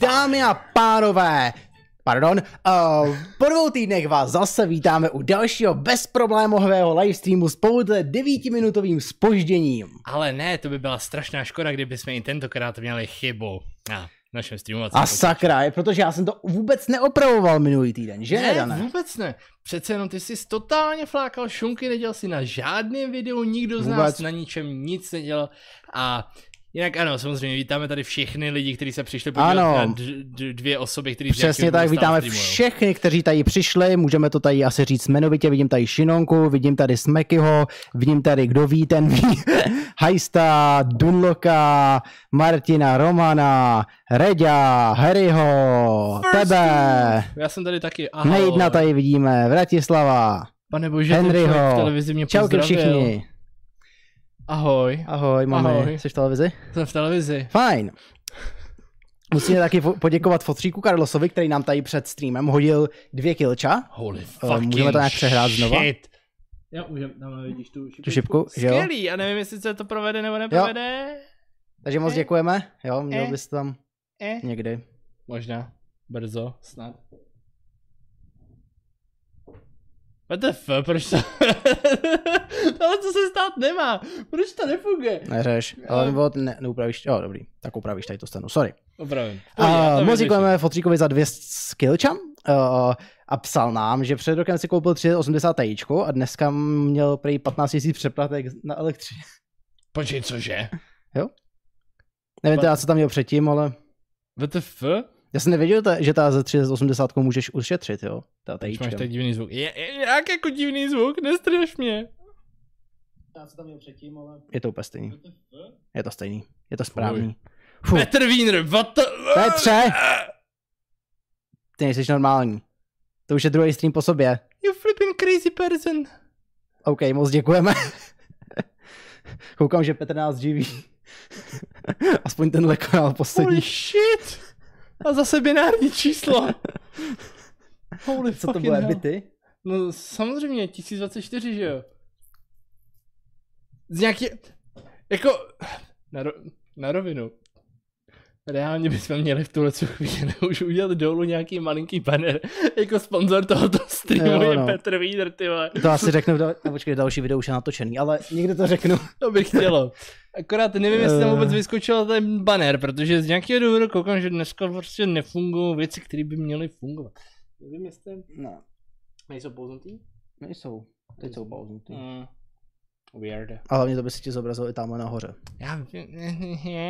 Dámy a pánové, pardon, uh, po dvou týdnech vás zase vítáme u dalšího bezproblémového livestreamu s pouze devítiminutovým spožděním. Ale ne, to by byla strašná škoda, kdyby jsme i tentokrát měli chybu na našem streamovacím A sakra, je, protože já jsem to vůbec neopravoval minulý týden, že ne, Ne, Dané? vůbec ne. Přece jenom ty jsi totálně flákal šunky, nedělal si na žádném videu, nikdo z Vůbec. nás na ničem nic nedělal a Jinak ano, samozřejmě vítáme tady všechny lidi, kteří se přišli podívat Ano. na d- dvě osoby, kteří z Přesně tak, vítáme streamujou. všechny, kteří tady přišli, můžeme to tady asi říct jmenovitě, vidím tady Šinonku, vidím tady Smekyho, vidím tady, kdo ví, ten ví, Hajsta, Dunloka, Martina, Romana, Reďa, Harryho, tebe, Já jsem tady taky, ahoj. Nejdna tady vidíme, Vratislava, Pane bože, v Henryho, televizi mě čauky pozdravil. všichni. Ahoj, Ahoj, mami, Ahoj. jsi v televizi? jsem v televizi. Fajn. Musíme taky poděkovat fotříku Karlosovi, který nám tady před streamem hodil dvě kilča. Holy Eh, fucking můžeme to nějak přehrát znova? shit. Jo, můžeme, tam vidíš tu šipičku. Tu šipku, že jo? Skvělý, a nevím, jestli se to provede nebo neprovede. Takže moc Eh. děkujeme. Jo, měl Eh. bys tam Eh. někdy. Možná, brzo, snad. What the fuck, proč to... Ale to se stát nemá, proč to nefunguje? Neřeš, ale nebo ne, neupravíš, jo dobrý, tak upravíš tady to stanu, sorry. Opravím. A moc děkujeme Fotříkovi za dvě skillča uh, a psal nám, že před rokem si koupil 380 Tičku a dneska měl prý 15 000 přeplatek na elektřině. Počkej, cože? Nevím teda, co tam měl předtím, ale What the fuck? Já jsem nevěděl, ta- že ta za 380 můžeš ušetřit, jo. Ta Proč máš tak divný zvuk? Je, je, jak jako divný zvuk? Nestrž mě. co tam měl předtím, ale... Je to úplně stejný. Je to stejný. Je to správný. Fuh, Petr Wiener, what the... Petře! ty nejsi normální. To už je druhý stream po sobě. You flipping crazy person. OK, moc děkujeme. Koukám, že Petr nás živí. Aspoň tenhle kanál poslední. Holy shit! A zase binární číslo. Holy Co to bude, byty? No samozřejmě, 1024, že jo? Z nějaký... Jako... Na, ro... na rovinu. Reálně bychom měli v tuhle chvíli už udělat dolů nějaký malinký banner. Jako sponzor tohoto streamu Jo, je no. Petr Víder, ty vole. To asi řeknu, no, počkej, další video už je natočený, ale někde to řeknu. To bych chtělo. Akorát nevím, jestli tam Eh. vůbec vyskočil ten banner, protože z nějakého důvodu koukám, že dneska prostě nefungují věci, které by měly fungovat. Nevím, jestli No, nejsou pouznutý. nejsou. Teď jsou pauznutý. Mm. Weird. A hlavně to by si ti zobrazil i tamhle nahoře. Já...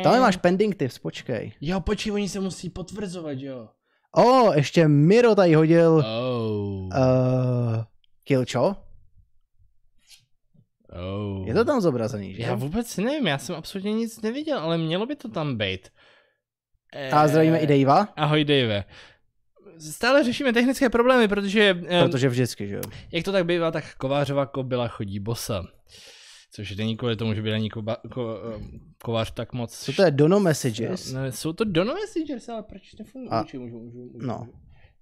Tam máš pending tips, počkej. Jo, počkej, oni se musí potvrzovat, jo. O, ještě Miro tady hodil Oh. uh, Kilčo. oh. Je to tam zobrazený, že? Já vůbec nevím, já jsem absolutně nic neviděl, ale mělo by to tam být. A zdravíme i Davea, Ahoj, Dave. Stále řešíme technické problémy, protože, eh, protože vždycky, že jo. jak to tak bývá, tak kovářová kobila chodí bosa. Což není kvůli tomu, že by není koba, ko, eh, kovář tak moc... Co to je Dono Messages? No, jsou to Dono Messengers, ale proč nefunguje? A- Můžu, můžu, můžu, můžu. no.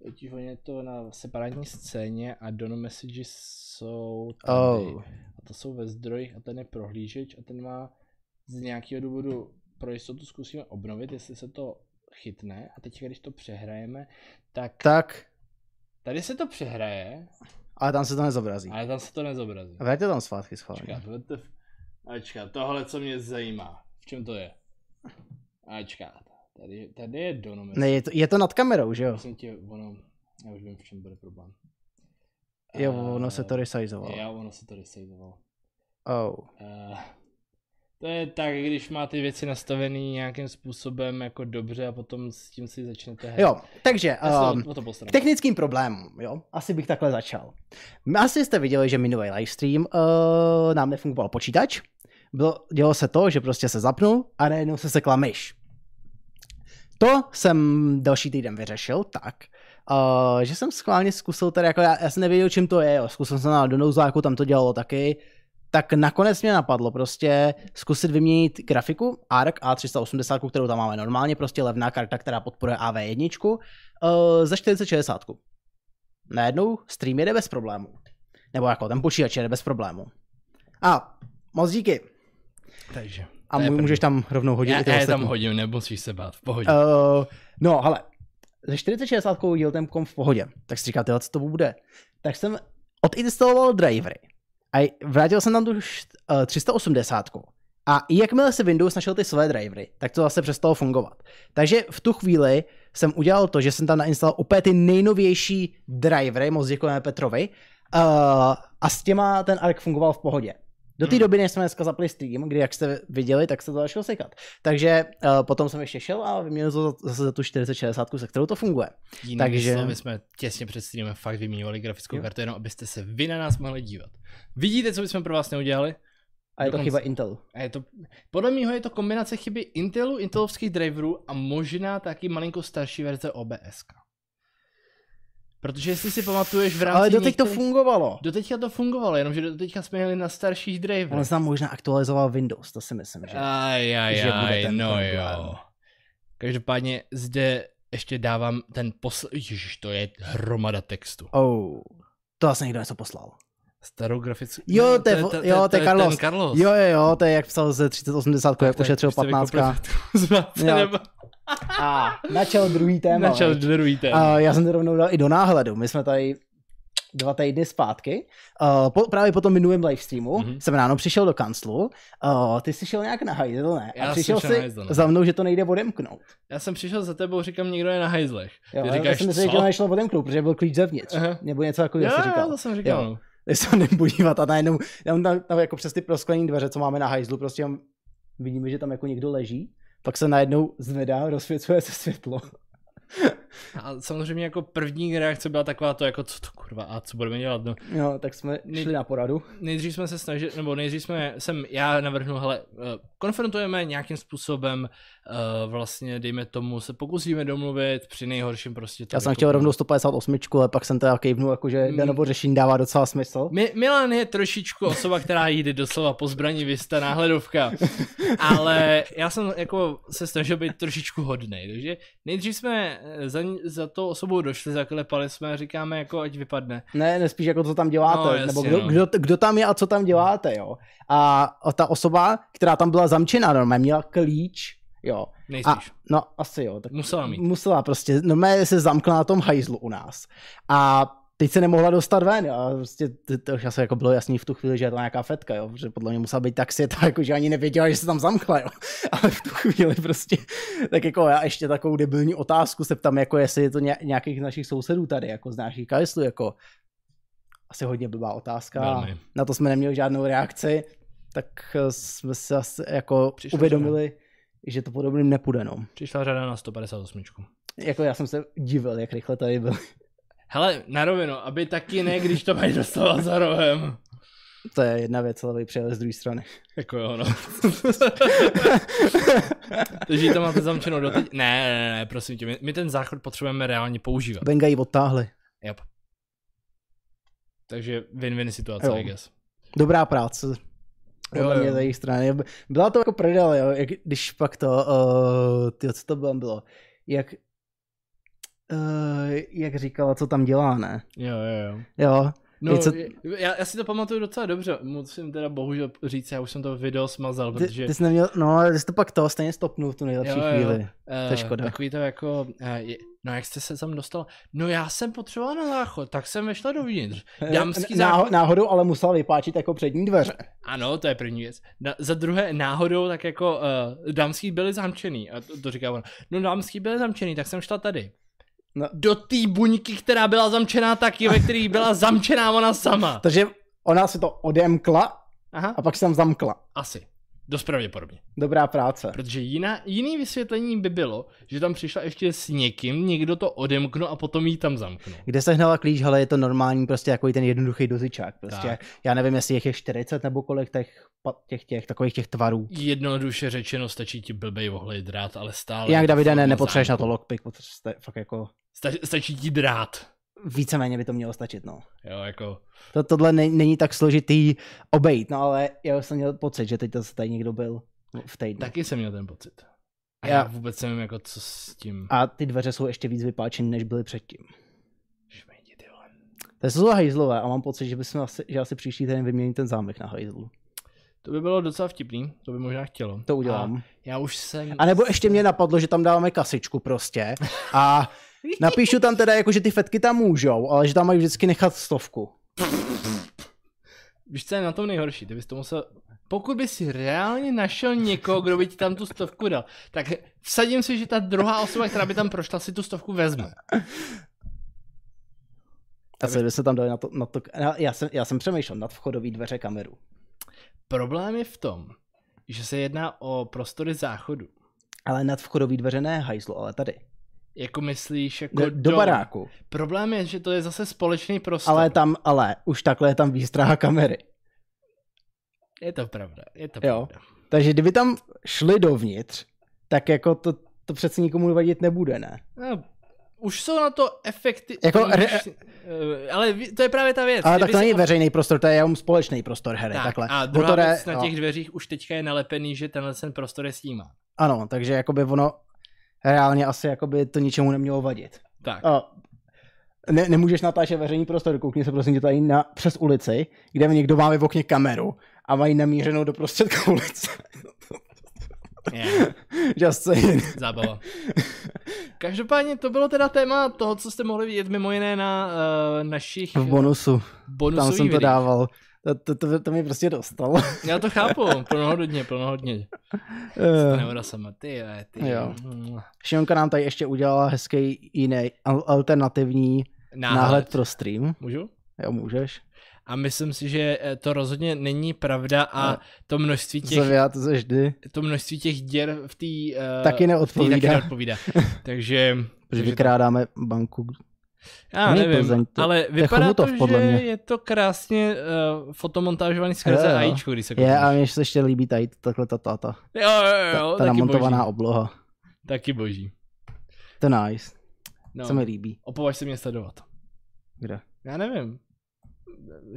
Totiž on je to na separátní scéně a Dono Messages jsou tady. Oh. A to jsou ve zdrojích a ten je prohlížeč a ten má z nějakého důvodu pro jistotu zkusíme obnovit, jestli se to chytne a teď když to přehrajeme, tak Tak, tady se to přehraje, ale tam se to nezobrazí. ale tam se to nezobrazí. A vraťte tam zpátky schválně. The f... Ačkat, tohle co mě zajímá. V čem to je? Ačkat. Tady, tady je Dono Ne, je to, je to nad kamerou, že jo? Prosím tě, ono, já už vím, v čem bude problém. Jo, Eh, ono se to resizovalo. Jo, ono se to resizovalo. Oh. Uh, to je tak, když máte věci nastavené nějakým způsobem jako dobře a potom s tím si začnete hrát. Jo, takže um, o- to k technickým problémům, jo, asi bych takhle začal. Asi jste viděli, že minulý livestream uh, nám nefungoval počítač. Bylo, dělo se to, že prostě se zapnul a najednou se sekla myš. To jsem další týden vyřešil tak, uh, že jsem schválně zkusil tady, jako já, já jsem nevěděl, čím to je, jo. zkusil jsem na Donouzáku, tam to dělalo taky, tak nakonec mě napadlo prostě zkusit vyměnit grafiku ARC A380, kterou tam máme normálně, prostě levná karta, která podporuje AV1, uh, za 4060. Najednou stream jede bez problémů. Nebo jako ten počítač jede bez problémů. A moc díky. Takže. A To je mů- první. můžeš tam rovnou hodit Já, i já tam hodím, nemusíš se bát, v pohodě. Uh, no, hele, ze 4060 udělal ten kom v pohodě. Tak si říkáte, co to bude. Tak jsem odinstaloval drivery a vrátil jsem tam tu š- uh, 380. A i jakmile se Windows našel ty své drivery, tak to zase přestalo fungovat. Takže v tu chvíli jsem udělal to, že jsem tam nainstaloval úplně ty nejnovější drivery, moc děkujeme Petrovi, uh, a s těma ten ARC fungoval v pohodě. Do té Hmm. doby, než jsme dneska zapli stream, kdy, jak jste viděli, tak se to začalo sekat. Takže uh, potom jsem ještě šel a vyměnil to za- zase za tu 4060, se kterou to funguje. Jinými takže- slovy jsme těsně před streamem fakt vyměňovali grafickou Jo. kartu, jenom abyste se vy na nás mohli dívat. Vidíte, co bychom pro vás neudělali? A je to Dokonce. chyba Intelu. A je to, podle mého je to kombinace chyby Intelu, Intelovských driverů a možná taky malinko starší verze OBS. Protože jestli si pamatuješ v rámci Ale doteď to některých- fungovalo. Doteďka to fungovalo, jenomže doteďka jsme jeli na starších On driverech. se tam možná aktualizoval Windows, to si myslím, že. Aj, aj, že bude aj, ten no problém. jo. Každopádně zde ještě dávám ten posl... Ježiš, to je hromada textu. Oh, to asi někdo něco poslal. Starou grafickou... Jo, to je jo, to je Carlos. Ten Carlos. Jo, jo, jo, to je jak psal ze 3080, jak ušetřil už jste 15. vykopli- Jo. nebo A načal druhý téma. načal druhý ten. A já jsem to rovnou dal i do náhledu. My jsme tady dva týdny zpátky, uh, po, právě po tom minulém livestreamu, Mhm. mm-hmm. jsem ráno přišel do kanclu, uh, ty jsi šel nějak na hajzl, ne? Já A jsem přišel si hajzl, za mnou, že to nejde odemknout. Já jsem přišel za tebou, říkám, někdo je na hajzlech. Jo, Ty já říkáš, jsem myslel, že to nešlo odemknout, protože byl klíč zevnitř. Aha. Nebo něco takového jsi říkal. to jsem říkal. Jo. Když se jdem podívat a najednou, tam, tam, tam, jako přes ty prosklené dveře, co máme na hajzlu, prostě vidíme, že tam jako někdo leží, pak se najednou zvedá, rozsvěcuje se světlo. A samozřejmě jako první reakce byla taková to, jako co to kurva, a co budeme dělat, no. Jo, tak jsme Nej- šli na poradu. Nejdřív jsme se snažili, nebo nejdřív jsme, jsem, já navrhnul, hele, eh, konfrontujeme nějakým způsobem, uh, vlastně dejme tomu, se pokusíme domluvit, při nejhorším prostě Já jsem chtěl rovnou 158, ale pak jsem teda kejvnul, jako, že Mm. Danovo řešení dává docela smysl. Mi- Milan je trošičku osoba, která jde doslova po zbraní vysta náhledovka, ale já jsem jako se snažil být trošičku hodnej, takže nejdřív jsme eh, za, ní- za to osobou došli, zaklepali jsme a říkáme jako ať vypadne. Ne, nespíš jako co tam děláte, No, jasně, nebo kdo, no. kdo, kdo, tam je a co tam děláte, jo. A ta osoba, která tam byla zamčená, normálně měla klíč, jo. A, Nejspíš. no, asi jo, tak Musela mít. musela prostě, normálně se zamkla na tom hajzlu u nás. A teď se nemohla dostat ven, a prostě to, to už asi jako bylo jasný v tu chvíli, že je to nějaká fetka, jo, protože podle mě musela být tak světa, jako že ani nevěděla, že se tam zamkla, jo. Ale v tu chvíli prostě, tak jako já ještě takovou debilní otázku se ptám, jako jestli je to ně, nějakých našich sousedů tady, jako z našich kajslu, jako asi hodně blbá otázka. Velmi. Na to jsme neměli žádnou reakci, tak eh, jsme se asi jako Přišla uvědomili, že to podobným nepůjde, no. Přišla řada na 158. Jako já jsem se divil, jak rychle tady byl. Hele, na rovinu, aby taky ne, když to mají dostávat za rohem. To je jedna věc, ale vy přijeli z druhé strany. Jako jo, no. Takže to máte zamčenou doteď? Ne, ne, ne, prosím tě, my, my ten záchod potřebujeme reálně používat. Benga ji odtáhli. Yep. Takže win-win situace, Jo. I guess. Dobrá práce. Podle Jo, mě jo. z jejich strany. Byla to jako prdel, jo, jak, když pak to, uh, ty, co to bylo, bylo, jak, uh, jak říkala, co tam dělá, ne? Jo, jo, jo. Jo, No, co- já, já si to pamatuju docela dobře, musím teda bohužel říct, já už jsem to video smazal, ty, protože... ty jsi neměl, no, ty jsi to pak to stejně stopnul v tu nejlepší Jo, jo. chvíli. eh, to je škoda. Takový to jako, eh, je, no jak jste se tam dostal? No já jsem potřeboval na záchod, tak jsem vešla dovnitř. Dámský Náho- záchod, Náhodou ale musela vypáčit jako přední dveře. ano, to je první věc. Na, za druhé, náhodou, tak jako uh, dámský byli zamčený, a to, to říká on, no dámský byli zamčený, tak jsem šla tady. No. Do té buňky, která byla zamčená taky, ve které byla zamčená ona sama. Takže ona si to odemkla Aha, a pak se tam zamkla. asi. Dost pravděpodobně. Dobrá práce. Protože jiná, jiný vysvětlení by bylo, že tam přišla ještě s někým, někdo to odemknul a potom jí tam zamknul. Kde se hnala klíč, ale je to normální, prostě jako ten jednoduchý dozičák. Prostě, Tak. já nevím, jestli jich je 40 nebo kolik těch, těch, těch takových těch tvarů. Jednoduše řečeno stačí ti blbej ohlej drát, ale stále... To Davide, ne, nepotřebuješ na to lockpick, potřebuješ fakt jako, Sta- stačí ti drát. víceméně by to mělo stačit, no. Jo, jako... To, tohle ne, není tak složitý obejít, no ale já jsem měl pocit, že teď to tady někdo byl v týdnu. Taky jsem měl ten pocit. A Já- já vůbec nevím, jako co s tím... A ty dveře jsou ještě víc vypáčené, než byly předtím. Šmejdi, ty vole. To jsou hajzlové a mám pocit, že, bychom asi, že asi příští týden vymění ten zámek na hajzlu. To by bylo docela vtipný, to by možná chtělo. To udělám. A já už jsem... A nebo ještě mě napadlo, že tam dáváme kasičku prostě a napíšu tam teda jako, že ty fetky tam můžou, ale že tam mají vždycky nechat stovku. Víš, co je na tom nejhorší? Ty bys to musel... Pokud by si reálně našel někoho, kdo by ti tam tu stovku dal, tak vsadím si, že ta druhá osoba, která by tam prošla, si tu stovku vezme. A co by se tam dali na to, na to já, jsem, já jsem přemýšlel nad vchodový dveře kameru. Problém je v tom, že se jedná o prostory záchodu. Ale nad vchodový dveře ne hajzlo, ale tady. Jako myslíš, jako do, do baráku. Problém je, že to je zase společný prostor. Ale tam, ale už takhle je tam výstraha kamery. Je to pravda, je to jo. pravda. Takže kdyby tam šli dovnitř, tak jako to, to přece nikomu vadit nebude, ne? No, už jsou na to efekty. Jako, re... Eh, ale to je právě ta věc. Ale tak to není veřejný prostor, to je jenom společný prostor hry. Tak, takhle. A druhá Motore, věc, na no. těch dveřích už teďka je nalepený, že tenhle ten prostor je snímá. Ano, takže jakoby ono reálně asi jakoby to ničemu nemělo vadit. Tak. A ne, nemůžeš natáčet veřejný prostor, koukni se prosím tě tady na, přes ulici, kde někdo má v okně kameru a mají namířenou do prostředka ulice. Yeah. Just saying. Zábava. Každopádně to bylo teda téma toho, co jste mohli vidět mimo jiné na uh, našich V bonusu. Tam jsem to videích. dával. To, to, to, to mi prostě dostalo. Já to chápu, plnohodně, plnohodně. Eh, Nevoda sama, ty, jo, ty. Jo. Mm. Šionka nám tady ještě udělala hezký jiný al- alternativní náhled. náhled pro stream. Můžu? Jo, můžeš. A myslím si, že eh, to rozhodně není pravda a Ne. to množství těch, Zavia, to se vždy. to množství těch děr v té uh, Taky neodpovídá. taky neodpovídá. Takže, Že takže vykrádáme banku. Já nevím, Plzeň, to- ale to je vypadá to, Chomutov, podle že mě. je to krásně uh, fotomontážovaný skrze Jo, jo. AIčko, když se Je, koukneš. a mně se ještě líbí tady takhle ta, ta, ta, Jo, jo, jo, ta, ta taky namontovaná boží. obloha. Taky boží. To je nice. No, Co mi líbí. opovaž se mě sledovat. Kde? Já nevím.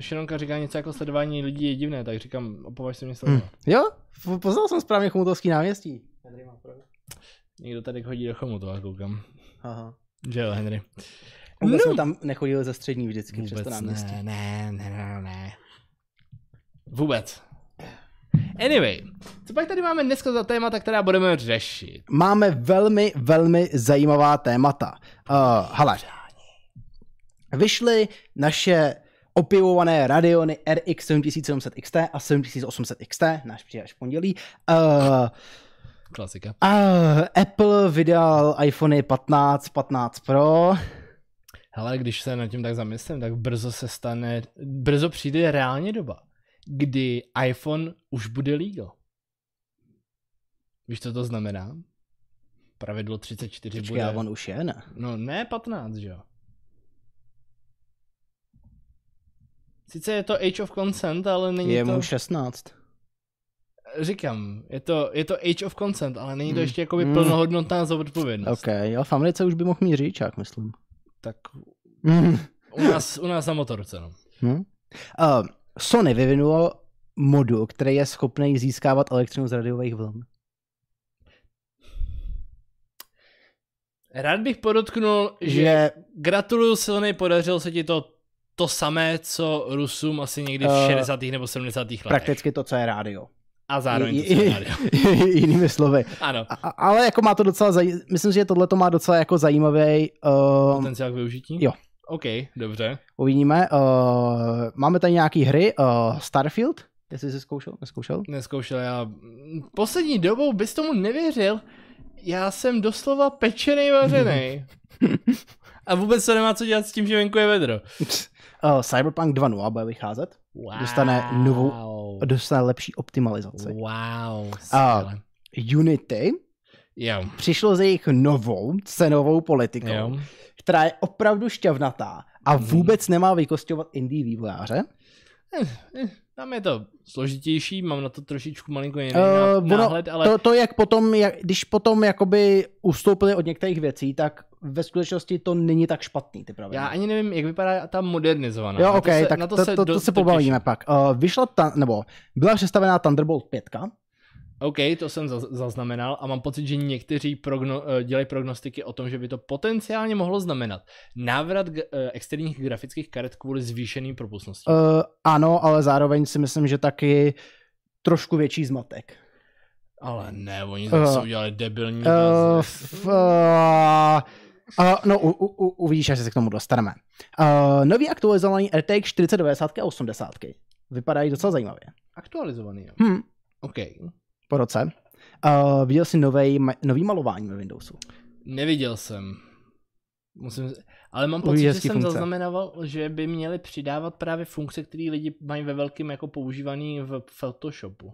Šironka říká něco jako sledování lidí je divné, tak říkám, opovaž se mě sledovat. Hm. Jo, poznal jsem správně Chomutovský náměstí. Henry má pravdu. Někdo tady chodí do Chomutova, koukám. Aha. Že jo, Henry. Vůbec No. jsme tam nechodili ze střední vždycky přes to Vůbec náměstí. ne, ne, ne, ne, ne. Vůbec. Anyway, co pak tady máme dneska za témata, která budeme řešit? Máme velmi, velmi zajímavá témata. Uh, hele, vyšly naše opivované Radeony RX 7700 XT a 7800 XT, náš přijde až v pondělí. Uh, Klasika. uh, Apple vydal iPhony 15, 15 Pro. Hele, když se nad tím tak zamyslím, tak brzo se stane, brzo přijde reálně doba, kdy iPhone už bude legal. Víš, co to znamená? Pravidlo 34 Počkej, bude... on už je, ne? No ne 15, že jo? Sice je to Age of Consent, ale není Je to... mu 16. Říkám, je to, je to Age of Consent, ale není to Mm. ještě jakoby Mm. plnohodnotná zodpovědnost. OK, jo, v Americe už by mohl mít řidičák, myslím. Tak Mm. u nás, u nás na motorce, no. Hm? Uh, Sony vyvinulo modul, který je schopný získávat elektřinu z radiových vln. Rád bych podotknul, že, že gratuluju Sony, podařilo se ti to to samé, co Rusům asi někdy v Eh, 60. nebo 70. letech. prakticky to, co je rádio. A zároveň to, I- i- rádio. Jinými slovy. Ano, A, ale jako má to docela zaj... myslím že tohle to má docela jako zajímavý. Uh, potenciál k využití? jo. OK, dobře. uvidíme. Uh, máme tady nějaký hry. Uh, Starfield, jestli jsi zkoušel, neskoušel? Neskoušel já. Poslední dobou bys tomu nevěřil, já jsem doslova pečený vařený. A vůbec to nemá co dělat s tím, že venku je vedro. Uh, Cyberpunk 2.0 bude vycházet. Wow. Dostane novou- Dostane lepší optimalizaci. Wow, skvěle. Unity Jo, přišlo s jejich novou cenovou politikou, jo. která je opravdu šťavnatá a vůbec nemá vykostovat indie vývojáře. Tam je to složitější, mám na to trošičku malinko jiný Uh, náhled, ale to, to, jak potom, jak, když potom jakoby ustoupili od některých věcí, tak ve skutečnosti to není tak špatný, ty pravidla. já ani nevím, jak vypadá ta modernizovaná. Jo, Na to ok, se, tak na to, to, to, do- to se pobavíme pak. Uh, vyšla ta, nebo byla představená Thunderbolt 5, OK, to jsem zaz- zaznamenal a mám pocit, že někteří progno- eh, dělají prognostiky o tom, že by to potenciálně mohlo znamenat návrat g- eh, externích grafických karet kvůli zvýšeným propustnostem. Uh, ano, ale zároveň si myslím, že taky trošku větší zmatek. Ale ne, oni Uh, zase udělali debilní Uh, uh, uh, uh, no, u, u, uvidíš, až se k tomu dostaneme. Uh, nový aktualizovaný RTX 4090 a 80 vypadají docela zajímavě. Aktualizovaný, jo. Hm, OK. Po roce. Uh, viděl jsi novej, ma- nový malování ve Windowsu. Neviděl jsem. Musím... Ale mám pocit, že jsem funkce. zaznamenal, že by měli přidávat právě funkce, které lidi mají ve velkém jako používaný v Photoshopu. Uh,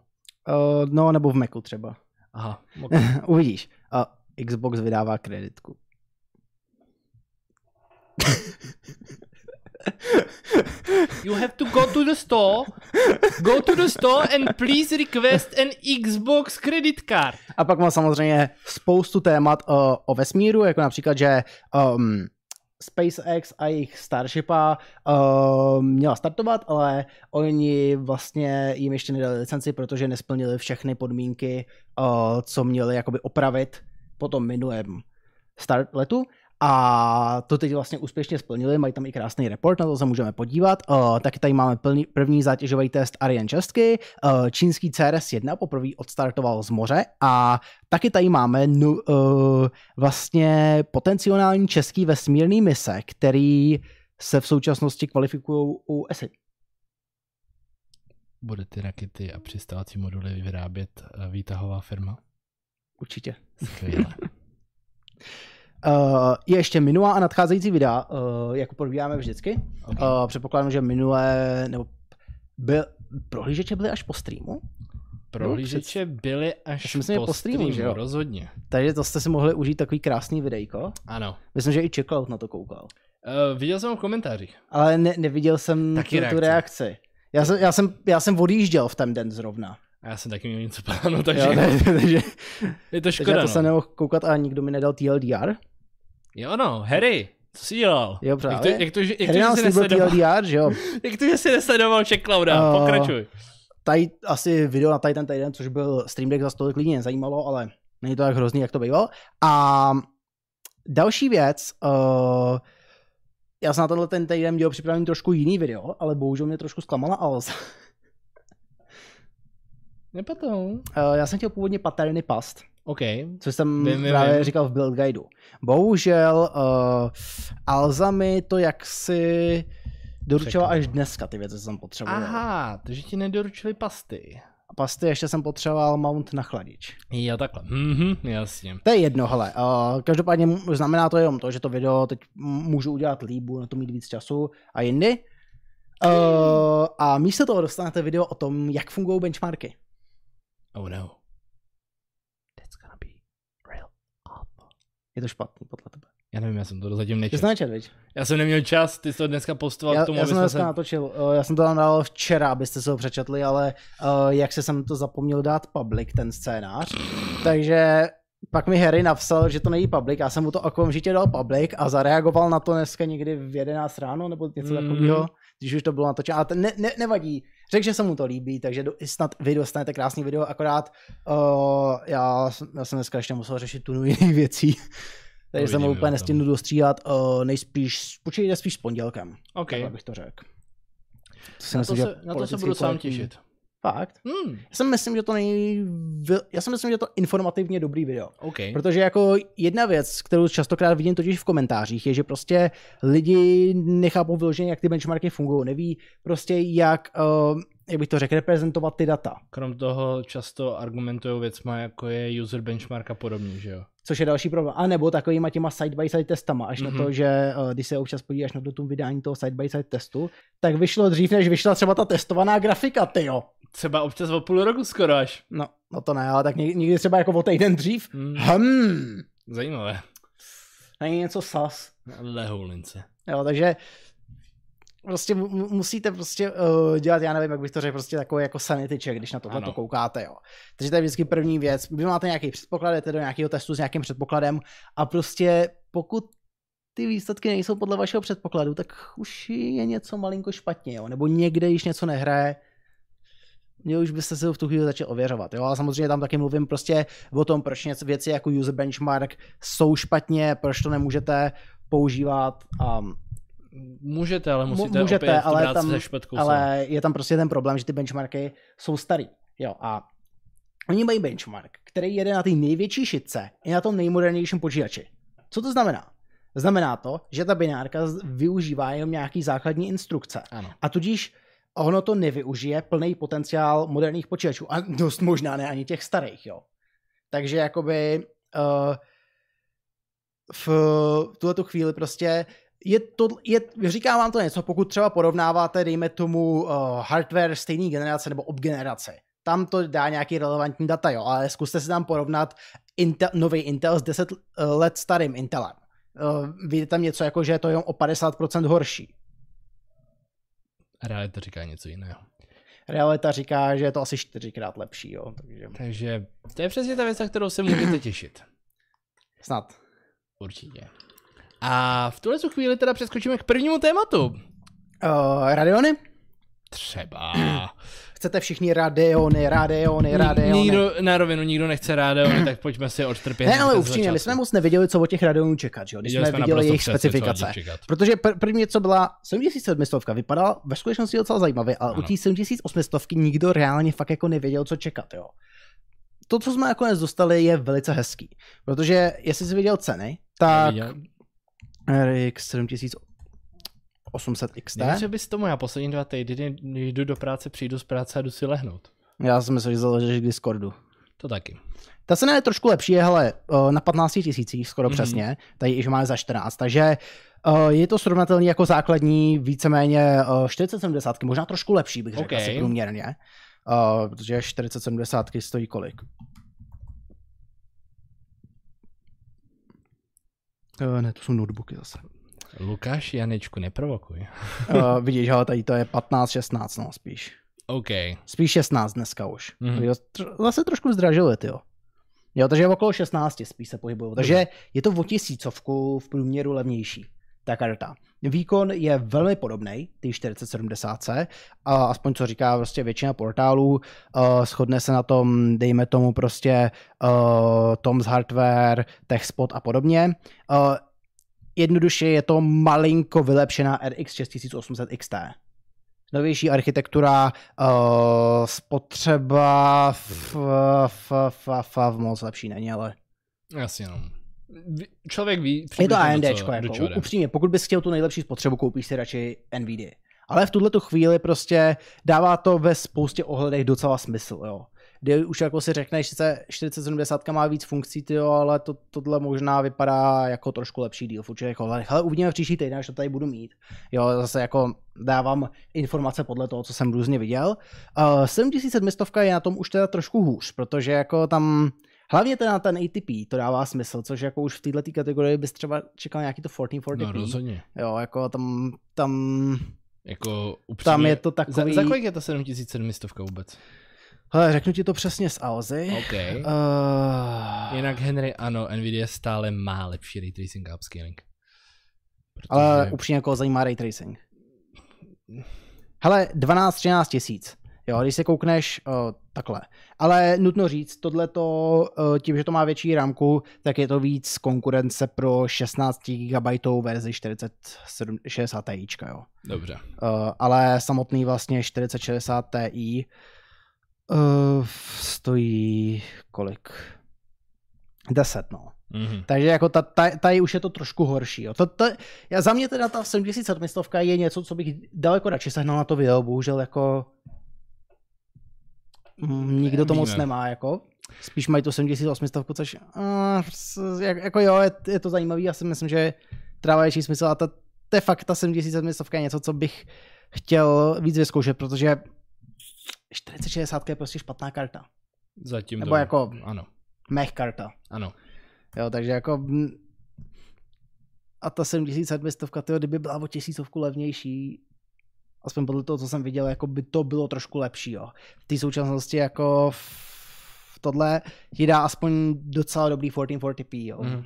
no, nebo v Macu třeba. Aha, okay. Uvidíš. Uh, Xbox vydává kreditku. You have to go to the store, go to the store and please request an Xbox credit card. A pak má samozřejmě spoustu témat uh, o vesmíru, jako například, že um, SpaceX a jejich Starshipa uh, měla startovat, ale oni vlastně jim ještě nedali licenci, protože nesplnili všechny podmínky, uh, co měli jakoby opravit po tom minulém start letu. A to teď vlastně úspěšně splnili, mají tam i krásný report, na to se můžeme podívat. Uh, taky tady máme plný, první zátěžový test Ariane 6, uh, čínský CRS-1 poprvé odstartoval z moře a taky tady máme nu, uh, vlastně potenciální český vesmírný mise, který se v současnosti kvalifikují u ESI. Bude ty rakety a přistávací moduly vyrábět eh, výtahová firma? Určitě. Skvěle. Uh, je ještě minulá a nadcházející videa, uh, jako probíháme vždycky. Okay. Uh, předpokládám, že minulé, nebo byl, prohlížeče byly až po streamu, Prohlížeče byly až Já si myslím, po po streamu, streamu, že jo? rozhodně. takže to jste si mohli užít takový krásný videjko. Ano. Myslím, že i Checkout na to koukal. Uh, viděl jsem ho v komentářích. Ale ne, neviděl jsem Taky tu, tu reakci. Já jsem, já, jsem, já jsem odjížděl v ten den zrovna. A já jsem taky měl něco plánu, takže Jo, takže, takže, je to takže škoda. já to no. jsem nemohl koukat a nikdo mi nedal TLDR. Jo no, Harry, co jsi dělal? Jo, právě. Jak to, jak to, že- jak to, Hry že jsi nesledoval, TLDR, že jo. jak to, že jsi nesledoval Checklouda? Uh, Pokračuj. Tady asi video na ten týden, což byl Stream Deck, za tolik lidí nezajímalo, ale není to tak hrozný, jak to bývalo. A další věc, uh, já jsem na tenhle ten týden měl připravený trošku jiný video, ale bohužel mě trošku zklamala Alza. Nepatou. Uh, já jsem chtěl původně paterny past, OK. což jsem Vím, právě vím. říkal v build guideu. Bohužel uh, Alza mi to jaksi doručila až dneska ty věci, co jsem potřeboval. Aha, takže ti nedoručili pasty. A pasty ještě jsem potřeboval mount na chladič. Jo, takhle. Mhm, jasně. To je jedno, hele. Uh, každopádně znamená to jenom to, že to video teď můžu udělat líp, budu na to mít víc času a jindy. Uh, a místo toho dostanete video o tom, jak fungují benchmarky. Oh no. That's gonna be real awful. Je to špatný podle tebe. Já nevím, já jsem to zatím Ty nečetl. jsi nečet, viď? Já jsem neměl čas, ty jsi to dneska postoval Já, k tomu, já jsem jsme dneska se... natočil, uh, já jsem to tam dal včera, abyste se ho přečetli, ale uh, jak se jsem to zapomněl dát public, ten scénář, takže pak mi Harry napsal, že to není public, já jsem mu to okamžitě dal public a zareagoval na to dneska někdy v 11 ráno nebo něco Mhm. takového, když už to bylo natočeno, ale to ne, ne, nevadí, řekl, že se mu to líbí, takže do, snad vy dostanete krásný video, akorát uh, já, jsem- já jsem dneska ještě musel řešit tu jiných věcí, takže jsem úplně nestihnu dostříhat, uh, nejspíš, počkejte spíš s pondělkem. OK. Takhle bych to řekl. To si Na to, myslím, se, na to se budu sám těšit. Fakt? Hmm, Já si myslím, že to není... Já si myslím, že to informativně dobrý video. OK. Protože jako jedna věc, kterou častokrát vidím totiž v komentářích, je, že prostě lidi nechápou vyloženě, jak ty benchmarky fungují, neví prostě jak, uh, jak bych to řekl, reprezentovat ty data. Krom toho často argumentují věcma, jako je user benchmark a podobně, že jo? Což je další problém. A nebo takovýma těma side-by-side testama, až mm-hmm. Mhm. na to, že uh, když se občas podíváš na datum vydání toho side-by-side testu, tak vyšlo dřív, než vyšla třeba ta testovaná grafika, tyjo. Třeba občas o půl roku skoro až. No, no to ne, ale tak ně- někdy třeba jako o týden dřív. Hmm. Hmm, Zajímavé. není něco sas. Lehoulince. Jo, takže prostě mu- mu- musíte prostě uh, dělat, já nevím, jak bych to řekl, prostě takový jako sanity check, když na tohle to koukáte, jo. Takže to je vždycky první věc. Vy máte nějaký předpoklad, jdete do nějakého testu s nějakým předpokladem a prostě pokud ty výsledky nejsou podle vašeho předpokladu, tak už je něco malinko špatně, jo. Nebo někde, když něco nehraje, mě už byste se to v tu chvíli začal ověřovat. Jo? A samozřejmě tam taky mluvím prostě o tom, proč něco věci jako user benchmark jsou špatně, proč to nemůžete používat a Můžete, ale musíte můžete, opět ale brát tam- se špetkou ale je tam prostě ten problém, že ty benchmarky jsou starý. Jo, a oni mají benchmark, který jede na té největší šitce i na tom nejmodernějším počítači. Co to znamená? Znamená to, že ta binárka využívá jenom nějaký základní instrukce. Ano. A tudíž ono to nevyužije plný potenciál moderních počítačů. A dost možná ne ani těch starých, jo. Takže jakoby uh, v tuhle tu chvíli prostě je to, je, říkám vám to něco, pokud třeba porovnáváte, dejme tomu, uh, hardware stejné generace nebo obgenerace. Tam to dá nějaký relevantní data, jo, ale zkuste si tam porovnat Intel, nový Intel s 10 let starým Intelem. Uh, vidíte tam něco jako, že je to jenom o 50% horší. Realita říká něco jiného. Realita říká, že je to asi čtyřikrát lepší, jo, takže Takže to je přesně ta věc, na kterou se můžete těšit. snad. Určitě. A v tuhle tu chvíli teda přeskočíme k prvnímu tématu. Uh, Radeony? Třeba. Chcete všichni Radeony, Radeony, Radeony? Nikdo, na rovinu nikdo nechce Radeony, tak pojďme si odtrpět. Ne, ale upřímně, my jsme moc nevěděli, co od těch Radeonů čekat, že jo? Když jsme, jsme viděli jejich přesně, specifikace. Protože pr- první, co byla 7700, vypadala ve skutečnosti docela zajímavě, ale Ano. u té 7800 nikdo reálně fakt jako nevěděl, co čekat, jo. To, co jsme nakonec dostali, je velice hezký. Protože, jestli jsi viděl ceny, tak Viděl? RX 7800 XT, že bys tomu já poslední dva týdny, když jdu do práce, přijdu z práce a jdu si lehnout. já jsem myslel, že založíš k Discordu. To taky. Ta cena je trošku lepší, je hele, eh, na 15 tisících skoro Mhm. mm-hmm. přesně, tady již máme za 14, takže eh, je to srovnatelný jako základní víceméně eh, 4070, možná trošku lepší bych řekl OK. asi průměrně, eh, protože 4070 stojí kolik? Eh, Ne, to jsou notebooky zase. Lukáš Janečku, neprovokuj. Uh, vidíš, ale tady to je 15-16, no spíš. OK. Spíš 16 dneska už. Mm. Zase trošku zdražili, ty jo. Jo, takže okolo 16 spíš se pohybují. Takže je to o tisícovku v průměru levnější, ta karta. Výkon je velmi podobný, ty 4070, a aspoň co říká prostě většina portálů, uh, shodne se na tom, dejme tomu prostě uh, Tom's Hardware, TechSpot a podobně. Uh, jednoduše je to malinko vylepšená RX 6800 XT. Novější architektura, uh, spotřeba f, f, f, f, f, moc lepší není, ale Jasně, no. Člověk ví je to do jako, upřímně, pokud bys chtěl tu nejlepší spotřebu, koupíš si radši NVIDIA. Ale v tuhle chvíli prostě dává to ve spoustě ohledech docela smysl, jo. Kdy už jako si řekneš, že 4070 má víc funkcí, tyjo, ale to, tohle možná vypadá jako trošku lepší v určitých ohledech. Ale uvidíme v příští týden, až to tady budu mít. Jo, zase jako dávám informace podle toho, co jsem různě viděl. Uh, 7700 je na tom už teda trošku hůř, protože jako tam Hlavně teda ten ATP, to dává smysl, což jako už v této kategorii bys třeba čekal nějaký to 1440p. No rozhodně. Jo, jako tam, tam, Jako upřímně. tam je to Za, takový... za kolik je ta 7700 vůbec? Hele, řeknu ti to přesně z Alzy. OK. Uh, Jinak Henry, ano, Nvidia stále má lepší ray tracing a upscaling. Protože... ale upřímně jako zajímá ray tracing. Hele, 12-13 tisíc. Jo, když se koukneš uh, takhle. Ale nutno říct, tohle to, uh, tím, že to má větší rámku, tak je to víc konkurence pro 16 GB verzi 4060 Ti, jo. Dobře. Uh, ale samotný vlastně 4060 Ti uh, stojí kolik? 10, no. Mhm. Takže jako ta, ta, tady už je to trošku horší. Jo. To, to, já za mě teda ta 7700 je něco, co bych daleko radši sehnal na to video, bohužel jako nikdo to moc nemá, jako. Spíš mají to 7800, což jako jo, je, je to zajímavý, já si myslím, že trává větší smysl a ta, to je fakt ta 7700 je něco, co bych chtěl víc vyzkoušet, protože 4060 je prostě špatná karta. Zatím Nebo to... jako- Ano, Mech karta. ano. Jo, takže jako... mm, A ta 7700, tyjo, kdyby byla o tisícovku levnější, aspoň podle toho, co jsem viděl, jako by to bylo trošku lepší, jo. V té současnosti jako v tohle ti dá aspoň docela dobrý 1440p, jo. Mhm.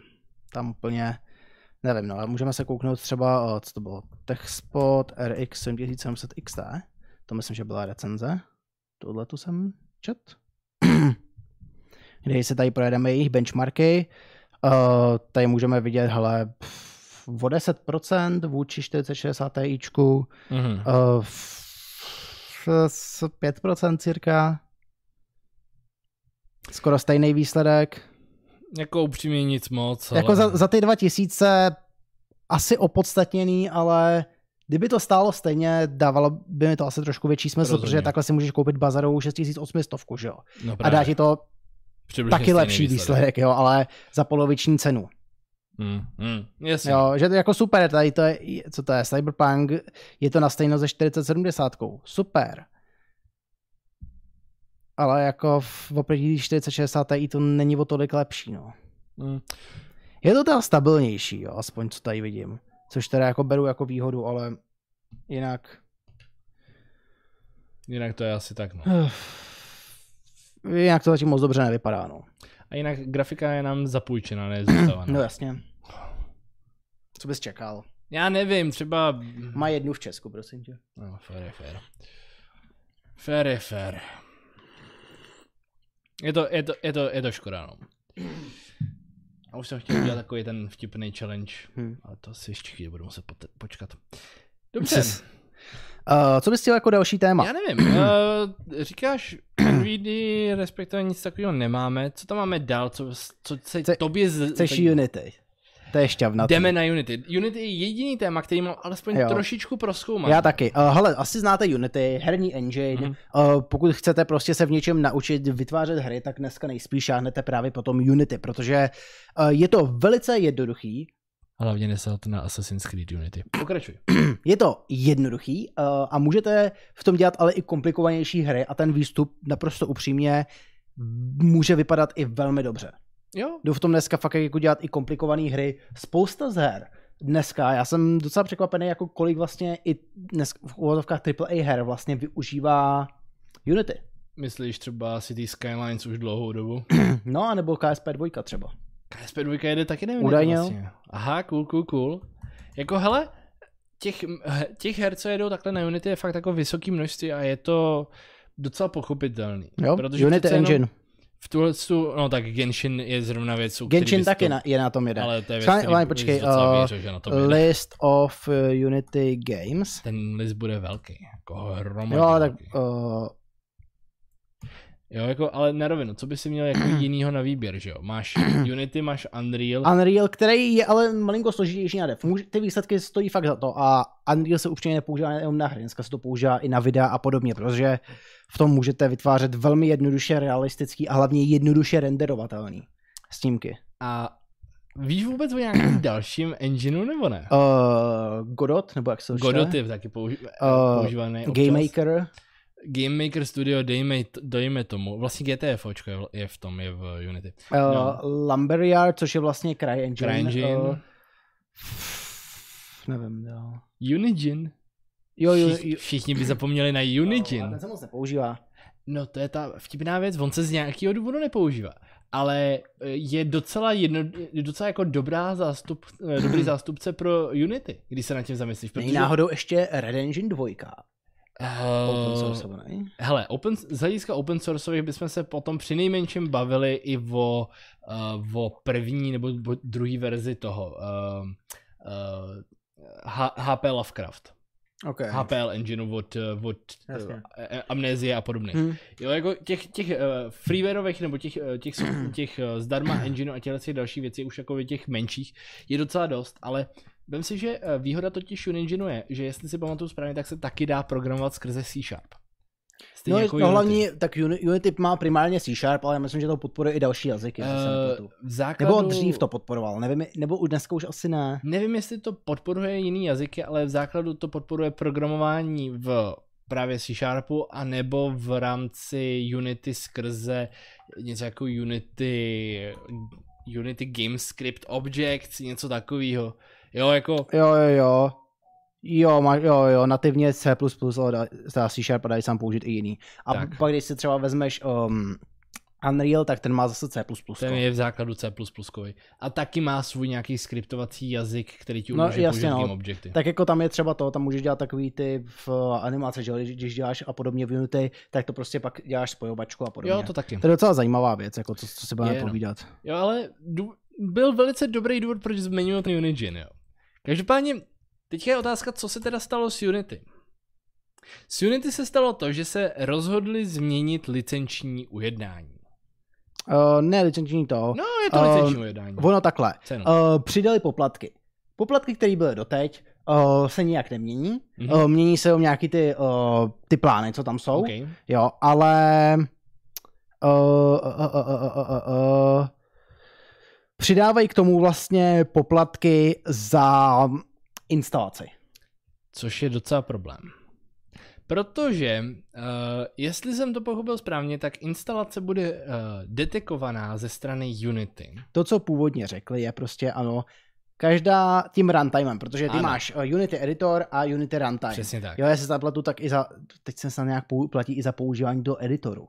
Tam úplně, nevím, no, ale můžeme se kouknout třeba, o, co to bylo, TechSpot RX 7700 XT, to myslím, že byla recenze, tohle tu jsem čet, kde se tady projedeme jejich benchmarky, uh, tady můžeme vidět, hele, pff, o 10% vůči 4060 Tičku, Mhm. uh, s 5% cirka, Skoro stejný výsledek. Jako upřímně nic moc. Ale... Jako za, za ty 2000 asi opodstatněný, ale kdyby to stálo stejně, dávalo by mi to asi trošku větší smysl, Rozumím. protože takhle si můžeš koupit bazarovou 6800, že jo. no A dá ti to Přibližně taky lepší výsledek, jo, ale za poloviční cenu. Hmm, jasně. Jo, že to je jako super, tady to je, co to je, Cyberpunk, je to na stejno ze 4070. Super. Ale jako v oproti 4060 Ti to není o tolik lepší, no. Hmm. Je to teda stabilnější, jo, aspoň co tady vidím. Což teda jako beru jako výhodu, ale jinak... Jinak to je asi tak, no. Jinak to zatím moc dobře nevypadá, no. A jinak grafika je nám zapůjčena, ne zůstávaná. No jasně. Co bys čekal? Já nevím, třeba... Má jednu v Česku, prosím tě. No, fair je fair. Fair je fair. Je to, je to, je to, je to škoda, no. A už jsem chtěl udělat takový ten vtipný challenge, Hm. ale to si ještě chvíli budu muset počkat. Dobře, Uh, co bys chtěl jako další téma? já nevím, uh, říkáš NVD, respektive nic takového nemáme, co tam máme dál, co, co se Chce- tobě z... Chceš tak- Unity. To je šťavnatý. Jdeme na Unity. Unity je jediný téma, který mám alespoň Jo. trošičku proskoumat. Já taky. Uh, hele, asi znáte Unity, herní engine. Mhm. Uh, pokud chcete prostě se v něčem naučit vytvářet hry, tak dneska nejspíš šáhnete právě potom Unity, protože uh, je to velice jednoduchý, Hlavně nesel to na Assassin's Creed Unity. Pokračuj. je to jednoduchý uh, a můžete v tom dělat ale i komplikovanější hry a ten výstup naprosto upřímně může vypadat i velmi dobře. Jo, Jdu v tom dneska fakt jako dělat i komplikované hry. Spousta z her dneska, já jsem docela překvapený, jako kolik vlastně i dnes v úvodovkách AAA her vlastně využívá Unity. myslíš třeba City Skylines už dlouhou dobu? No, a nebo KSP 2 třeba. KSP 2 jede taky nevím. Údajně. Vlastně. Aha, cool, cool, cool. Jako hele, těch, těch her, co jedou takhle na Unity je fakt jako vysoký množství a je to docela pochopitelný. Jo, Protože Unity jenom Engine. V tuhle, tu- no tak Genshin je zrovna věc, u Genshin taky to, na, je na tom jeden. Ale to je věc, který ale počkej, uh, věřil, že na tom jede. List of uh, Unity Games. Ten list bude velký, jako hromadně Jo, ale tak uh, Jo, jako, ale na rovinu, co by si měl jako jinýho na výběr, že jo? Máš Unity, máš Unreal, Unreal, který je ale malinko složitější na dev. Ty výsledky stojí fakt za to a Unreal se určitě nepoužívá jenom na hry, dneska se to používá i na videa a podobně, protože v tom můžete vytvářet velmi jednoduše realistický a hlavně jednoduše renderovatelný snímky. a víš vůbec o nějakém dalším engineu, nebo ne? Uh, Godot, nebo jak se to? Godot je taky použi- Uh, používaný občas. Game Maker. Game Maker Studio, dejme, dejme tomu. Vlastně GTFOčko je, v- je v tom, je v Unity. Uh, No. Lumberyard, což je vlastně CryEngine. CryEngine. Uh, nevím, jo. Unigine. Jo, jo, jo. všichni by zapomněli na No, Unigine. ten se moc nepoužívá. No to je ta vtipná věc, on se z nějakého důvodu nepoužívá. Ale eh, je docela, jedno, je docela jako dobrá zástup, dobrý zástupce pro Unity, když se nad tím zamyslíš. Není náhodou ještě Red Engine 2. Open Uh, sourceovaný. hele, open, z hlediska open sourceových bychom se potom při nejmenším bavili i o, uh, o první nebo druhé verzi toho uh, uh, H- HP Lovecraft. Okay. HPL engineu od, eh, od Jasně. uh, Amnesie a podobně. Hm. Jo, jako těch, těch uh, freewareových nebo těch, uh, těch, těch, uh, zdarma engineu a těchto těch dalších věcí, už jako těch menších, je docela dost, ale vem si, že uh, výhoda totiž Unengineu je, že jestli si pamatuju správně, tak se taky dá programovat skrze C Sharp. No, jako no hlavně, tak Uni- Unity má primárně C Sharp, ale já myslím, že to podporuje i další jazyky. Uh, Eh, v základu... Nebo dřív to podporoval, nevím, nebo už dneska už asi ne. Nevím, jestli to podporuje jiný jazyky, ale v základu to podporuje programování v právě C Sharpu, anebo v rámci Unity skrze něco jako Unity, Unity GameScript Objects, něco takového. Jo, jako, Jo, jo, jo. Jo, má, jo, jo, nativně C++, ale dá- dá C Sharp a dají sám použít i jiný. A Tak. pak, když si třeba vezmeš um, Unreal, tak ten má zase C++. ten je v základu C++. A taky má svůj nějaký skriptovací jazyk, který ti No, umožňuje jasně, no. Game Objecty. Tak jako tam je třeba to, tam můžeš dělat takový ty v animace, že když, děláš a podobně v Unity, tak to prostě pak děláš spojovačku a podobně. Jo, to taky. To je docela zajímavá věc, jako co, co si budeme no. povídat. Jo, ale byl velice dobrý důvod, proč zmiňuji ten Unigine, jo. Každopádně, teďka je otázka, co se teda stalo s Unity. S Unity se stalo to, že se rozhodli změnit licenční ujednání. Uh, ne, licenční to. No, je to Uh, licenční ujednání. Ono takhle. Cenu. Uh, přidali poplatky. Poplatky, které byly doteď, uh, se nijak nemění. Mhm. Uh, mění se o nějaký ty, uh, ty plány, co tam jsou. Okay. Jo, ale uh, uh, uh, uh, uh, uh, uh, přidávají k tomu vlastně poplatky za instalaci. Což je docela problém. Protože, uh, jestli jsem to pochopil správně, tak instalace bude uh, detekovaná ze strany Unity. To, co původně řekli, je prostě ano, každá tím runtimem, protože ty Ano. máš uh, Unity Editor a Unity Runtime. Přesně tak. Jo, já se zaplatu tak i za, teď se snad nějak platí i za používání do editoru.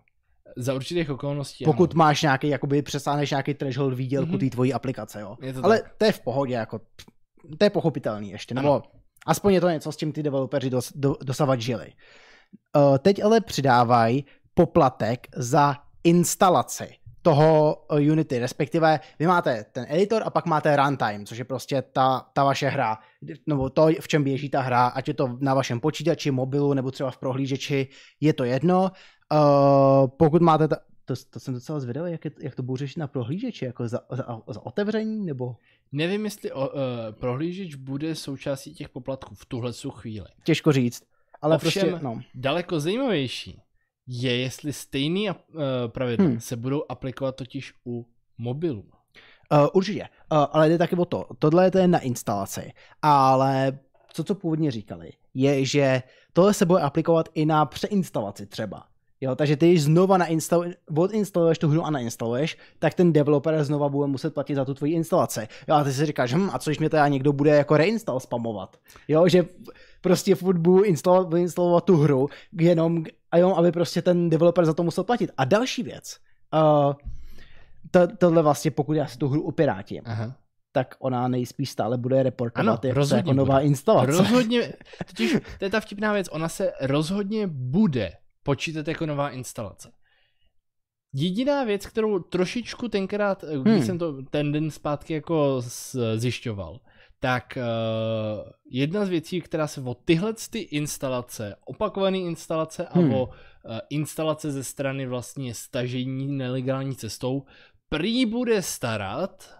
Za určitých okolností Pokud ano. máš nějaký, jakoby přesáhneš nějaký threshold výdělku Mhm. té tvojí aplikace, jo. Je to Ale tak. to je v pohodě, jako to je pochopitelný ještě, nebo Ano. aspoň je to něco, s čím ty developeři dos, do, dosavat žili. Uh, teď ale přidávají poplatek za instalaci toho uh, Unity, respektive vy máte ten editor a pak máte runtime, což je prostě ta, ta vaše hra, nebo to, v čem běží ta hra, ať je to na vašem počítači, mobilu nebo třeba v prohlížeči, je to jedno. Uh, pokud máte, ta, to, to jsem docela zvědavý, jak, je, jak to budou řešit na prohlížeči, jako za, za, za otevření, nebo Nevím, jestli o, uh, prohlížeč bude součástí těch poplatků v tuhle chvíli. těžko říct. Ale Ovšem- prostě, no. Daleko zajímavější je, jestli stejný uh, pravidla Hmm. se budou aplikovat totiž u mobilů. Uh, určitě, uh, ale jde taky o to. Tohle je na instalaci, ale to, co původně říkali, je, že tohle se bude aplikovat i na přeinstalaci třeba. Jo, takže ty, když znova nainstalu- odinstaluješ tu hru a nainstaluješ, tak ten developer znova bude muset platit za tu tvoji instalaci. Jo, a ty si říkáš, hm, a co když mě teda někdo bude jako reinstall spamovat? Jo, že prostě furt budu instalovat, instalovat tu hru, jenom, a jenom, aby prostě ten developer za to musel platit. A další věc, uh, to, tohle vlastně, pokud já si tu hru upirátím, Aha. tak ona nejspíš stále bude reportovat Ano, rozhodně jako nová bude. instalace. Rozhodně, totiž to je ta vtipná věc, ona se rozhodně bude počítat jako nová instalace. Jediná věc, kterou trošičku tenkrát, když Hmm. jsem to ten den zpátky jako zjišťoval, tak uh, jedna z věcí, která se o tyhle ty instalace, opakované instalace a Hmm. o uh, instalace ze strany vlastně stažení nelegální cestou, prý bude starat,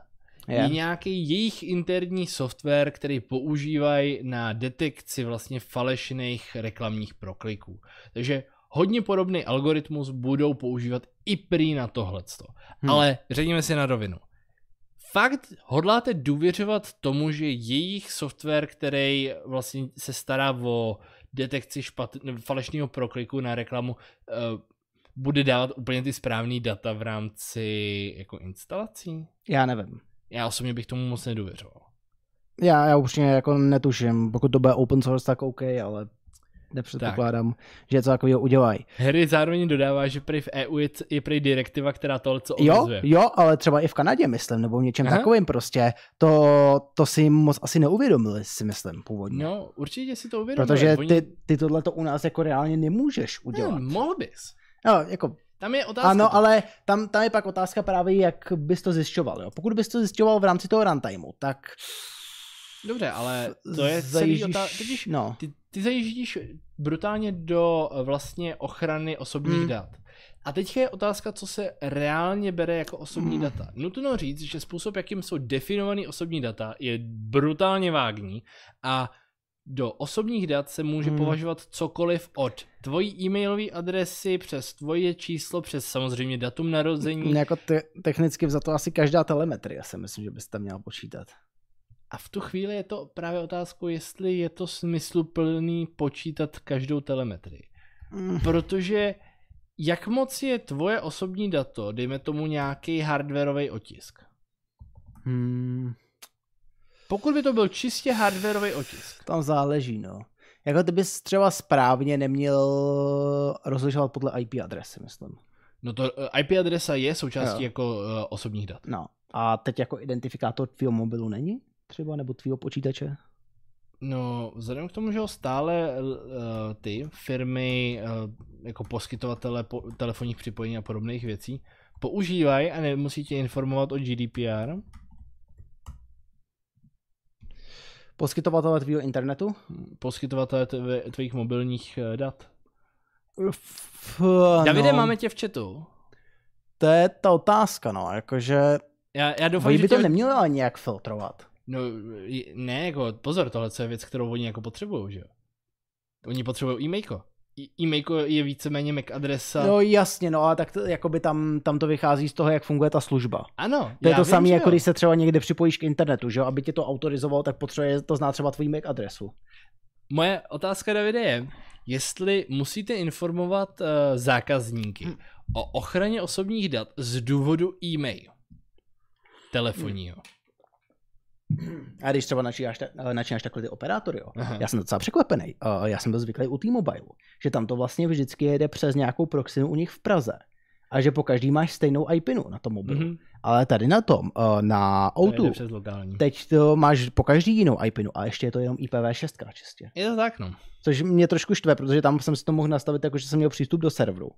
je Je. nějaký jejich interní software, který používají na detekci vlastně falešných reklamních prokliků. Takže hodně podobný algoritmus budou používat i prý na tohleto. Hmm. Ale řekněme si na rovinu. Fakt hodláte důvěřovat tomu, že jejich software, který vlastně se stará o detekci špat, falešného prokliku na reklamu, uh, bude dávat úplně ty správné data v rámci jako instalací? Já nevím. Já osobně bych tomu moc nedůvěřoval. Já, já upřímně jako netuším. Pokud to bude open source, tak OK, ale nepředpokládám, tak. že něco takového udělají. Harry zároveň dodává, že prý v EU je, je prý direktiva, která tohle co Jo, omezuje. jo, ale třeba i v Kanadě, myslím, nebo v něčem Aha. takovým prostě. To, to si moc asi neuvědomili, si myslím, původně. No, určitě si to uvědomuje. Protože Oni- ty, ty tohle to u nás jako reálně nemůžeš udělat. Ne, mohl bys. No, jako, Tam je otázka. ano, ale tam, tam je pak otázka právě, jak bys to zjišťoval. Jo? Pokud bys to zjišťoval v rámci toho runtimeu, tak Dobře, ale to je celý zajíždíš- otázka. Totiž no. ty, ty zajíždíš brutálně do eh, vlastně ochrany osobních Hmm. dat. A teď je otázka, co se reálně bere jako osobní Hmm. data. Nutno říct, že způsob, jakým jsou definovaný osobní data, je brutálně vágní a do osobních dat se může Hmm. považovat cokoliv od tvojí e-mailové adresy přes tvoje číslo, přes samozřejmě datum narození. Jako te- technicky za to asi každá telemetrie, si myslím, že byste měl počítat. A v tu chvíli je to právě otázkou, jestli je to smysluplný počítat každou telemetrii. Mm. Protože jak moc je tvoje osobní dato, dejme tomu nějaký hardwareový otisk. Hmm, Pokud by to byl čistě hardwareový otisk, tam záleží, no. Jako ty bys třeba správně neměl rozlišovat podle IP adresy, myslím. no to eh, IP adresa je součástí Jo. jako uh, osobních dat. No. A teď jako identifikátor tvýho mobilu není? Třeba, nebo tvýho počítače? No, vzhledem k tomu, že ho stále uh, ty firmy, uh, jako poskytovatele po, telefonních připojení a podobných věcí, používají a nemusí tě informovat o GDPR, Poskytovatele tvýho internetu? poskytovatele tve, tvých mobilních eh, dat. F, Davide, no. máme tě v chatu. to je ta otázka, no, jakože Já, já doufám, oni že by to tě- neměli ale nějak filtrovat. No, ne, jako pozor, tohle je věc, kterou oni jako potřebují, že jo? Oni potřebují e-mailko. E-mailko je víceméně MAC adresa. No jasně, no a tak to, jakoby tam, tam to vychází z toho, jak funguje ta služba. ano, To je to samé, jako jo. když se třeba někde připojíš k internetu, že jo? Aby tě to autorizoval, tak potřebuje to znát třeba tvůj MAC adresu. Moje otázka, Davide, je, jestli musíte informovat uh, zákazníky Hm. o ochraně osobních dat z důvodu e-mail telefonního. A když třeba načínáš, ta- načínáš takhle ty operátory, jo. Aha. Já jsem docela překvapený. Uh, já jsem byl zvyklý u T-Mobile, že tam to vlastně vždycky jede přes nějakou proxinu u nich v Praze. A že po každý máš stejnou IPinu na tom mobilu. Mhm. Ale tady na tom, uh, na To jde O2, přes lokální. teď to máš po každý jinou IPinu a ještě je to jenom IPv6 čistě. Je to tak, no. Což mě trošku štve, protože tam jsem si to mohl nastavit jako, že jsem měl přístup do serveru.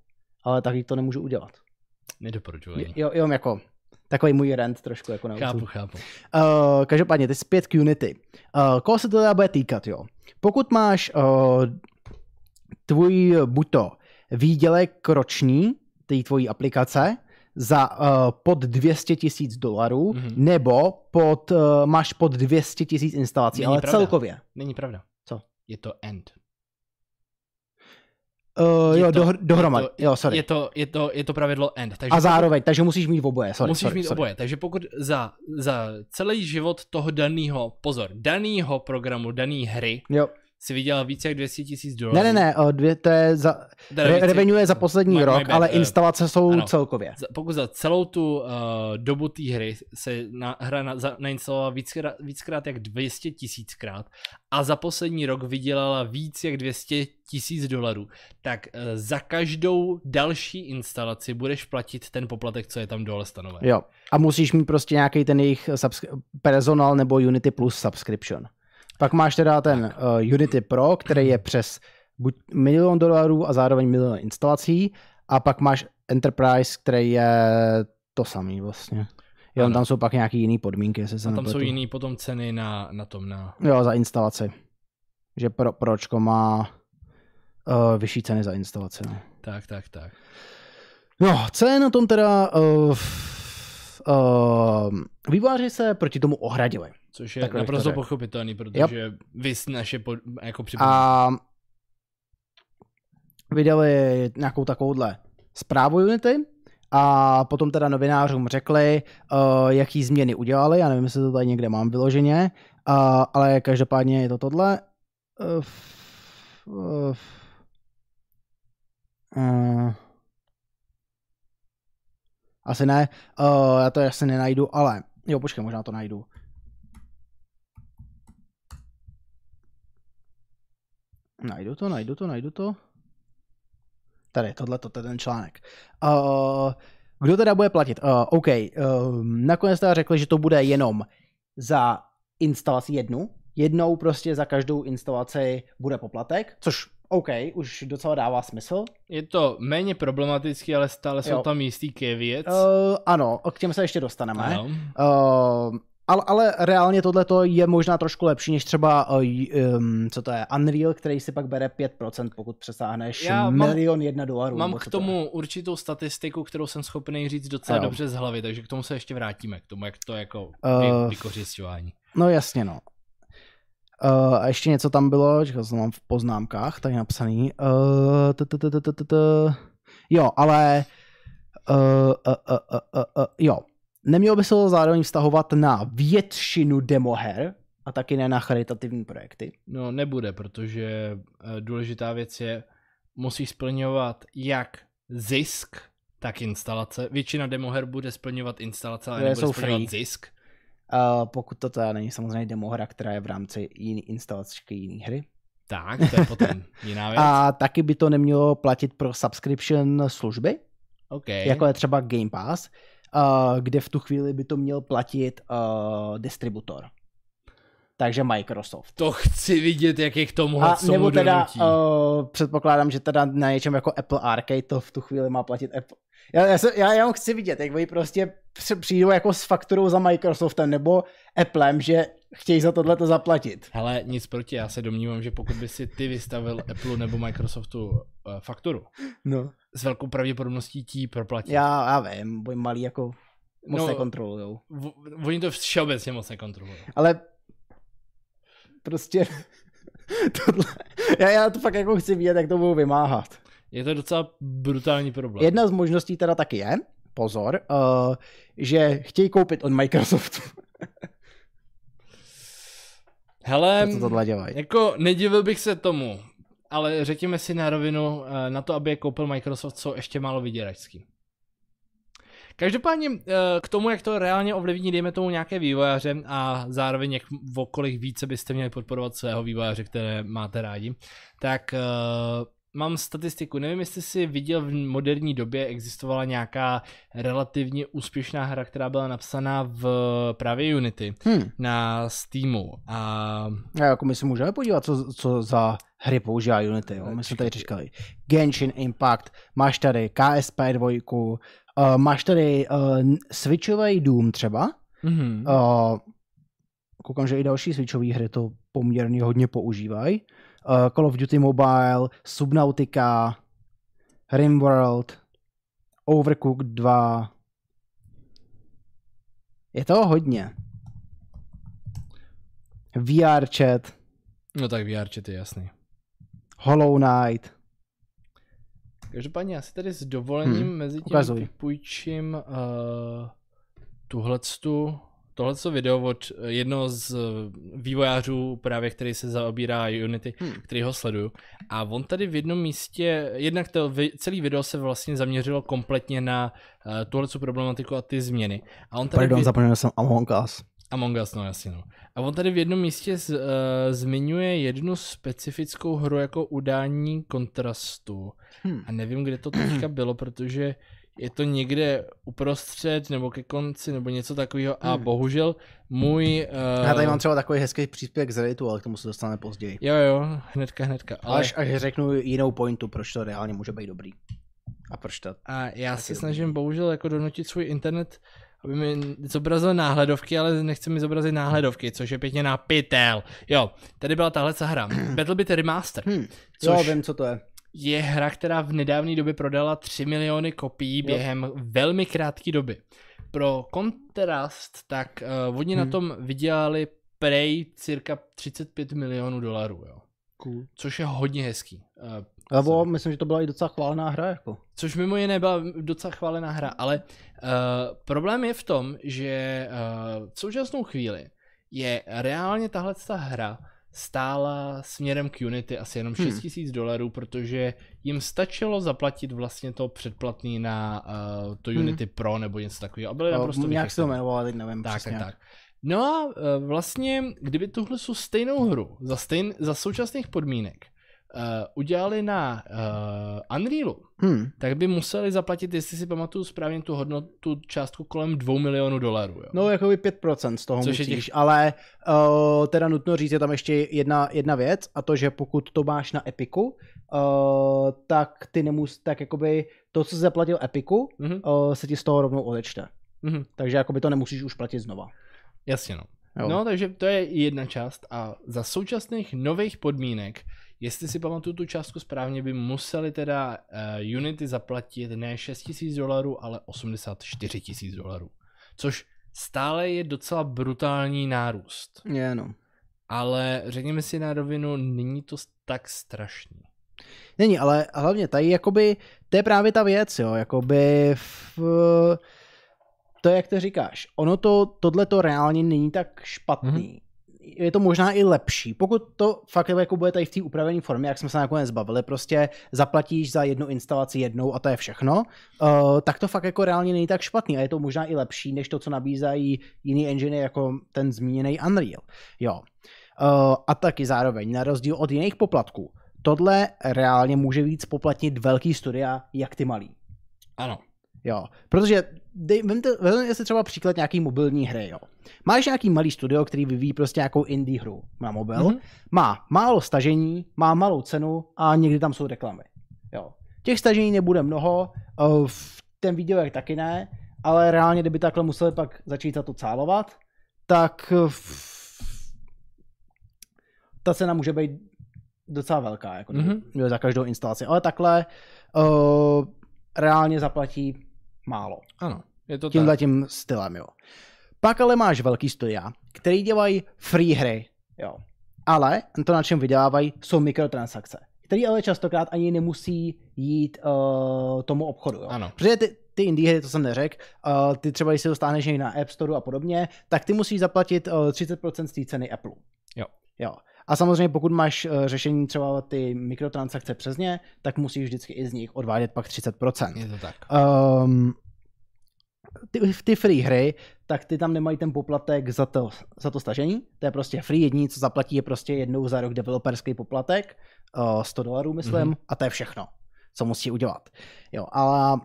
Ale taky to nemůžu udělat. Nedoporučuji. Jo, jo, jako takový můj rent trošku jako na Chápu, YouTube. chápu. Uh, každopádně, teď zpět k Unity. Uh, koho se to teda bude týkat, jo? Pokud máš uh, tvůj, buď to výdělek roční, té tvojí aplikace, za uh, pod 200 tisíc dolarů, Mhm. nebo pod, uh, máš pod 200 tisíc instalací, Není ale pravda. celkově. Není pravda. Co? Je to end. Uh, Je jo, to- dohr- dohromady. je to- jo, sorry. Je to, je, to, je to pravidlo end. Takže A zároveň, takže musíš mít oboje, sorry. Musíš sorry, mít sorry. oboje. Takže pokud za, za celý život toho daného, pozor, daného programu, dané hry Jo. Si vydělal více jak 200 tisíc dolarů. Ne, ne, ne, uh, dvě, to je za, re, revenue je za poslední My- my rok, bad, ale eh, instalace jsou ano. celkově. za- pokud za celou tu uh, dobu té hry se na, hra na, za, nainstalovala víckrát, víckrát jak 200 tisíckrát a za poslední rok vydělala víc jak 200 tisíc dolarů, tak uh, za každou další instalaci budeš platit ten poplatek, co je tam dole stanoven. Jo. A musíš mít prostě nějaký ten jejich subs- personal nebo Unity Plus subscription. Pak máš teda ten uh, Unity Pro, který je přes buď milion dolarů a zároveň milion instalací, a pak máš Enterprise, který je to samý vlastně. Jo, tam jsou pak nějaký jiný podmínky, se A tam jsou nepletu. jiný potom ceny na, na tom, na... Jo, za instalaci. Že pro, pročko má uh, vyšší ceny za instalaci. No. Tak, tak, tak. No, co je na tom teda... Uh, uh, vývojáři se proti tomu ohradili. Což je Takhle naprosto pochopitelný, protože vy naše pod, jako připomínky. A vydali nějakou takovouhle zprávu Unity a potom teda novinářům řekli, uh, jaký změny udělali, já nevím, jestli to tady někde mám vyloženě, uh, ale každopádně je to tohle. Uh, uh, uh, asi ne, uh, já to asi nenajdu, ale jo, počkej, možná to najdu. Najdu to, najdu to, najdu to. Tady, tohle to je ten článek. Uh, kdo teda bude platit? Uh, OK, uh, nakonec teda řekli, že to bude jenom za instalaci jednu. Jednou prostě za každou instalaci bude poplatek, což OK, už docela dává smysl. Je to méně problematický, ale stále jsou Jo. tam jistý caveats. Uh, ano, k těm se ještě dostaneme. ano. Uh, ale, ale reálně tohle je možná trošku lepší než třeba, um, co to je, Unreal, který si pak bere 5%, pokud přesáhneš Já mám- milion jedna dolarů. Mám k co to tomu určitou statistiku, kterou jsem schopný říct docela Jo. dobře z hlavy, takže k tomu se ještě vrátíme, k tomu, jak to jako Uh, vy, vykořišťování. No jasně, no. Uh, a ještě něco tam bylo, že to mám v poznámkách, tady napsaný. Jo, ale uh, uh, uh, uh, uh, jo. Nemělo by se to zároveň vztahovat na většinu demoher a taky ne na charitativní projekty. No nebude, protože eh, důležitá věc je, musí splňovat jak zisk, tak instalace. Většina demoher bude splňovat instalace, ale nebude splňovat free. zisk. Uh, pokud to teda není samozřejmě demohra, která je v rámci jiný instalačky jiné hry. Tak, to je potom jiná věc. A taky by to nemělo platit pro subscription služby, OK. jako je třeba Game Pass, kde v tu chvíli by to měl platit uh, distributor. Takže Microsoft. To chci vidět, jak je k tomu A nebo teda uh, předpokládám, že teda na něčem jako Apple Arcade to v tu chvíli má platit Apple. Já, já, já, já chci vidět, jak oni prostě přijdou jako s fakturou za Microsoftem nebo Applem, že chtějí za tohle to zaplatit. Hele, nic proti, já se domnívám, že pokud by si ty vystavil Apple nebo Microsoftu uh, fakturu, no. s velkou pravděpodobností ti proplatí. Já, já vím, boj malý jako moc no, nekontrolujou. Oni to všeobecně moc nekontrolují. Ale prostě tohle, já, já to fakt jako chci vidět, jak to budou vymáhat. Je to docela brutální problém. Jedna z možností teda taky je, pozor, uh, že chtějí koupit od Microsoftu. Hele, to tohle dělají. jako nedivil bych se tomu, ale řekněme si na rovinu, eh, na to, aby je koupil Microsoft, jsou ještě málo vyděračský. Každopádně eh, k tomu, jak to reálně ovlivní, dejme tomu nějaké vývojáře a zároveň jak v okolích více byste měli podporovat svého vývojáře, které máte rádi, tak mám statistiku, nevím, jestli jsi viděl v moderní době existovala nějaká relativně úspěšná hra, která byla napsaná v právě Unity hmm. na Steamu. A... a jako my si můžeme podívat, co, co za hry používá Unity. Jo? My jsme tady říkali Genshin Impact, máš tady KSP 2, uh, máš tady uh, Switchový Doom třeba. Mm-hmm. Uh, koukám, že i další Switchové hry to poměrně hodně používají uh, Call of Duty Mobile, Subnautica, Rimworld, Overcooked 2. Je toho hodně. VR chat. No tak VR chat je jasný. Hollow Knight. Každopádně já si tady s dovolením hmm, mezi tím půjčím uh, tuhletu tohle video od jednoho z vývojářů, právě který se zaobírá Unity, hmm. který ho sleduju. A on tady v jednom místě, jednak to, celý video se vlastně zaměřilo kompletně na uh, tuhle problematiku a ty změny. A on tady Pardon, vě... zapomněl jsem Among Us. Among Us, no jasně no. A on tady v jednom místě z, uh, zmiňuje jednu specifickou hru jako udání kontrastu. Hmm. A nevím, kde to teďka bylo, protože je to někde uprostřed nebo ke konci nebo něco takového hmm. a bohužel můj... Uh... Já tady mám třeba takový hezký příspěvek z Redditu, ale k tomu se dostaneme později. Jo, jo, hnedka, hnedka. Ale... Až, až řeknu jinou pointu, proč to reálně může být dobrý. A proč to... A já se snažím dobrý. bohužel jako donutit svůj internet, aby mi zobrazil náhledovky, ale nechce mi zobrazit náhledovky, což je pěkně na pytel. Jo, tady byla tahle hra. Battlebit Remaster. Hmm. Což... Jo, vím, co to je je hra, která v nedávné době prodala 3 miliony kopií jo. během velmi krátké doby. Pro kontrast, tak uh, oni hmm. na tom vydělali prej cirka 35 milionů dolarů, jo. Cool. Což je hodně hezký. Uh, Nebo myslím, že to byla i docela chválená hra, jako. Což mimo jiné byla docela chválená hra, ale uh, problém je v tom, že uh, v současnou chvíli je reálně tahle hra stála směrem k Unity asi jenom 6 hmm. dolarů, protože jim stačilo zaplatit vlastně to předplatný na uh, to hmm. Unity hmm. Pro nebo něco takového. A byly no, naprosto Nějak se to jmenovalo, teď nevím tak, přesně. Tak, tak. No a uh, vlastně, kdyby tuhle stejnou hru za, stejn, za současných podmínek uh, udělali na uh, Unrealu, hmm. tak by museli zaplatit, jestli si pamatuju správně, tu hodnotu částku kolem 2 milionů dolarů. Jo. No, jako by 5% z toho Což musíš, těch... ale uh, teda nutno říct, je tam ještě jedna, jedna věc a to, že pokud to máš na Epiku, uh, tak ty nemus, tak jakoby to, co jsi zaplatil Epiku, mm-hmm. uh, se ti z toho rovnou odečte. Mm-hmm. Takže jakoby to nemusíš už platit znova. Jasně no. Jo. No, takže to je jedna část a za současných nových podmínek Jestli si pamatuju tu částku správně, by museli teda uh, Unity zaplatit ne 6000 dolarů, ale 84 000 dolarů. Což stále je docela brutální nárůst. Je, no. Ale řekněme si na rovinu, není to tak strašný. Není, ale hlavně tady jakoby, to je právě ta věc, jo, jakoby v, to, jak to říkáš, ono to, tohle to reálně není tak špatný. Mm-hmm je to možná i lepší. Pokud to fakt jako bude tady v té upravené formě, jak jsme se nakonec bavili, prostě zaplatíš za jednu instalaci jednou a to je všechno, uh, tak to fakt jako reálně není tak špatný a je to možná i lepší, než to, co nabízají jiný engine jako ten zmíněný Unreal. Jo. Uh, a taky zároveň, na rozdíl od jiných poplatků, tohle reálně může víc poplatnit velký studia, jak ty malý. Ano. Jo, protože dej, vemte, vemte si třeba příklad nějaký mobilní hry, jo. Máš nějaký malý studio, který vyvíjí prostě nějakou indie hru na mobil, Mhm. mm-hmm. má málo stažení, má malou cenu a někdy tam jsou reklamy. Jo. Těch stažení nebude mnoho, eh, v- ten výdělek taky ne, ale reálně, kdyby takhle museli pak začít za to cálovat, tak eh, v- ta cena může být docela velká, jako Mhm. mm-hmm. za každou instalaci. Ale takhle uh, reálně zaplatí málo. Ano, je to Tímhle tak. tím stylem, jo. Pak ale máš velký studia, který dělají free hry, jo. Ale to, na čem vydělávají, jsou mikrotransakce, které ale častokrát ani nemusí jít uh, tomu obchodu, jo. Ano. Protože ty, ty indie hry, to jsem neřekl, uh, ty třeba, když si někde na App Store a podobně, tak ty musíš zaplatit uh, 30% z té ceny Apple. Jo. Jo. A samozřejmě pokud máš uh, řešení třeba ty mikrotransakce přes ně, tak musíš vždycky i z nich odvádět pak 30%. Je to tak. Um, ty, ty free hry, tak ty tam nemají ten poplatek za to, za to stažení. To je prostě free. Jediný, co zaplatí, je prostě jednou za rok developerský poplatek, uh, 100 dolarů, myslím, Mhm. mm-hmm. a to je všechno, co musí udělat. Jo, ale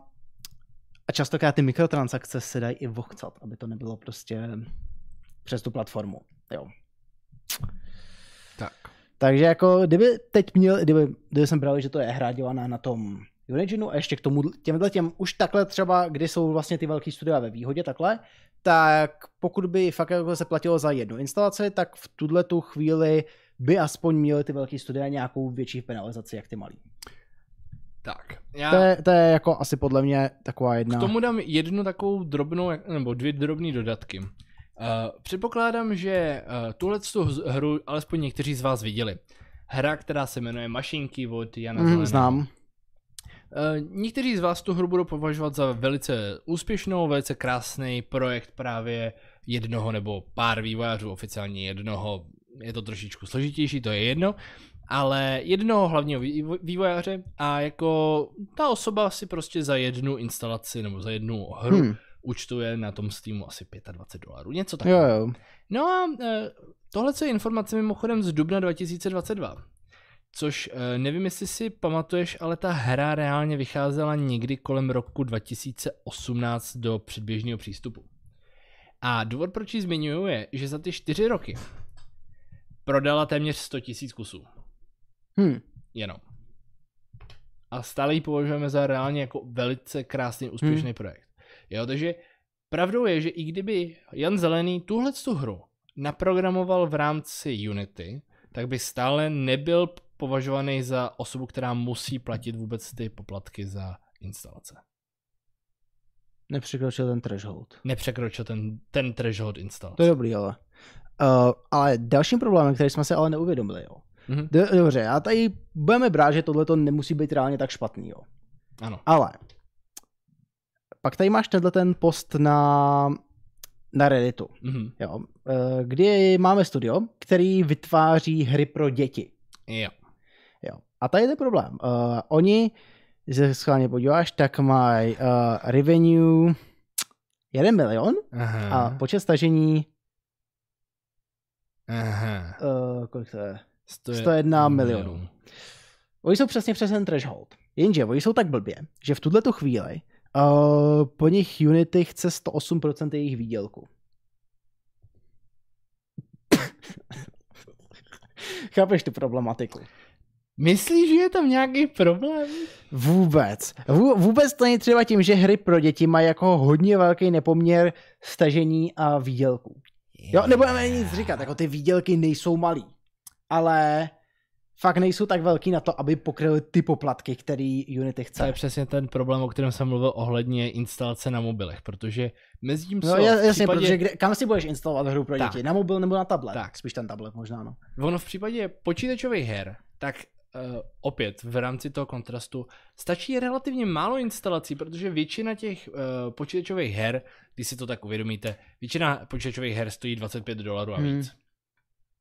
a častokrát ty mikrotransakce se dají i vochcat, aby to nebylo prostě přes tu platformu. Jo. Tak. Takže jako, kdyby teď měl, kdyby, kdyby jsem bral, že to je hra dělaná na tom Unigenu a ještě k tomu těmhle těm už takhle třeba, kdy jsou vlastně ty velký studia ve výhodě takhle, tak pokud by fakt jako se platilo za jednu instalaci, tak v tuhle tu chvíli by aspoň měly ty velký studia nějakou větší penalizaci, jak ty malý. Tak. Já To je, to je jako asi podle mě taková jedna... k tomu dám jednu takovou drobnou, nebo dvě drobné dodatky. Uh, předpokládám, že uh, tuhle hru alespoň někteří z vás viděli. Hra, která se jmenuje Mašinky od Jana mm, Zeleného. znám. Uh, někteří z vás tu hru budou považovat za velice úspěšnou, velice krásný projekt právě jednoho nebo pár vývojářů, oficiálně jednoho, je to trošičku složitější, to je jedno, ale jednoho hlavního vývo- vývojáře a jako ta osoba si prostě za jednu instalaci nebo za jednu hru hmm. Hmm. účtuje na tom Steamu asi 25 dolarů, něco Jo, takového. jo. No a eh, tohle je informace mimochodem z dubna 2022. Což eh, nevím, jestli si pamatuješ, ale ta hra reálně vycházela někdy kolem roku 2018 do předběžného přístupu. A důvod, proč ji zmiňuju, je, že za ty čtyři roky prodala téměř 100 000 kusů. Hm. Jenom. A stále ji považujeme za reálně jako velice krásný, úspěšný Hmm. projekt. Jo, takže pravdou je, že i kdyby Jan Zelený tuhle tu hru naprogramoval v rámci Unity, tak by stále nebyl považovaný za osobu, která musí platit vůbec ty poplatky za instalace. Nepřekročil ten threshold. Nepřekročil ten, ten threshold instalace. To je dobrý, ale. Uh, ale dalším problémem, který jsme si ale neuvědomili, jo. Mhm. D- dobře, a tady budeme brát, že tohle to nemusí být reálně tak špatný, jo. Ano. Ale pak tady máš tenhle ten post na, na Redditu, Mhm. jo, eh, kdy máme studio, který vytváří hry pro děti. Jo. Jo. A tady je ten problém. Uh, oni, když se schválně podíváš, tak mají uh, revenue 1 milion Aha. a počet stažení, Aha. uh, kolik to je? 101 101 milionů. Oni jsou přesně přes ten threshold. Jenže oni jsou tak blbě, že v tuhle tu chvíli uh, po nich Unity chce 108% jejich výdělku. Chápeš tu problematiku? Myslíš, že je tam nějaký problém? Vůbec. Vů, vůbec to není třeba tím, že hry pro děti mají jako hodně velký nepoměr stažení a výdělků. Jo, nebudeme nic říkat, jako ty výdělky nejsou malý. Ale fakt nejsou tak velký na to, aby pokryly ty poplatky, který Unity To je chce. přesně ten problém, o kterém jsem mluvil ohledně instalace na mobilech, protože mezi tím, No jasně, případě, protože kde, kam si budeš instalovat hru pro Tak. děti? Na mobil nebo na tablet? Tak. Spíš ten tablet možná, no. ono v případě počítačových her, tak uh, opět v rámci toho kontrastu stačí relativně málo instalací, protože většina těch uh, počítačových her, když si to tak uvědomíte, většina počítačových her stojí 25 dolarů a Hmm.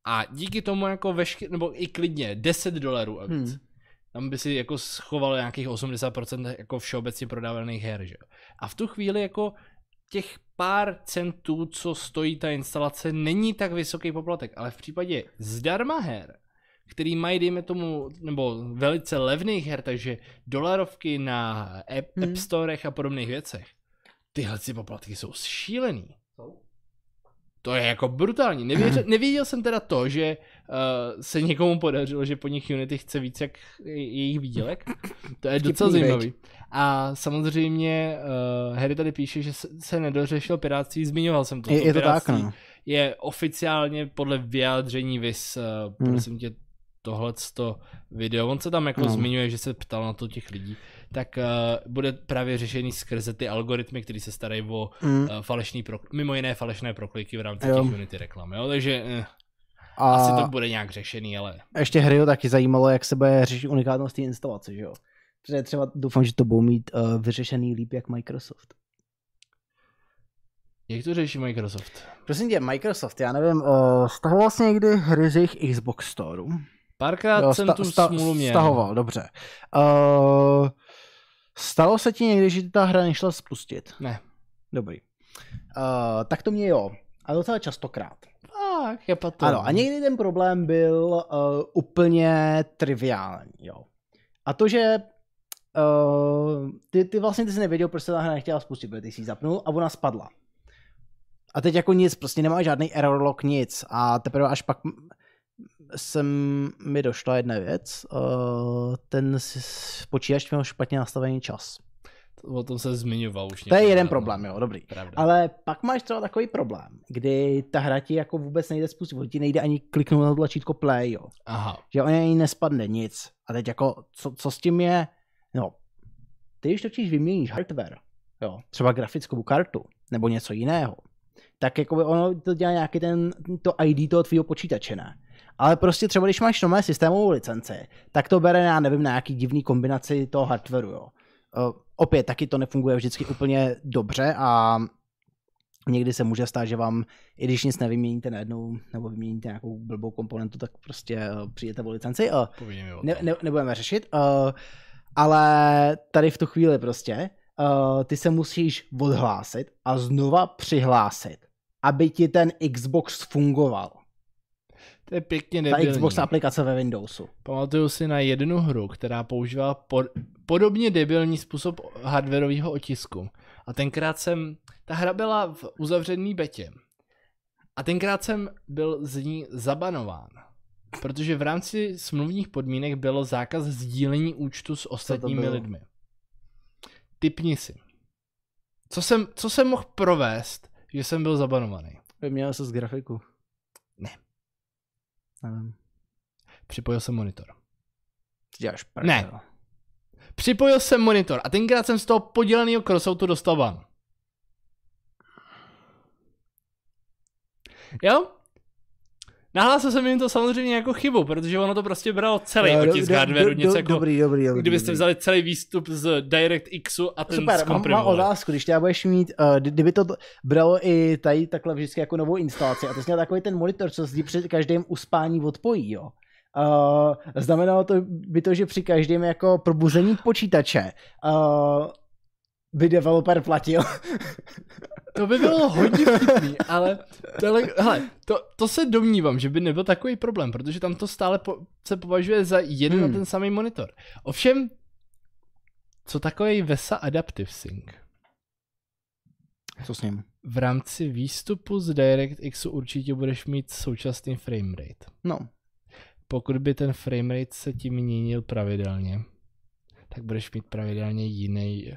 A díky tomu jako vešky, nebo i klidně 10 dolarů a víc. Hmm. Tam by si jako schoval nějakých 80% jako všeobecně prodávaných her, že jo. A v tu chvíli jako těch pár centů, co stojí ta instalace, není tak vysoký poplatek, ale v případě zdarma her, který mají, dejme tomu, nebo velice levných her, takže dolarovky na App, Hmm. App Storech a podobných věcech, tyhle si poplatky jsou šílený. To je jako brutální. Nevěřil, nevěděl jsem teda to, že uh, se někomu podařilo, že po nich Unity chce víc jak jejich výdělek. To je docela zajímavý. A samozřejmě uh, Harry tady píše, že se, nedořešil pirátství, zmiňoval jsem to. Je, je to tak, no. je oficiálně podle vyjádření vys, uh, Hmm. prosím tě, tohleto video, on se tam jako No. zmiňuje, že se ptal na to těch lidí, tak uh, bude právě řešený skrze ty algoritmy, které se starají o Mm. uh, falešný pro, mimo jiné falešné prokliky v rámci Jo. těch Unity reklam, jo, takže eh, A asi to bude nějak řešený, ale ještě hry taky zajímalo, jak se bude řešit unikátnost té instalace, že jo? Protože třeba doufám, že to budou mít uh, vyřešený líp jak Microsoft. jak to řeší Microsoft? Prosím tě, Microsoft, já nevím, uh, stahoval jsi někdy hry z jejich Xbox Store? Párkrát Jo, jsem sta- tu sta- smůlu měl. Stahoval, dobře. Uh, stalo se ti někdy, že ta hra nešla spustit? Ne. Dobrý. Uh, tak to mě jo. A docela častokrát. Tak, je to. Ano, a někdy ten problém byl uh, úplně triviální, jo. A to, že uh, ty, ty vlastně ty jsi nevěděl, proč se ta hra nechtěla spustit, protože ty jsi ji zapnul a ona spadla. A teď jako nic, prostě nemá žádný error log, nic. A teprve až pak jsem mi došla jedna věc, ten počítač měl špatně nastavený čas. O tom se zmiňoval už To je jeden no. problém, jo, dobrý. Pravda. Ale pak máš třeba takový problém, kdy ta hra ti jako vůbec nejde spustit, ti nejde ani kliknout na tlačítko play, jo. Aha. Že o něj nespadne nic. A teď jako, co, co s tím je, no, ty když totiž vyměníš hardware, jo, třeba grafickou kartu, nebo něco jiného, tak jako ono to dělá nějaký ten, to ID toho tvýho počítače, ne? Ale prostě třeba když máš nové systémovou licenci, tak to bere, já nevím, na nějaký divný kombinaci toho hardwareu, jo. Uh, opět, taky to nefunguje vždycky úplně dobře a někdy se může stát, že vám, i když nic nevyměníte najednou, nebo vyměníte nějakou blbou komponentu, tak prostě uh, přijete o licenci. O ne, ne, nebudeme řešit, ale tady v tu chvíli prostě ty se musíš odhlásit a znova přihlásit, aby ti ten Xbox fungoval. To je pěkně Ta debilní. Xbox aplikace ve Windowsu. Pamatuju si na jednu hru, která používá pod, podobně debilní způsob hardwareového otisku. A tenkrát jsem, ta hra byla v uzavřený betě. A tenkrát jsem byl z ní zabanován. Protože v rámci smluvních podmínek bylo zákaz sdílení účtu s ostatními lidmi. Typni si. Co jsem, co jsem mohl provést, že jsem byl zabanovaný? Vyměnil se z grafiku. Ne. Nevím. Připojil jsem monitor. Ty Děláš prdel. Ne. Připojil jsem monitor a tenkrát jsem z toho poděleného crossoutu dostal ban. Jo? Nahlásil jsem jim to samozřejmě jako chybu, protože ono to prostě bralo celý do- otisk do- hardwareu, do- něco do- jako, Dobrý, dobrý, dobrý. kdybyste dobrý. vzali celý výstup z DirectXu a ten Super, mám, mám otázku, když teda budeš mít, uh, kdyby to bralo i tady takhle vždycky jako novou instalaci a ty jsi měl takový ten monitor, co se ti při každém uspání odpojí, jo. Uh, znamenalo to by to, že při každém jako probuzení počítače uh, by developer platil. To by bylo hodně vtipný, ale tohle, hele, to, to se domnívám, že by nebyl takový problém, protože tam to stále po, se považuje za jeden Hmm. a ten samý monitor. Ovšem, co takový VESA Adaptive Sync? Co s ním? V rámci výstupu z DirectXu určitě budeš mít současný framerate. No, Pokud by ten framerate se ti měnil pravidelně, tak budeš mít pravidelně jiný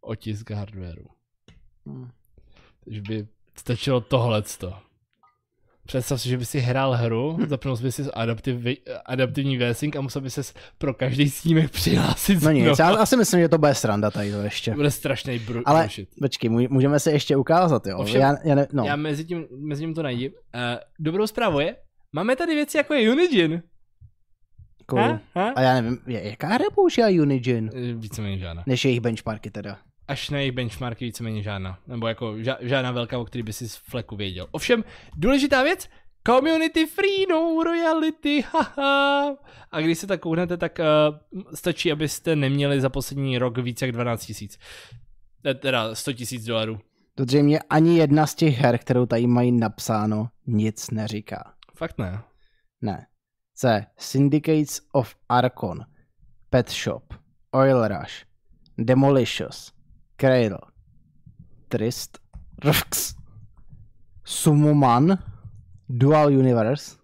otisk hardwareu. hm. Takže by stačilo tohleto. Představ si, že by si hrál hru, zapnul by si adaptiv, adaptivní VSync a musel by se pro každý snímek přihlásit no nic, já asi myslím, že to bude sranda tady to ještě. Bude strašný bru- Ale-. Počkej, můžeme se ještě ukázat, jo. Ovšem, já, já ne, no. Já mezi tím, mezi tím to najdi. Uh, dobrou zprávu je, máme tady věci jako je Unigine. cool. Ha? Ha? A já nevím, jaká hra používá Unigine? Eh, Víceméně žádná. Než jejich benchmarky teda. Až na jejich benchmarky víceméně žádná. Nebo jako ža- žádná velká, o který by si z fleku věděl. Ovšem, důležitá věc, community free, no royalty, haha. A když se tak kouknete, tak uh, stačí, abyste neměli za poslední rok více jak 12 tisíc. Eh, Teda 100 tisíc dolarů. To zřejmě ani jedna z těch her, kterou tady mají napsáno, nic neříká. Fakt ne. Ne. C. Syndicates of Archon, Pet Shop, Oil Rush, Demolicious, Cradle, Trist, Rx, Sumoman, Dual Universe.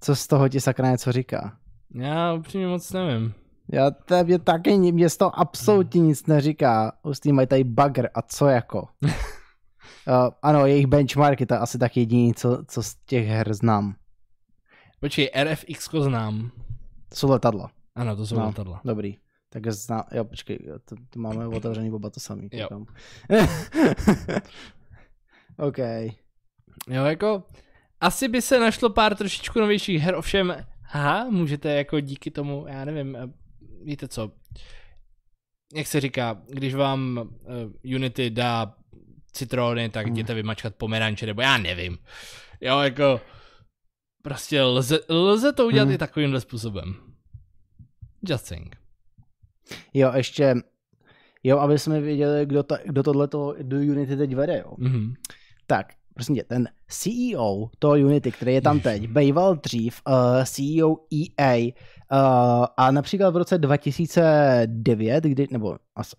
Co z toho ti sakra něco říká? Já upřímně moc nevím. Já to mě taky, mě z toho absolutně nic neříká. Hustý mají tady bugger a co jako. uh, ano, jejich benchmark je to asi tak jediný, co, co z těch her znám. Počkej, RFX znám. To jsou letadla. Ano, to jsou No. letadla. Dobrý. Tak zná, jo, počkej, to, to máme otevřený oba to samý. Jo. OK. Jo, jako, asi by se našlo pár trošičku novějších her, ovšem, aha, můžete jako díky tomu, já nevím, eh, víte co, jak se říká, když vám uh, Unity dá citrony, tak Hmm. jděte vymačkat pomeranče, nebo já nevím. Jo, jako, prostě lze, lze to udělat Hmm. i takovýmhle způsobem. Just saying. Jo, ještě, jo, aby jsme věděli, kdo, ta, kdo tohleto do Unity teď vede, jo. Mhm. Tak, prosím tě, ten CEO toho Unity, který je tam teď, býval dřív uh, CEO EA uh, a například v roce 2009, kdy, nebo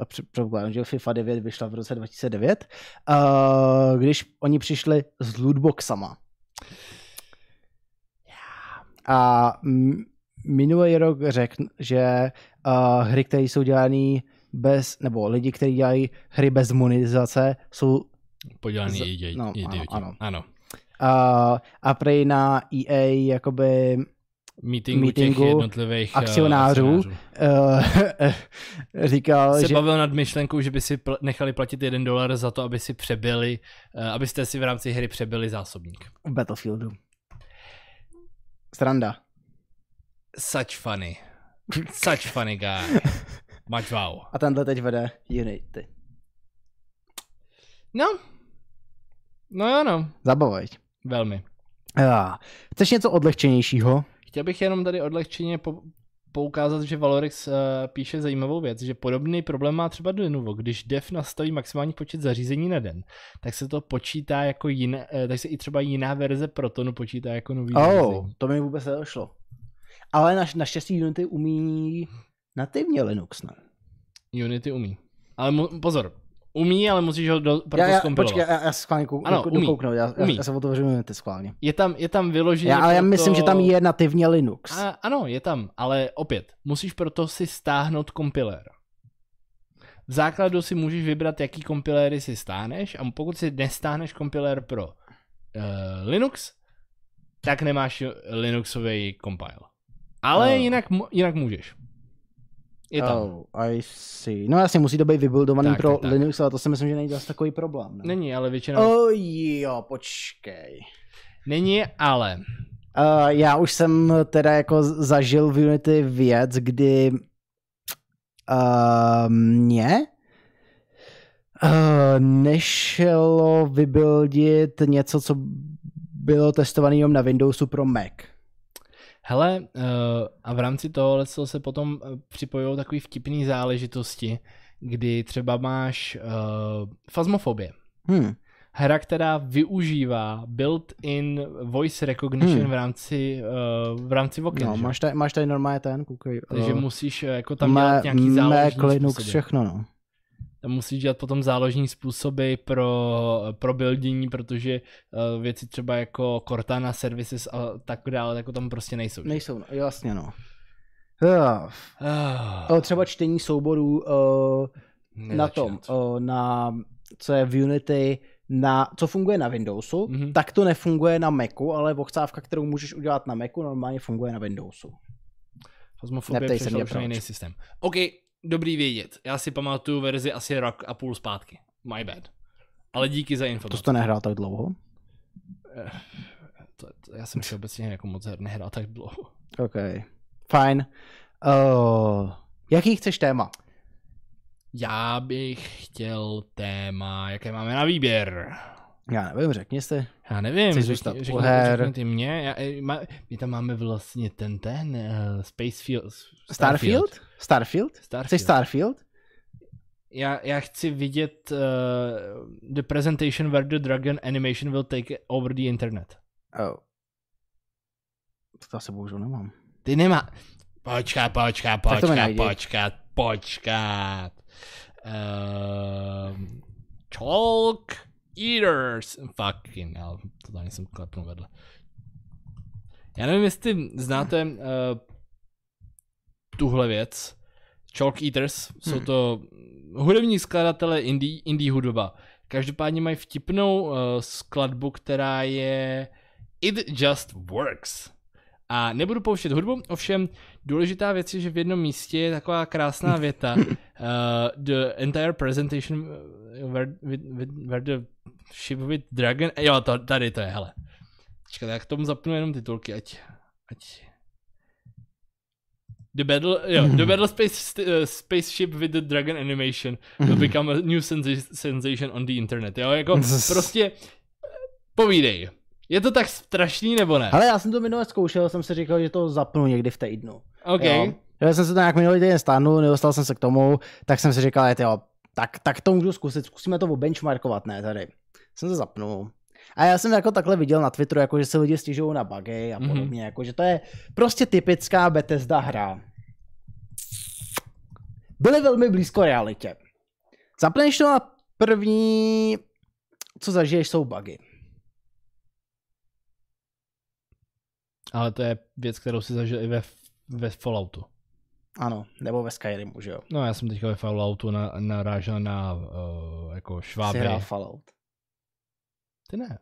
předpokládám, že FIFA 9 vyšla v roce 2009, uh, když oni přišli s lootboxama. A minulý rok řekl, že uh, hry, které jsou dělané bez, nebo lidi, kteří dělají hry bez monetizace, jsou Podělaný Z- idioti. no, ano, idioti. ano. ano. uh, a prej na EA jakoby Meetingu, těch Meetingu jednotlivých eh, akcionářů. uh, říkal, se že bavil nad myšlenkou, že by si pl- nechali platit jeden dolar za to, aby si přebyli, uh, abyste si v rámci hry přebyli zásobník. v Battlefieldu. Stranda. Such funny. Such funny guy. Much wow. A tenhle teď vede Unity. No. No jo, no. Zabavujď. Velmi. Uh, chceš něco odlehčenějšího? Chtěl bych jenom tady odlehčeně po- poukázat, že Valorix uh, píše zajímavou věc, že podobný problém má třeba Lenovo. Když dev nastaví maximální počet zařízení na den, tak se to počítá jako jiné, uh, tak se i třeba jiná verze Protonu počítá jako nový Oh, zařízení. to mi vůbec nedošlo. Ale naš, naštěstí Unity umí nativně Linux, ne? Unity umí. Ale mu, pozor, umí, ale musíš ho do, proto Já, já, počkej, já, já se schválně kou, Ano, umí. dokouknu, já, já, Umí. já se otevřu Unity schválně. Je tam, je tam vyloženě Já, ale já proto... myslím, že tam je nativně Linux. A, ano, je tam, ale opět, musíš proto si stáhnout kompilér. V základu si můžeš vybrat, jaký kompiléry si stáneš a pokud si nestáhneš kompilér pro uh, Linux, tak nemáš Linuxový compile. Ale Oh. jinak, jinak můžeš. Je tam. Oh, I see. No jasně, musí to být vybuildovaný Tak, pro tak, tak. Linux, ale to si myslím, že není zase takový problém. Ne? Není, ale většina... Oh jo, počkej. Není, ale... Uh, já už jsem teda jako zažil v Unity věc, kdy uh, mě uh, nešlo vybuildit něco, co bylo testované jenom na Windowsu pro Mac. Hele, uh, a v rámci toho se potom eh, připojují takové vtipné záležitosti, kdy třeba máš uh, fazmofobie. Hmm. Hra, která využívá built-in voice recognition Hmm. v rámci, uh, v rámci oken, No, že? máš tady, máš tady normálně ten, koukej. Takže uh, musíš eh, jako tam dělat Mac, nějaký záložní Mac, Linux, způsoby. všechno, no. Tam musíš dělat potom záložní způsoby pro, pro buildění, protože uh, věci třeba jako Cortana services a tak dále, jako tam prostě nejsou. že? Nejsou, no, jasně, no. Uh, uh, třeba čtení souborů uh, na tom, uh, na, co je v Unity, na, co funguje na Windowsu, Mhm. mm-hmm. tak to nefunguje na Macu, ale voxávka, kterou můžeš udělat na Macu, normálně funguje na Windowsu. Se přešla už na jiný systém. OK, dobrý vědět. Já si pamatuju verzi asi rok a půl zpátky. My bad. Ale díky za To jsi to nehrál tak dlouho? To, to, já jsem si obecně jako moc her nehrál tak dlouho. OK. Fajn. Uh, jaký chceš téma? Já bych chtěl téma, jaké máme na výběr. Já nevím, řekni si. Já nevím, Chci řekni, zůstat řekni, her. řekni ty mě. Já, eh, má, my tam máme vlastně ten, ten, uh, Spacefield. Starfield? Starfield? Starfield. Chceš Starfield? Já, já chci vidět uh, the presentation where the dragon animation will take over the internet. Oh. to asi bohužel nemám. Ty nemá... Počkat, počkat, počkat, počkat, počkat. Um, Chalk Eaters. Fucking hell, to tady jsem klepnul vedle. Já nevím, jestli znáte uh, tuhle věc. Chalk Eaters, jsou Hmm. to hudební skladatelé indie, indie hudba. Každopádně mají vtipnou uh, skladbu, která je It Just Works. A nebudu pouštět hudbu, ovšem důležitá věc je, že v jednom místě je taková krásná věta. uh, the entire presentation where, where the ship with dragon... Jo, to, tady to je, hele. Počkat, já k tomu zapnu jenom titulky, ať... ať... The battle, jo, the battle space, uh, spaceship with the dragon animation will become a new sensa- sensation on the internet. Jo, jako prostě povídej. Je to tak strašný nebo ne? Ale já jsem to minule zkoušel, jsem si říkal, že to zapnu někdy v týdnu. OK. Jo. Já jsem se to nějak minulý týden stáhnul, nedostal jsem se k tomu, tak jsem si říkal, jo, tak, tak to můžu zkusit, zkusíme to benchmarkovat, ne tady. Jsem to zapnul. A já jsem jako takhle viděl na Twitteru, jako že se lidi stěžují na bugy a Mhm. podobně, mm-hmm. jako že to je prostě typická Bethesda hra. Byly velmi blízko realitě. Zapneš to a první, co zažiješ, jsou bugy. Ale to je věc, kterou si zažil i ve, ve Falloutu. Ano, nebo ve Skyrimu, že jo. No já jsem teďka ve Falloutu na, narážel na uh, jako Jsi šváby. hrál Fallout. Ty ne.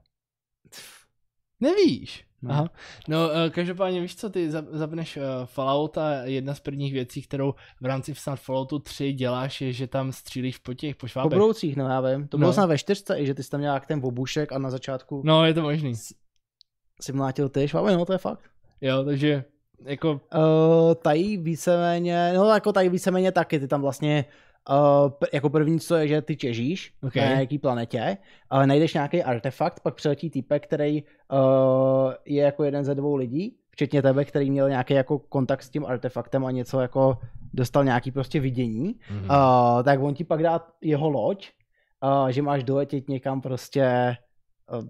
Nevíš. No. Aha. No, uh, každopádně víš co, ty zap- zapneš uh, Fallout a jedna z prvních věcí, kterou v rámci snad Falloutu 3 děláš, je, že tam střílíš po těch, po Po budoucích, no já vím. To bylo No. snad ve čtyřce, i že ty jsi tam měl jak ten obušek a na začátku No, je to možný. si mlátil ty šváby, no to je fakt. Jo, takže jako Uh, tady víceméně, no jako tady víceméně taky, ty tam vlastně Uh, p- jako první, co je, že ty těžíš Ok. na nějaký planetě, ale najdeš nějaký artefakt, pak přiletí týpek, který uh, je jako jeden ze dvou lidí, včetně tebe, který měl nějaký jako kontakt s tím artefaktem a něco jako dostal nějaký prostě vidění, mhm. uh, tak on ti pak dá jeho loď, uh, že máš doletět někam prostě,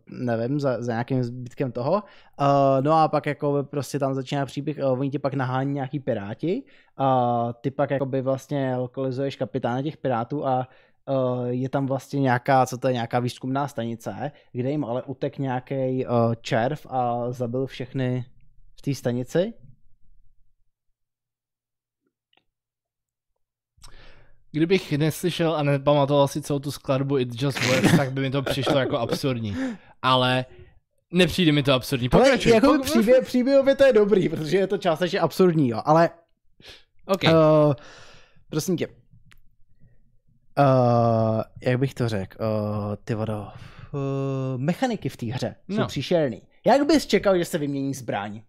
nevím, za, za nějakým zbytkem toho. Uh, no a pak jako prostě tam začíná příběh, uh, oni ti pak nahání nějaký piráti, uh, ty pak jakoby vlastně lokalizuješ kapitána těch pirátů a uh, je tam vlastně nějaká, co to je, nějaká výzkumná stanice, kde jim ale utek nějaký uh, červ a zabil všechny v té stanici. Kdybych neslyšel a nepamatoval si celou tu skladbu It Just Works, tak by mi to přišlo jako absurdní. Ale nepřijde mi to absurdní. Ale Pokračuj. jako pok- příběh, příběhově to je dobrý, protože je to částečně absurdní, jo, ale Okay. Uh, prosím tě. Uh, jak bych to řekl? Uh, ty vodo. Uh, mechaniky v té hře jsou No. příšerný. Jak bys čekal, že se vymění zbraň?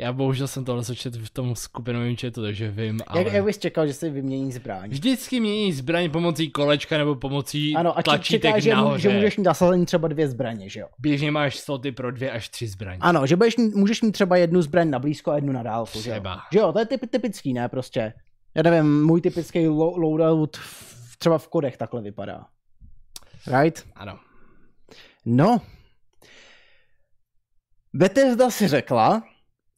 Já bohužel jsem tohle začet v tom skupinovém chatu, takže vím, ale... Jak, jak bys čekal, že se vymění zbraň? Vždycky mění zbraň pomocí kolečka nebo pomocí Ano, a tlačítek čeká, že, nahoře. že můžeš mít nasazení třeba dvě zbraně, že jo? Běžně máš sloty pro dvě až tři zbraně. Ano, že budeš, můžeš mít třeba jednu zbraň na blízko a jednu na dálku, že jo? Že jo, to je typ, typický, ne, prostě. Já nevím, můj typický lo- loadout v, třeba v kodech takhle vypadá. Right? Ano. No. Bethesda si řekla,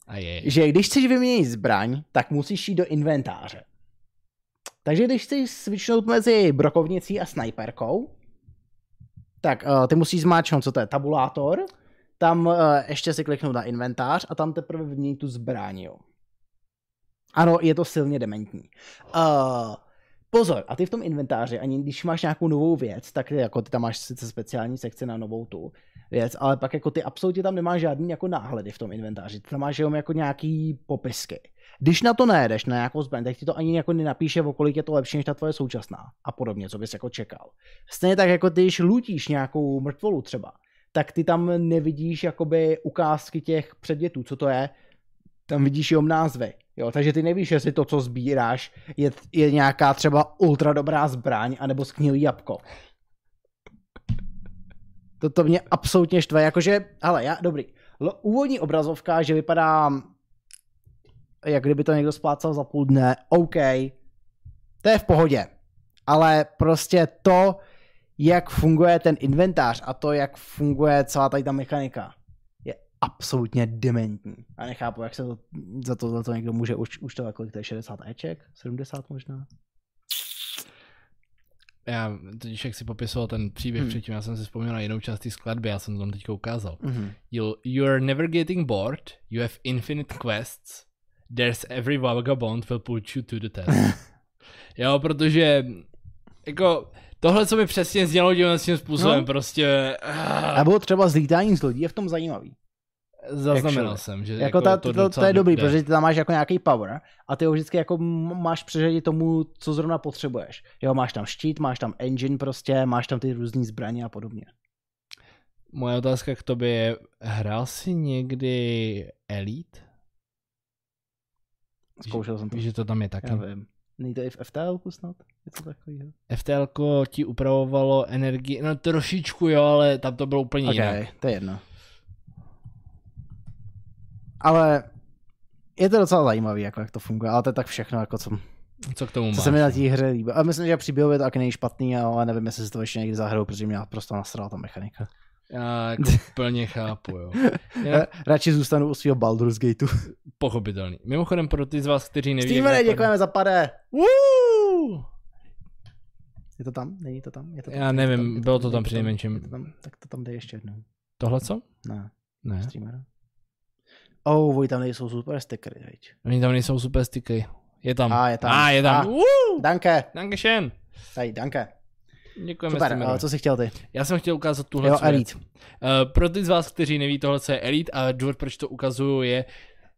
A je. že když chceš vyměnit zbraň, tak musíš jít do inventáře. Takže když chceš switchnout mezi brokovnicí a snajperkou, tak uh, ty musíš zmáčknout, co to je, tabulátor, tam uh, ještě si kliknout na inventář a tam teprve vyměnit tu zbraň, jo. Ano, je to silně dementní. Uh, pozor, a ty v tom inventáři, ani když máš nějakou novou věc, tak jako ty tam máš sice speciální sekci na novou tu věc, ale pak jako ty absolutně tam nemáš žádný jako náhledy v tom inventáři, ty tam máš jenom jako nějaký popisky. Když na to nejedeš, na nějakou zbraň, tak ti to ani jako nenapíše, o kolik je to lepší než ta tvoje současná a podobně, co bys jako čekal. Stejně tak jako ty, když lutíš nějakou mrtvolu třeba, tak ty tam nevidíš jakoby ukázky těch předmětů, co to je, tam vidíš jenom názvy. Jo, takže ty nevíš, jestli to, co sbíráš, je, je nějaká třeba ultra dobrá zbraň, anebo sknilý jabko. To, to mě absolutně štve, jakože, ale já, dobrý, L- úvodní obrazovka, že vypadá, jak kdyby to někdo splácal za půl dne, OK, to je v pohodě, ale prostě to, jak funguje ten inventář a to, jak funguje celá tady ta mechanika, absolutně dementní. A nechápu, jak se to, za to, za to někdo může už, už to kolik to je 60 Eček? 70 možná? Já totiž, jak si popisoval ten příběh hmm. předtím, já jsem si vzpomněl na jinou část té skladby, já jsem to tam teďka ukázal. Mhm. You'll, you're never getting bored, you have infinite quests, there's every vagabond will put you to the test. jo, protože jako tohle, co mi přesně znělo tímhle tím způsobem, No. prostě A uh, bylo třeba zlítání z lodí, je v tom zajímavý. Zaznamenal actually. jsem, že Jako, ta, to, to, to je dobrý, jde. protože ty tam máš jako nějaký power a ty ho vždycky jako máš přeřadit tomu, co zrovna potřebuješ. Jo, máš tam štít, máš tam engine prostě, máš tam ty různé zbraně a podobně. Moje otázka k tobě je, hrál jsi někdy Elite? Zkoušel jsem to. Víš, že to tam je taky. Já vím. Není to i v FTL snad? Něco takového? FTL ti upravovalo energii, no trošičku jo, ale tam to bylo úplně Ok, jinak. to je jedno. Ale je to docela zajímavý, jako jak to funguje, ale to je tak všechno, jako co, Co k tomu co máš? se mi na té hře líbí. A myslím, že příběhově to taky není špatný, ale nevím, jestli si to ještě někdy zahraju, protože mě prostě nasrala ta mechanika. Já jako plně chápu, jo. Já, radši zůstanu u svého Baldur's Gateu. pochopitelný. Mimochodem pro ty z vás, kteří neví, Stevene, děkujeme za pade. Woo! Je to tam? Není to tam? Je to tam? Já nevím, bylo to tam je to tam? Tak to tam dej ještě jednou. Tohle co? Ne, Ne. streamera. Oh, voj, tam nejsou super stickery, veď. Oni tam nejsou super sticky. Je tam. A, je tam. A, je tam. A. Woo! Danke. Dankeschön. Tady, danke. Děkujeme Super, Steamerovi. a co jsi chtěl ty? Já jsem chtěl ukázat tuhle Jo. Elite. Uh, pro ty z vás, kteří neví tohle, co je Elite a důvod, proč to ukazuju, je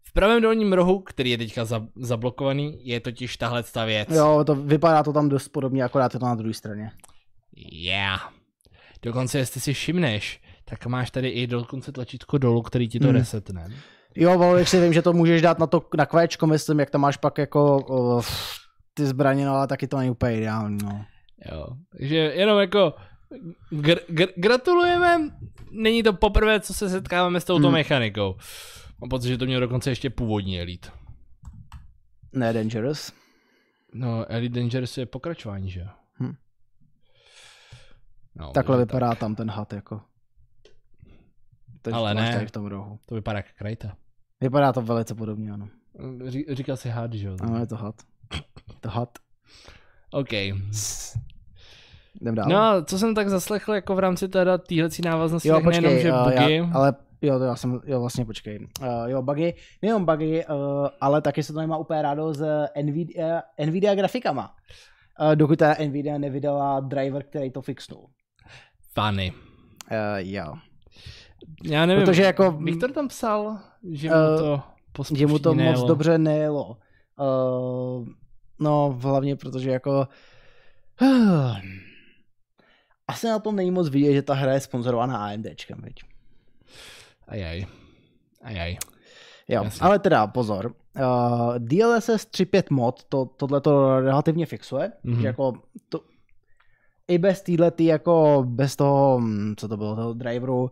v pravém dolním rohu, který je teďka za, zablokovaný, je totiž tahle ta věc. Jo, to vypadá to tam dost podobně, akorát je to na druhé straně. Yeah. Dokonce, jestli si všimneš, tak máš tady i dokonce tlačítko dolů, který ti to Hmm. resetne. Jo, Volvik si vím, že to můžeš dát na to na kvéčko, myslím, jak tam máš pak jako uh, ty zbraně, no ale taky to není úplně ideální, no. Jo. Takže jenom jako gr- gr- gratulujeme, není to poprvé, co se setkáváme s touto Hmm. mechanikou. Mám pocit, že to měl dokonce ještě původní Elite. Ne Dangerous. No, Elite Dangerous je pokračování, že jo? Hm. No, Takhle vypadá tam ten had, jako. Ten, Ale to ne. V tom rohu. To vypadá jak krajta. Vypadá to velice podobně, ano. Ří, říkal si had, že jo? Ano, je to had. To had. OK. Jdem dál. No a co jsem tak zaslechl jako v rámci teda týhlecí návaznosti, jo, tak nejenom, počkej, že uh, bugy, já, ale jo, to já jsem, jo, vlastně počkej. Uh, jo, bugy, nejenom bugy, uh, ale taky se to nemá úplně rádo s Nvidia, Nvidia grafikama. Uh, dokud ta Nvidia nevydala driver, který to fixnul. funny. Uh, jo. Já nevím, Protože jako- Viktor tam psal, že mu Eh, to po Že mu to spuštění moc nejelo. dobře nejelo. Uh, no, hlavně protože jako... Asi na tom není moc vidět, že ta hra je sponzorovaná AMDčkem, viď? Ajaj. Ajaj. Jo, Jasně. ale teda pozor. Uh, DLSS 3.5 mod to, tohle to relativně fixuje, Mhm. mm-hmm. že jako to, i bez týhlety, jako bez toho, hm, co to bylo, toho driveru,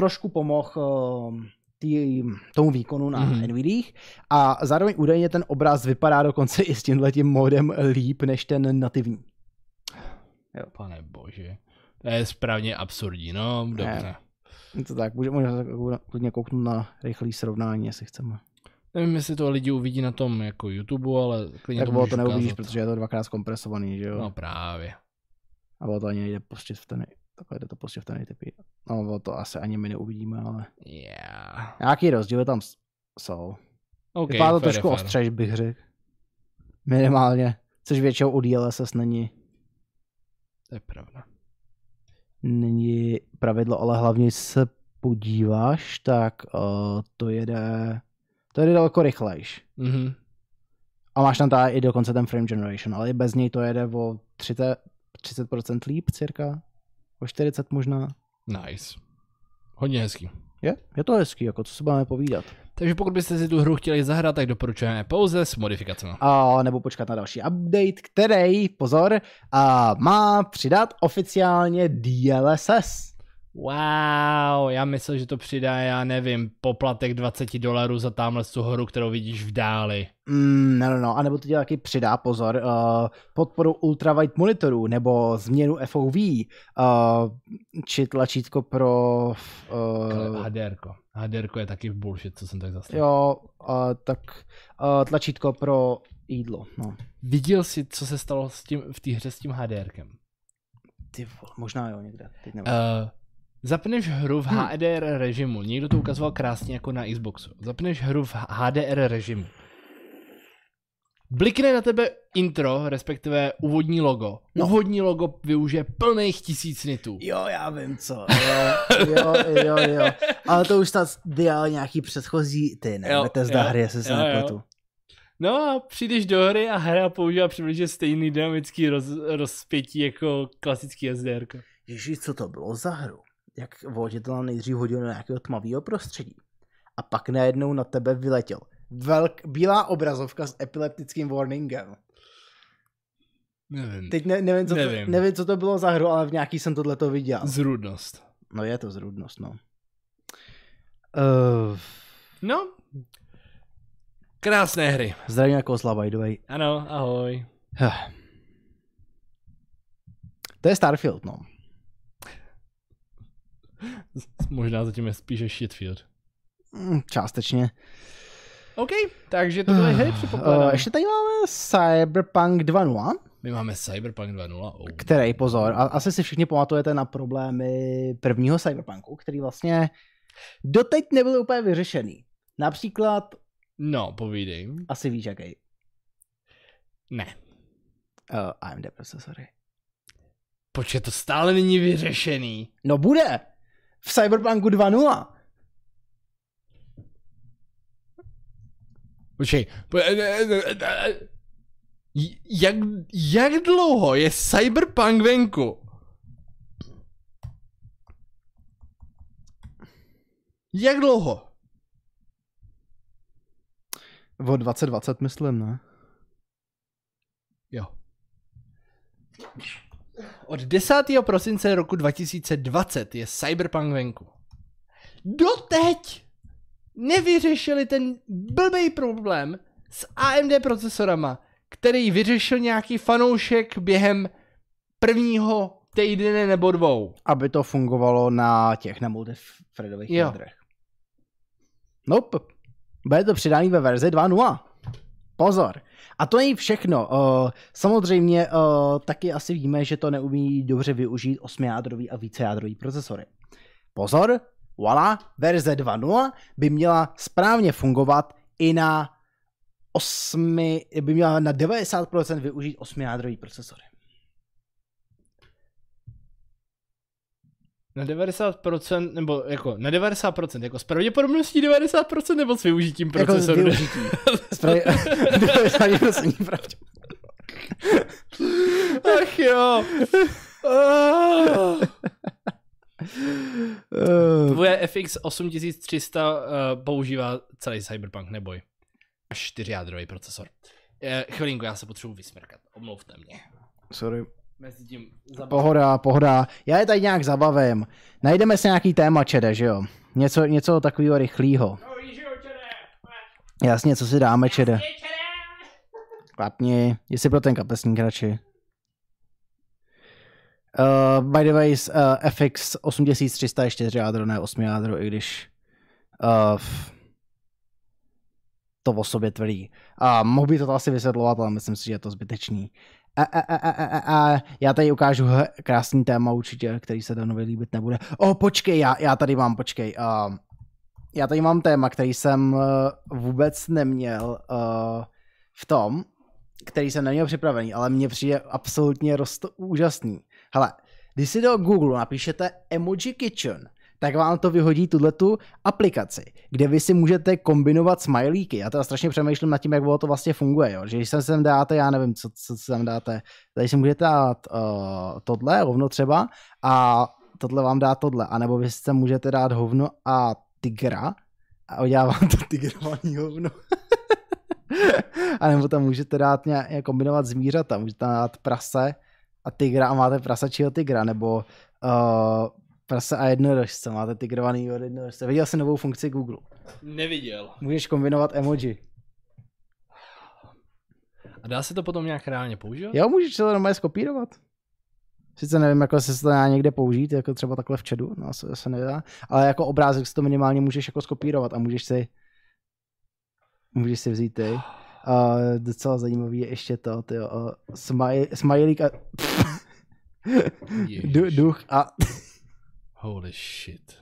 trošku pomohl uh, tý, tomu výkonu na Mhm. mm-hmm. NVIDIích a zároveň údajně ten obraz vypadá dokonce i s tímhletím modem líp než ten nativní. Pane bože. To je správně absurdní, no dobře. Je To tak, můžeme klidně kouknout na rychlý srovnání, jestli chceme. Nevím, jestli to lidi uvidí na tom jako YouTube, ale klidně Tak to to neuvidíš, ukázat. protože je to dvakrát zkompresovaný, že jo? No právě. A bylo to ani nejde pustit v ten, takhle jde to pustit v ten typy. No, to asi ani my neuvidíme, ale Yeah. nějaký rozdíly tam jsou. Okay, Vypadá to fair, trošku fair. ostřejš, bych řekl. Minimálně. Což většinou u DLSS není, To je pravda. není pravidlo, ale hlavně se podíváš, tak uh, to jede, to jede daleko rychlejš. Mhm. A máš tam tady i dokonce ten frame generation, ale i bez něj to jede o 30, 30% líp cirka. O 40 možná. Nice. Hodně hezký. Je, je to hezký, jako co se budeme povídat. Takže pokud byste si tu hru chtěli zahrát, tak doporučujeme pouze s modifikacemi. A nebo počkat na další update, který, pozor, a má přidat oficiálně DLSS. Wow, já myslel, že to přidá, já nevím, poplatek 20 dolarů za tamhle tu horu, kterou vidíš v dáli. Mm, no, no, no, anebo to dělá taky přidá, pozor, uh, podporu ultrawide monitorů, nebo změnu FOV, uh, či tlačítko pro... Uh, HDRko. HDRko je taky bullshit, co jsem tak zaslechl. Jo, uh, tak uh, tlačítko pro jídlo, no. Viděl jsi, co se stalo s tím, v té hře s tím HDRkem? Ty vole, možná jo, někde. Teď nevím. Uh, Zapneš hru v HDR režimu, někdo to ukazoval krásně jako na Xboxu. Zapneš hru v HDR režimu. Blikne na tebe intro, respektive úvodní logo. No. Úvodní logo využije plných tisíc nitů. Jo, já vím co. Jo, jo, jo, jo. Ale to už snad dělal nějaký předchozí, ty ne, jo, Bethesda jo, hry, jestli se nepletu. No a přijdeš do hry a hra používá přibližně stejný dynamický roz, rozpětí jako klasický SDR. Ježíš, co to bylo za hru? jak voditel nejdřív hodil do nějakého tmavého prostředí. A pak najednou na tebe vyletěl. Velk, bílá obrazovka s epileptickým warningem. Nevím. Teď ne, nevím, co nevím. To, nevím, co to bylo za hru, ale v nějaký jsem tohle viděl. Zrůdnost. No je to zrůdnost, no. Uh... No. Krásné hry. Zdravím jako slava, by the way. Ano, ahoj. To je Starfield, no. Možná zatím je spíše shitfield. Mm, částečně. OK, takže to byly hry předpokládám. Uh, ještě tady máme Cyberpunk 2.0. My máme Cyberpunk 2.0. Oh. Který, pozor, a asi si všichni pamatujete na problémy prvního Cyberpunku, který vlastně doteď nebyl úplně vyřešený. Například... No, povídej. Asi víš, jaký. Ne. Uh, AMD procesory. Počkej, to stále není vyřešený. No bude v Cyberpunku 2.0. Počkej, jak, jak dlouho je Cyberpunk venku? Jak dlouho? O 2020 myslím, ne? Jo. Od 10. prosince roku 2020 je Cyberpunk venku. Doteď nevyřešili ten blbý problém s AMD procesorama, který vyřešil nějaký fanoušek během prvního týdne nebo dvou. Aby to fungovalo na těch na multithreadových jádrech. Nope. Bude to přidání ve verzi 2.0. Pozor. A to není všechno. Uh, samozřejmě uh, taky asi víme, že to neumí dobře využít osmijádrový a vícejádrový procesory. Pozor, voilà, verze 2.0 by měla správně fungovat i na 8, by měla na 90% využít osmijádrový procesory. Na 90%, nebo jako na 90%, jako s pravděpodobností 90% nebo s využitím procesoru? Jako s využitím. s pravdě... 90% pravděpodobně. Ach jo. Tvoje FX 8300 uh, používá celý Cyberpunk, neboj. Čtyři jádrový procesor. Uh, chvilinku, já se potřebuji vysmrkat. Omluvte mě. Sorry mezi tím Pohoda, pohoda. Já je tady nějak zabavím. Najdeme si nějaký téma, čede, že jo? Něco, něco takového rychlého. Jasně, co si dáme, čede. Klapni, jestli pro ten kapesník radši. Uh, by the way, uh, FX 8300 je 4 jádro, ne 8 jádro, i když uh, to o sobě tvrdí. A mohl by to asi vysvětlovat, ale myslím si, že je to zbytečný. A, a, a, a, a, a já tady ukážu krásný téma určitě, který se Danovi líbit nebude. O, počkej, já, já tady mám, počkej. Uh, já tady mám téma, který jsem uh, vůbec neměl uh, v tom, který jsem neměl připravený, ale mně přijde absolutně rost úžasný. Hele, když si do Google napíšete Emoji Kitchen, tak vám to vyhodí tu aplikaci, kde vy si můžete kombinovat smajlíky. Já teda strašně přemýšlím nad tím, jak to vlastně funguje. Jo? Že když sem sem dáte, já nevím, co, co sem dáte, tady si můžete dát uh, tohle, hovno třeba, a tohle vám dá tohle. A nebo vy si můžete dát hovno a tygra a udělá vám to tigrovaný hovno. a nebo tam můžete dát nějak kombinovat zvířata, můžete dát prase a tygra a máte prasačího tygra, nebo uh, Prase a jednorožce, máte tigrovaný od jednorožce. Viděl jsi novou funkci Google. Neviděl. Můžeš kombinovat emoji. A dá se to potom nějak reálně používat? Jo, můžeš to normálně skopírovat. Sice nevím, jako se to dá někde použít, jako třeba takhle v chatu, no se, se nedá, ale jako obrázek si to minimálně můžeš jako skopírovat a můžeš si můžeš si vzít ty. A docela zajímavý je ještě to, ty uh, smaj, smajlík a Ježiš. duch a Holy shit.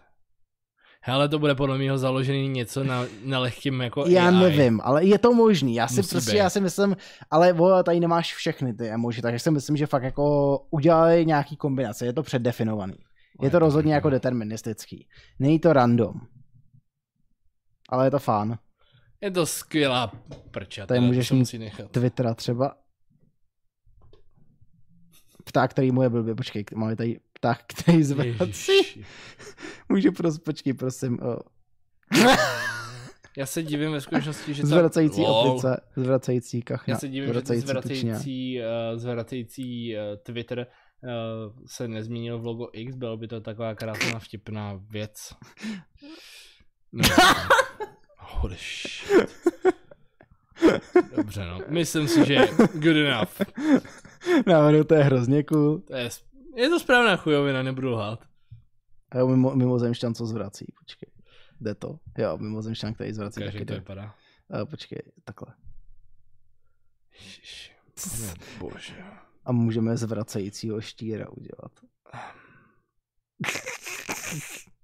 Hele, to bude podle mého založený něco na, na lehkým jako já AI. nevím, ale je to možný. Já si Musí prostě, být. já si myslím, ale vole, tady nemáš všechny ty emoji, takže si myslím, že fakt jako udělali nějaký kombinace, je to předdefinovaný. Je to rozhodně jako deterministický. Není to random. Ale je to fun. Je to skvělá prča. Tady můžeš mít nechat. Twittera třeba. Pták, který mu je blbě, počkej, máme tady pták, který zvrací. Můžu prosím, počkej, prosím. O. Já se divím ve skutečnosti, že ta... Zvracající Lol. opice, zvracající kachna, Já se divím, že zvracající tučňák. zvracející, uh, zvracející uh, Twitter uh, se nezmínil v logo X, bylo by to taková krásná vtipná věc. No, Holy shit. Dobře no, myslím si, že good enough. Náhodou to je hrozně cool. To je, je to správná chujovina, nebudu lhát. A jo, mimo, mimozemšťan, co zvrací, počkej. Jde to? Jo, mimozemšťan, který zvrací, Ukáž, taky to vypadá. A, počkej, takhle. Bože. A můžeme zvracejícího štíra udělat.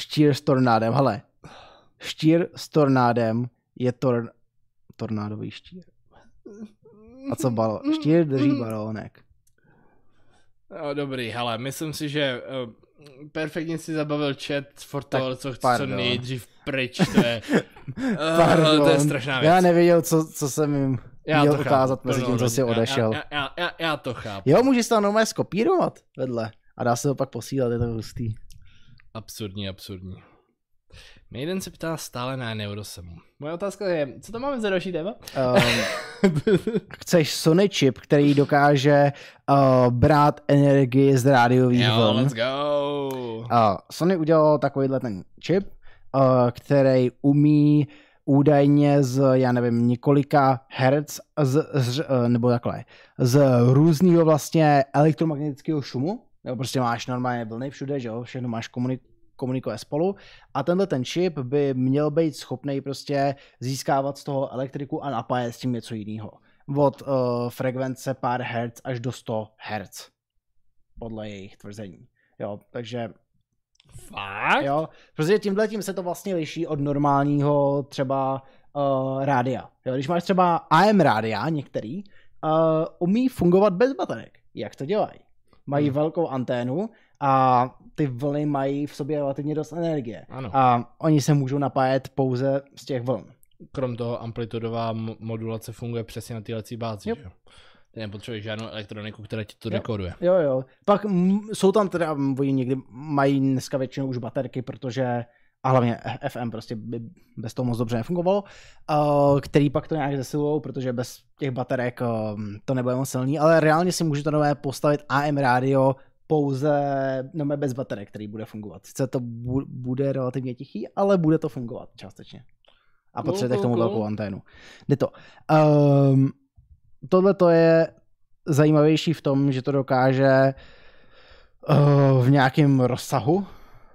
Štír s tornádem, hele. Štír s tornádem je tor... tornádový štír. A co balo? Štír drží balónek. No, dobrý, hele, myslím si, že uh, perfektně si zabavil chat for to, co chci co nejdřív pryč, to je, uh, to je strašná věc. Já nevěděl, co, co jsem jim Já měl to ukázat chápu, mezi tím, co si odešel. Já, já, já, já to chápu. Jo, můžeš to normálně skopírovat vedle. A dá se to pak posílat, je to hustý. Absurdní, absurdní. Maiden se ptá stále na Neurosemu. Moje otázka je, co to máme za další téma? Um, chceš Sony chip, který dokáže uh, brát energii z rádiových jo, vln. let's go. Uh, Sony udělal takovýhle ten čip, uh, který umí údajně z, já nevím, několika hertz, z, z, uh, nebo takhle, z různého vlastně elektromagnetického šumu, nebo prostě máš normálně vlny všude, že jo, všechno máš komunik- komunikuje spolu a tenhle ten čip by měl být schopný prostě získávat z toho elektriku a napájet s tím něco jiného. Od uh, frekvence pár hertz až do 100 hertz. Podle jejich tvrzení. Jo, takže Fakt? Jo, protože tímhle tím se to vlastně liší od normálního třeba uh, rádia. Jo, když máš třeba AM rádia některý, uh, umí fungovat bez baterek. Jak to dělají? Mají Hmm. velkou anténu a ty vlny mají v sobě relativně dost energie. Ano. A oni se můžou napájet pouze z těch vln. Krom toho amplitudová mo- modulace funguje přesně na téhle bázi, Yep. že jo? Ty nepotřebuješ žádnou elektroniku, která ti to Jo. dekoduje. Jo, jo. Pak mm, jsou tam teda, oni někdy mají dneska většinou už baterky, protože a hlavně FM prostě by bez toho moc dobře nefungovalo, uh, který pak to nějak zesilujou, protože bez těch baterek um, to nebude moc silný, ale reálně si můžete nové postavit AM rádio pouze no, bez baterek, který bude fungovat. Sice to bu- bude relativně tichý, ale bude to fungovat částečně. A Cool, potřebujete k cool, tomu cool. velkou anténu. Jde to. Um, tohle to je zajímavější v tom, že to dokáže uh, v nějakém rozsahu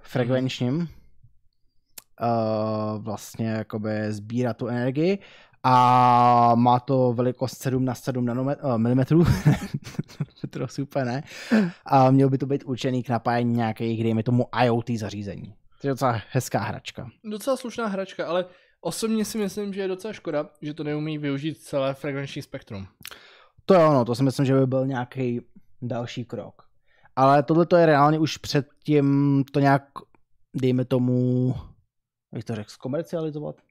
frekvenčním uh, vlastně jakoby sbírat tu energii a má to velikost 7 na 7 nanomet- uh, milimetrů, to asi úplně ne, a měl by to být určený k napájení nějakých, dejme tomu, IoT zařízení. To je docela hezká hračka. Docela slušná hračka, ale osobně si myslím, že je docela škoda, že to neumí využít celé frekvenční spektrum. To je ono, to si myslím, že by byl nějaký další krok. Ale tohle to je reálně už předtím to nějak, dejme tomu, jak to řekl, zkomercializovat?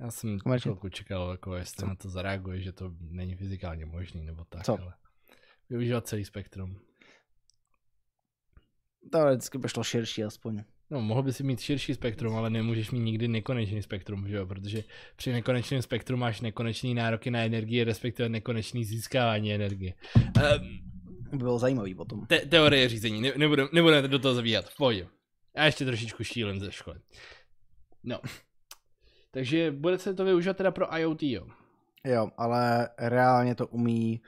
Já jsem Komerčně. chvilku čekal, jako jestli na to zareaguje, že to není fyzikálně možný, nebo tak, Co? ale využívat celý spektrum. To vždycky by šlo širší aspoň. No, mohl by si mít širší spektrum, ale nemůžeš mít nikdy nekonečný spektrum, že jo? Protože při nekonečném spektru máš nekonečný nároky na energii, respektive nekonečný získávání energie. Um, By bylo zajímavý potom. Te- teorie řízení, ne- nebudeme, nebudeme do toho zavíjat, v pohodě. Já ještě trošičku štílem ze školy. No. Takže bude se to využívat teda pro IoT, jo. Jo, ale reálně to umí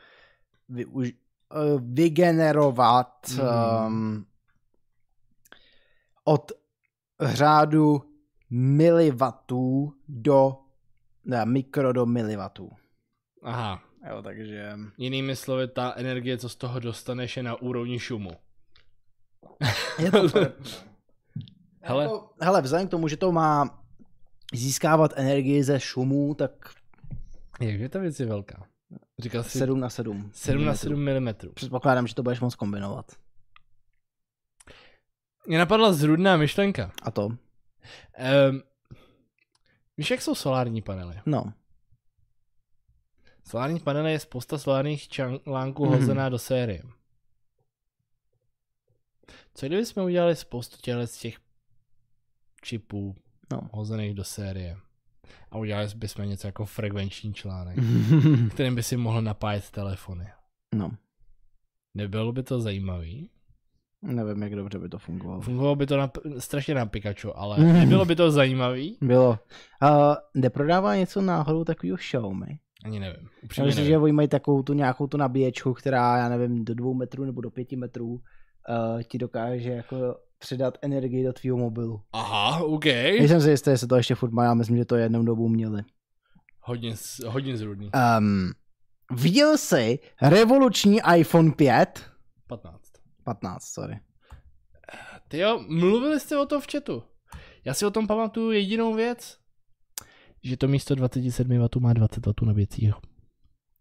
využ- eh, vygenerovat Mhm. um, od řádu milivatů do ne, mikro do milivatů. Aha. Jo, takže... Jinými slovy, ta energie, co z toho dostaneš, je na úrovni šumu. Je to Hele. Jako, hele, vzhledem k tomu, že to má získávat energii ze šumů, tak Jakže ta věc je velká? Říkal jsi 7 na 7. 7 na 7 mm. Předpokládám, že to budeš moc kombinovat. Mě napadla zrůdná myšlenka. A to? Um, víš, jak jsou solární panely? No. Solární panely je spousta solárních článků Mhm. mm-hmm. hozená do série. Co kdyby jsme udělali spoustu těchto z těch čipů No. hozených do série a udělali bychom něco jako frekvenční článek, kterým by si mohl napájet telefony. no. Nebylo by to zajímavý? Nevím, jak dobře by to fungovalo. Fungovalo by to na, strašně na Pikachu, ale nebylo by to zajímavý? Bylo. Uh, neprodává něco náhodou takového Xiaomi? Ani nevím. Já Upřímně myslím, nevím. že oni mají takovou tu nějakou tu nabíječku, která, já nevím, do dvou metrů nebo do pěti metrů uh, ti dokáže jako předat energii do tvýho mobilu. Aha, OK. Nejsem si jistý, jestli to ještě furt má, já myslím, že to jednou dobu měli. Hodně, hodně zrůdný. Um, viděl jsi revoluční iPhone 5? 15. 15, sorry. Ty jo, mluvili jste o tom v chatu. Já si o tom pamatuju jedinou věc. Že to místo 27 W má 20 W nabíjecího.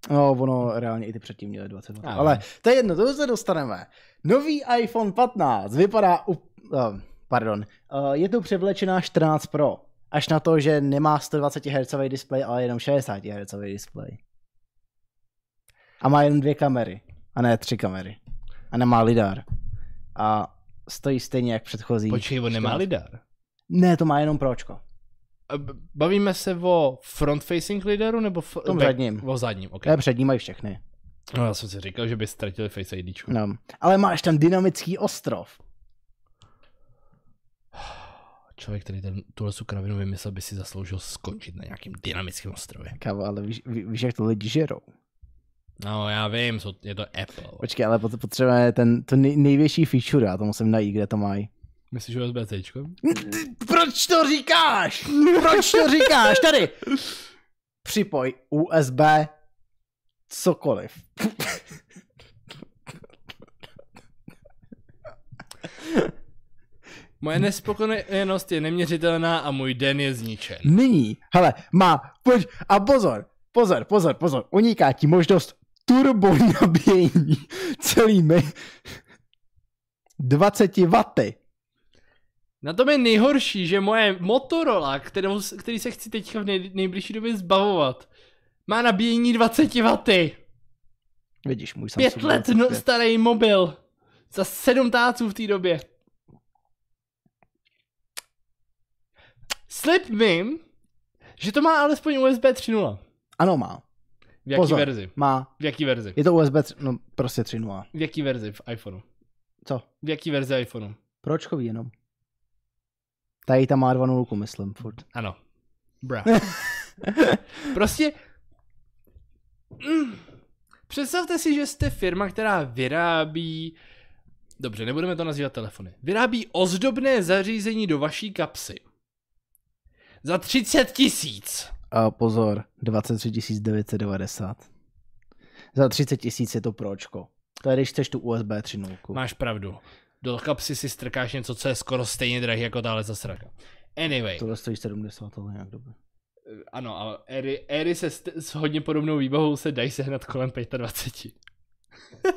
No, ono reálně i ty předtím měly 20 W. Já Ale to je jedno, to už se dostaneme. Nový iPhone 15 vypadá, u, uh, pardon, uh, je tu převlečená 14 Pro. Až na to, že nemá 120 Hz displej, ale jenom 60 Hz displej. A má jen dvě kamery, a ne tři kamery. A nemá lidar. A stojí stejně jak předchozí. Počkej, on nemá 14. lidar. Ne, to má jenom Pročko. B- Bavíme se o front-facing lidaru nebo f- Tom back- zadním. O zadním, ok. To je před ním mají všechny. No, já jsem si říkal, že by ztratili Face ID. No. Ale máš tam dynamický ostrov. Člověk, který ten, tuhle kravinu vymyslel, by si zasloužil skončit na nějakým dynamickém ostrově. Kávo, ale víš, ví- víš, jak to lidi žerou. No, já vím, jsou- je to Apple. Počkej, ale pot- potřebujeme ten, to nej, největší feature, já to musím najít, kde to mají. Myslíš USB-C? Proč to říkáš? Proč to říkáš? Tady! Připoj USB cokoliv. Moje nespokojenost je neměřitelná a můj den je zničen. Nyní, hele, má, pojď, a pozor, pozor, pozor, pozor, uniká ti možnost turbo nabíjení celými 20 W. Na tom je nejhorší, že moje Motorola, kterou, který se chci teďka v nej, nejbližší době zbavovat, má nabíjení 20 W. Vidíš, můj Pět Samsung let no, 25. starý mobil. Za sedm táců v té době. Slib mi, že to má alespoň USB 3.0. Ano, má. V jaký Pozor. verzi? Má. V jaký verzi? Je to USB, tři- no prostě 3.0. V jaký verzi v iPhoneu? Co? V jaký verzi iPhoneu? Pročkový jenom. Tady tam má 2.0, myslím, furt. Ano. Bra. prostě... Mm. Představte si, že jste firma, která vyrábí... Dobře, nebudeme to nazývat telefony. Vyrábí ozdobné zařízení do vaší kapsy. Za 30 tisíc. A pozor, 23 990. Za 30 tisíc je to pročko. To je, když chceš tu USB 3.0. Máš pravdu. Do kapsy si strkáš něco, co je skoro stejně drahý jako tahle zasraka. Anyway, Tohle stojí 70, ale nějak dobře. ano, ale éry, éry se st- s hodně podobnou výbavou se dají sehnat kolem 25.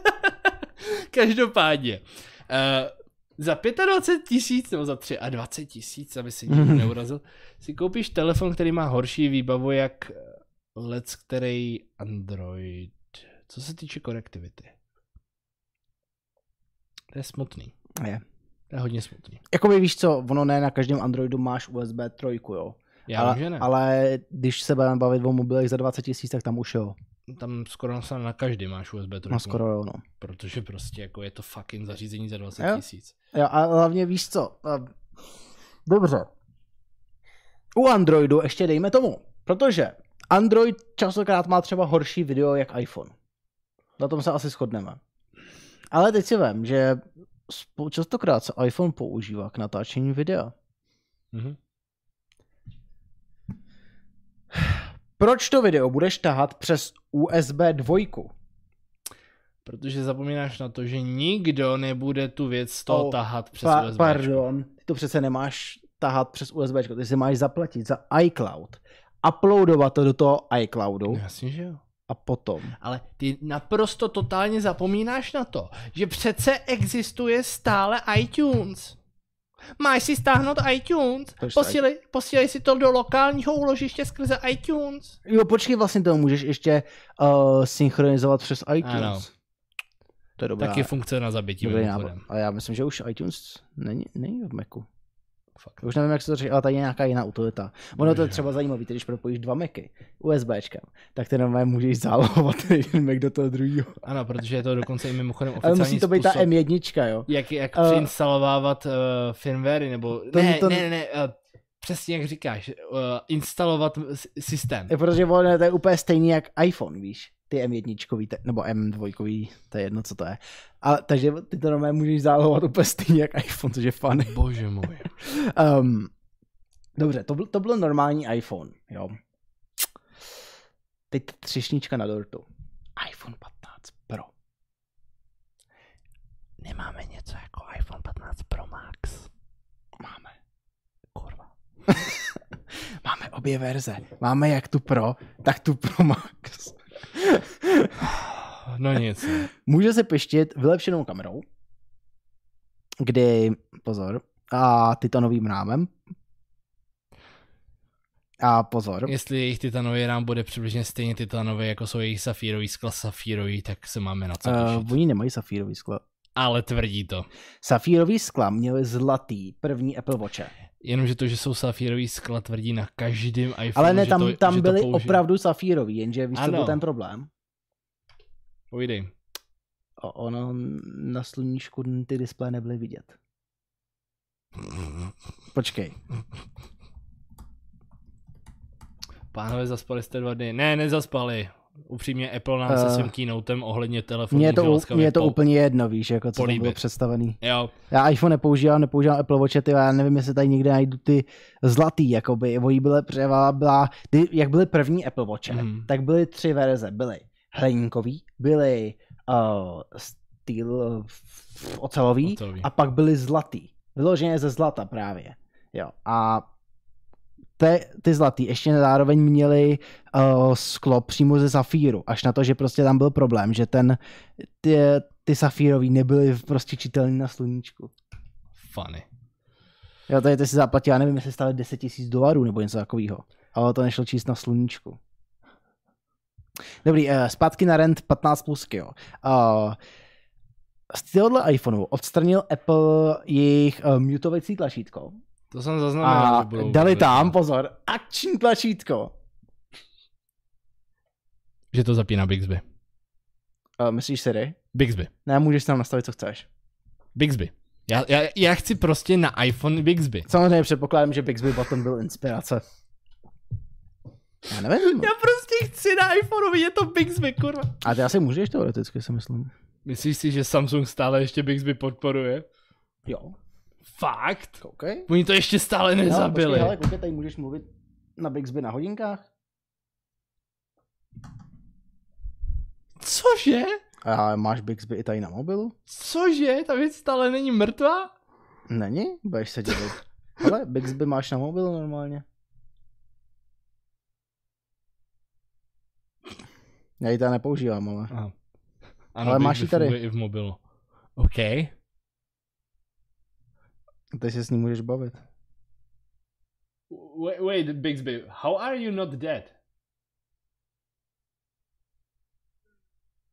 Každopádně. Uh, za 25 tisíc nebo za 23 tisíc, aby se nikdo neurazil, si koupíš telefon, který má horší výbavu jak let který Android. Co se týče konektivity. To je smutný. Je. To je hodně smutný. Jakoby víš co, ono ne na každém Androidu máš USB 3, jo. Já ale, vím, že ne. ale když se budeme bavit o mobilech za 20 tisíc, tak tam už jo. tam skoro na, každý máš USB 3. No skoro jo, no. Protože prostě jako je to fucking zařízení za 20 Jo. tisíc. Jo, a hlavně víš co, a- dobře. U Androidu ještě dejme tomu, protože Android častokrát má třeba horší video jak iPhone. Na tom se asi shodneme. Ale teď si vem, že častokrát se iPhone používá k natáčení videa. Mhm. Proč to video budeš tahat přes USB 2? Protože zapomínáš na to, že nikdo nebude tu věc z toho Oh, tahat přes Pa- USB. pardon, ty to přece nemáš tahat přes USB, ty si máš zaplatit za iCloud, uploadovat to do toho iCloudu Jasně, že jo. a potom. Ale ty naprosto totálně zapomínáš na to, že přece existuje stále iTunes. Máš si stáhnout iTunes, posílej, posílej si to do lokálního úložiště skrze iTunes. Jo, počkej, vlastně to můžeš ještě uh, synchronizovat přes iTunes. Ano. To je dobrá, Taky funkce na zabití dobrý mimochodem. Ale já myslím, že už iTunes není, není v Macu. Fakt. Už nevím, jak se to řeší, ale tady je nějaká jiná utilita. Ono to je třeba zajímavý, když propojíš dva Macy USBčkem, tak ty normálně můžeš zálohovat jeden Mac do toho druhého. Ano, protože je to dokonce i mimochodem Ale oficiální musí to být ta způsob, M1, jo. jak, jak Eh, přeinstalovávat uh, firmwary, nebo To- ne, to- ne, ne, ne, uh, přesně jak říkáš, uh, instalovat systém. Je protože ono, to je úplně stejný jak iPhone, víš. Ty M1, te- nebo M2, to je jedno, co to je. A, takže ty to normálně můžeš zálohovat úplně stejně jak iPhone, což je funny. Bože můj. Um, dobře, to byl, to byl normální iPhone, jo. Teď třešnička na dortu. iPhone 15 Pro. Nemáme něco jako iPhone 15 Pro Max. Máme. Kurva. Máme obě verze. Máme jak tu Pro, tak tu Pro Max. No nic. Může se peštit vylepšenou kamerou, kdy, pozor, a titanovým rámem. A pozor, Jestli jejich titanový rám bude přibližně stejně titanový, jako jsou jejich safírový skla safírový, tak se máme na co těšit. uh, oni nemají safírový skla. Ale tvrdí to. Safírový skla měli zlatý první Apple Watche. Jenomže to, že jsou safírový skla, tvrdí na každém iPhone. Ale ne, tam, to, tam byly použije. opravdu safírový, jenže víš, co byl ten problém? Povídej. O, ono na sluníčku ty displeje nebyly vidět. Počkej. Pánové, zaspali jste dva dny. Ne, nezaspali. Upřímně Apple nám se Eh, svým keynotem ohledně telefonu Mně je to, mně je to po- úplně jedno, víš, jako co tam bylo představený. Jo, Já iPhone nepoužívám, nepoužívám Apple Watche, ty, já nevím, jestli tady někde najdu ty zlatý, jakoby, oni byly, převa, byla, ty, jak byly první Apple Watche, Mhm. tak byly tři verze, byly hliníkový, byly uh, steel, uh, ocelový, Ocelový. a pak byly zlatý. Vyloženě ze zlata právě. Jo. A te, ty zlatý ještě zároveň měli uh, sklo přímo ze safíru, až na to, že prostě tam byl problém, že ten, ty, ty safírový nebyly prostě čitelný na sluníčku. funny. Jo, tady ty si zaplatil, já nevím, jestli stále 10 tisíc dolarů nebo něco takového. Ale to nešlo číst na sluníčku. Dobrý, uh, zpátky na rent 15 plusky, jo. Uh, z tohohle iPhoneu odstranil Apple jejich uh, mutovací tlačítko To jsem zaznamenal, a dali tam, pozor, akční tlačítko. Že to zapíná Bixby. Uh, myslíš Siri? Bixby. Ne, můžeš tam nastavit, co chceš. Bixby. Já, já, já chci prostě na iPhone Bixby. Samozřejmě předpokládám, že Bixby Button byl inspirace. Já nevím. Já prostě chci na iPhone vidět to Bixby, kurva. A ty asi můžeš teoreticky, si myslím. Myslíš si, že Samsung stále ještě Bixby podporuje? Jo. Fakt? Koukej. Oni to ještě stále No, nezabili. počkej, hele, koukej, tady můžeš mluvit na Bixby na hodinkách. Cože? A máš Bixby i tady na mobilu? Cože? Ta věc stále není mrtvá? Není? Budeš se divit. Ale Bixby máš na mobilu normálně. Já ji teda nepoužívám, ale... Aha. Ano, Ale Bixby máš ji tady. i v mobilu. OK. Teď se s ní můžeš bavit. Wait, wait, Bixby, how are you not dead?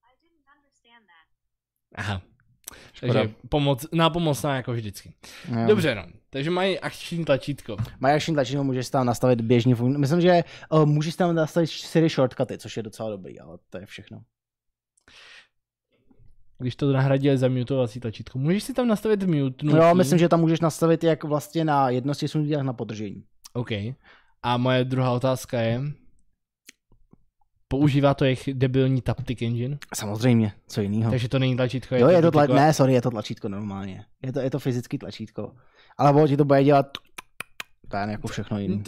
I didn't understand that. Aha. Takže pomoc, nápomocná jako vždycky. Jo. Dobře, no. Takže mají akční tlačítko. Mají akční tlačítko, můžeš tam nastavit běžný funkci. Myslím, že uh, můžeš tam nastavit Siri shortcuty, což je docela dobrý, ale to je všechno. Když to nahradili za mutovací tlačítko. Můžeš si tam nastavit mute? No, jo, myslím, že tam můžeš nastavit jak vlastně na jedno stisnutí, jak na podržení. OK. A moje druhá otázka je, používá to jejich debilní Taptic Engine? Samozřejmě, co jiného. Takže to není tlačítko? Jo, je to tla... ne, sorry, je to tlačítko normálně. Je to, je to fyzický tlačítko. Ale ono ti to bude dělat to je jako všechno jiné.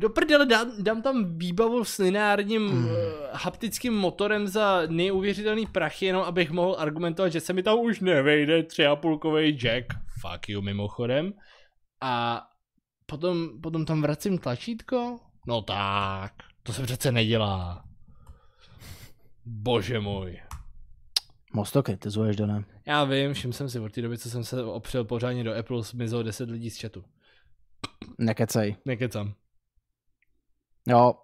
Do prdele dám, dám tam výbavu s lineárním Hmm. uh, haptickým motorem za neuvěřitelný prachy, jenom abych mohl argumentovat, že se mi tam už nevejde 3,5 jack. Fuck you mimochodem. A potom, potom tam vracím tlačítko? No tak, to se přece nedělá. Bože můj. Moc to kritizuješ, Dané. Já vím, všim jsem si od té doby, co jsem se opřel pořádně do Apple, zmizelo 10 lidí z chatu. Nekecej. Nekecam. Jo,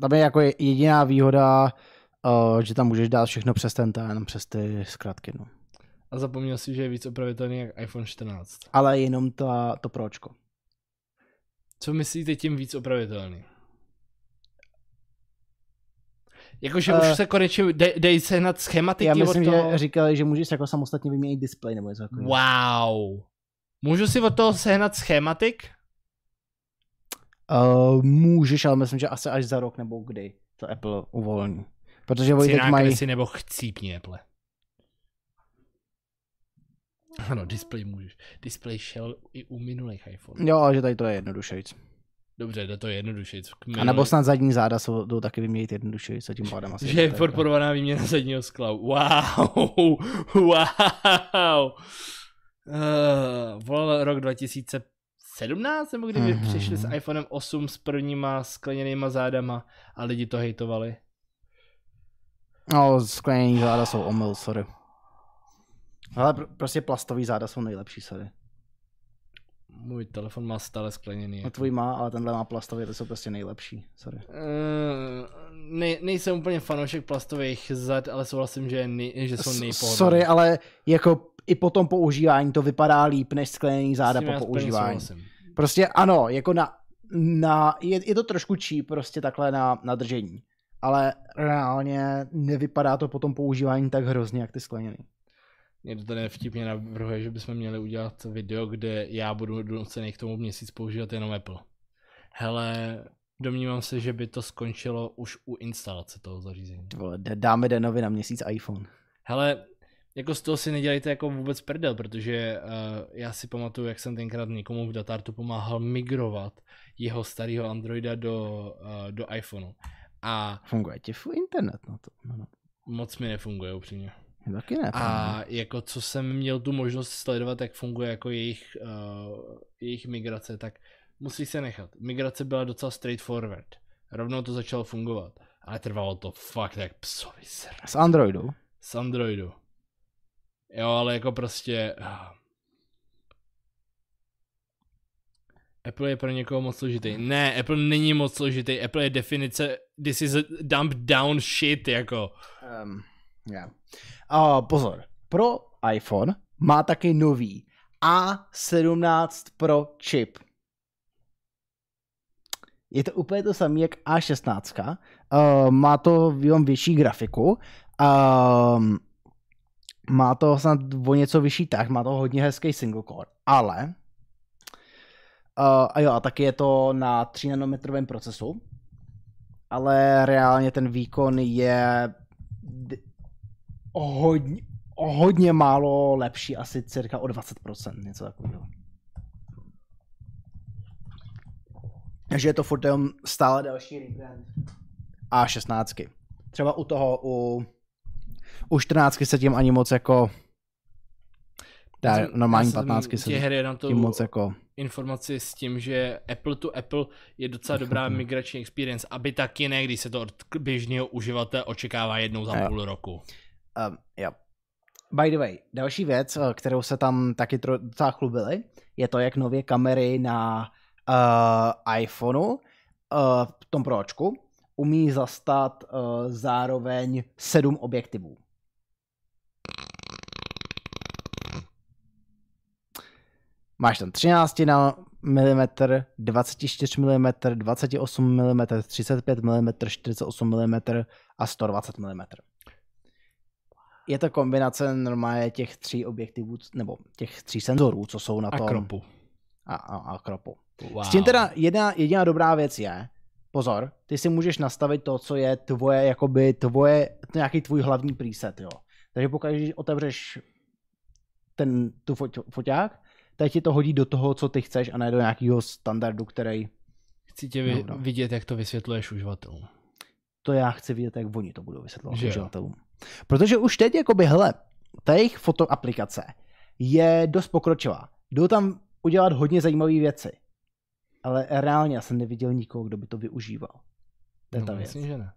tam je jako jediná výhoda, uh, že tam můžeš dát všechno přes ten ten, přes ty zkratky, no. A zapomněl si, že je víc opravitelný jak iPhone 14. Ale jenom ta, to pročko. Co myslíte tím víc opravitelný? Jakože Eh, už se konečně dej, dej se nad schematiky Já myslím, od toho. že říkali, že můžeš jako samostatně vyměnit displej nebo něco takového. Wow. Můžu si od toho sehnat schematik? Uh, můžeš, ale myslím, že asi až za rok nebo kdy to Apple uvolní. Protože oni teď mají... nákresy nebo chcípni Apple. Ano, display můžeš. Display šel i u minulých iPhone. Jo, ale že tady to je jednodušejc. Dobře, jde to jednodušeji. A nebo snad zadní záda jsou, jdou taky vyměnit jednodušejc tím pádem asi... Že je podporovaná výměna zadního skla. Wow, wow. Uh, volal rok 2017, nebo kdyby Mhm. přišli s iPhonem 8 s prvníma skleněnýma zádama a lidi to hejtovali. No, sklenění záda jsou omyl, sorry. Ale pr- prostě plastový záda jsou nejlepší, sorry. Můj telefon má stále skleněný. No tvůj má, ale tenhle má plastový, to jsou prostě nejlepší, sorry. Uh, ne, nejsem úplně fanoušek plastových zad, ale souhlasím, že, nej, že jsou nejpohodlnější. Sorry, ale jako i po tom používání to vypadá líp než sklenění záda po používání. Prostě ano, jako na, na je, je to trošku cheap prostě takhle na, na držení. Ale reálně nevypadá to po tom používání tak hrozně, jak ty skleněný. Někdo tady vtipně navrhuje, že bychom měli udělat video, kde já budu donucený k tomu měsíc používat jenom Apple. Hele, domnívám se, že by to skončilo už u instalace toho zařízení. Dáme Denovi na měsíc iPhone. Hele, jako z toho si nedělejte jako vůbec prdel, protože uh, já si pamatuju, jak jsem tenkrát někomu v datartu pomáhal migrovat jeho starého Androida do, uh, do iPhoneu. A Funguje ti full internet na to. No, no. moc mi nefunguje upřímně. Taky ne. A jako co jsem měl tu možnost sledovat, jak funguje jako jejich, uh, jejich migrace, tak musí se nechat. Migrace byla docela straightforward. Rovnou to začalo fungovat. Ale trvalo to fakt jak psovi ser. S Androidu. Z Androidu. Jo, ale jako prostě... ah. Apple je pro někoho moc složitý. Ne, Apple není moc složitý. Apple je definice this is a dump down shit, jako. Um, yeah. uh, pozor, pro iPhone má taky nový A17 Pro chip. Je to úplně to samé jak A16. Uh, má to větší grafiku. Um, má to snad o něco vyšší tak, má to hodně hezký single core, ale uh, a jo, a taky je to na 3 nanometrovém procesu, ale reálně ten výkon je o hodně, o hodně málo lepší, asi cirka o 20%, něco takového. Takže je to furt stále další rebrand. A 16. Třeba u toho, u, u 14 se tím ani moc jako Já normální já jsem 15 se tě hry na tím moc jako informaci s tím, že Apple to Apple je docela dobrá migrační experience, aby taky ne, když se to od běžného uživatele očekává jednou za Jo. půl roku. Um, jo. By the way, další věc, eh, kterou se tam taky docela chlubili, je to, jak nově kamery na uh, iPhoneu, uh, v tom pročku, umí zastat uh, zároveň sedm objektivů. Máš tam 13 na mm, 24 mm, 28 mm, 35 mm, 48 mm a 120 mm. Je to kombinace normálně těch tří objektivů, nebo těch tří senzorů, co jsou na A tom. kropu. A, a, a kropu. Wow. S tím teda jedna, jediná dobrá věc je, pozor, ty si můžeš nastavit to, co je tvoje, jakoby tvoje, nějaký tvůj hlavní preset, jo. Takže pokud otevřeš ten, tu foťák, tak ti to hodí do toho, co ty chceš a ne do nějakého standardu, který Chci tě vy, No, no. vidět, jak to vysvětluješ uživatelům. to já chci vidět, jak oni to budou vysvětlovat Že uživatelům. Protože už teď, jakoby, hele, ta jejich fotoaplikace je dost pokročilá. Jdou tam udělat hodně zajímavé věci. Ale reálně já jsem neviděl nikoho, kdo by to využíval. To je No, ta věc. myslím, že ne.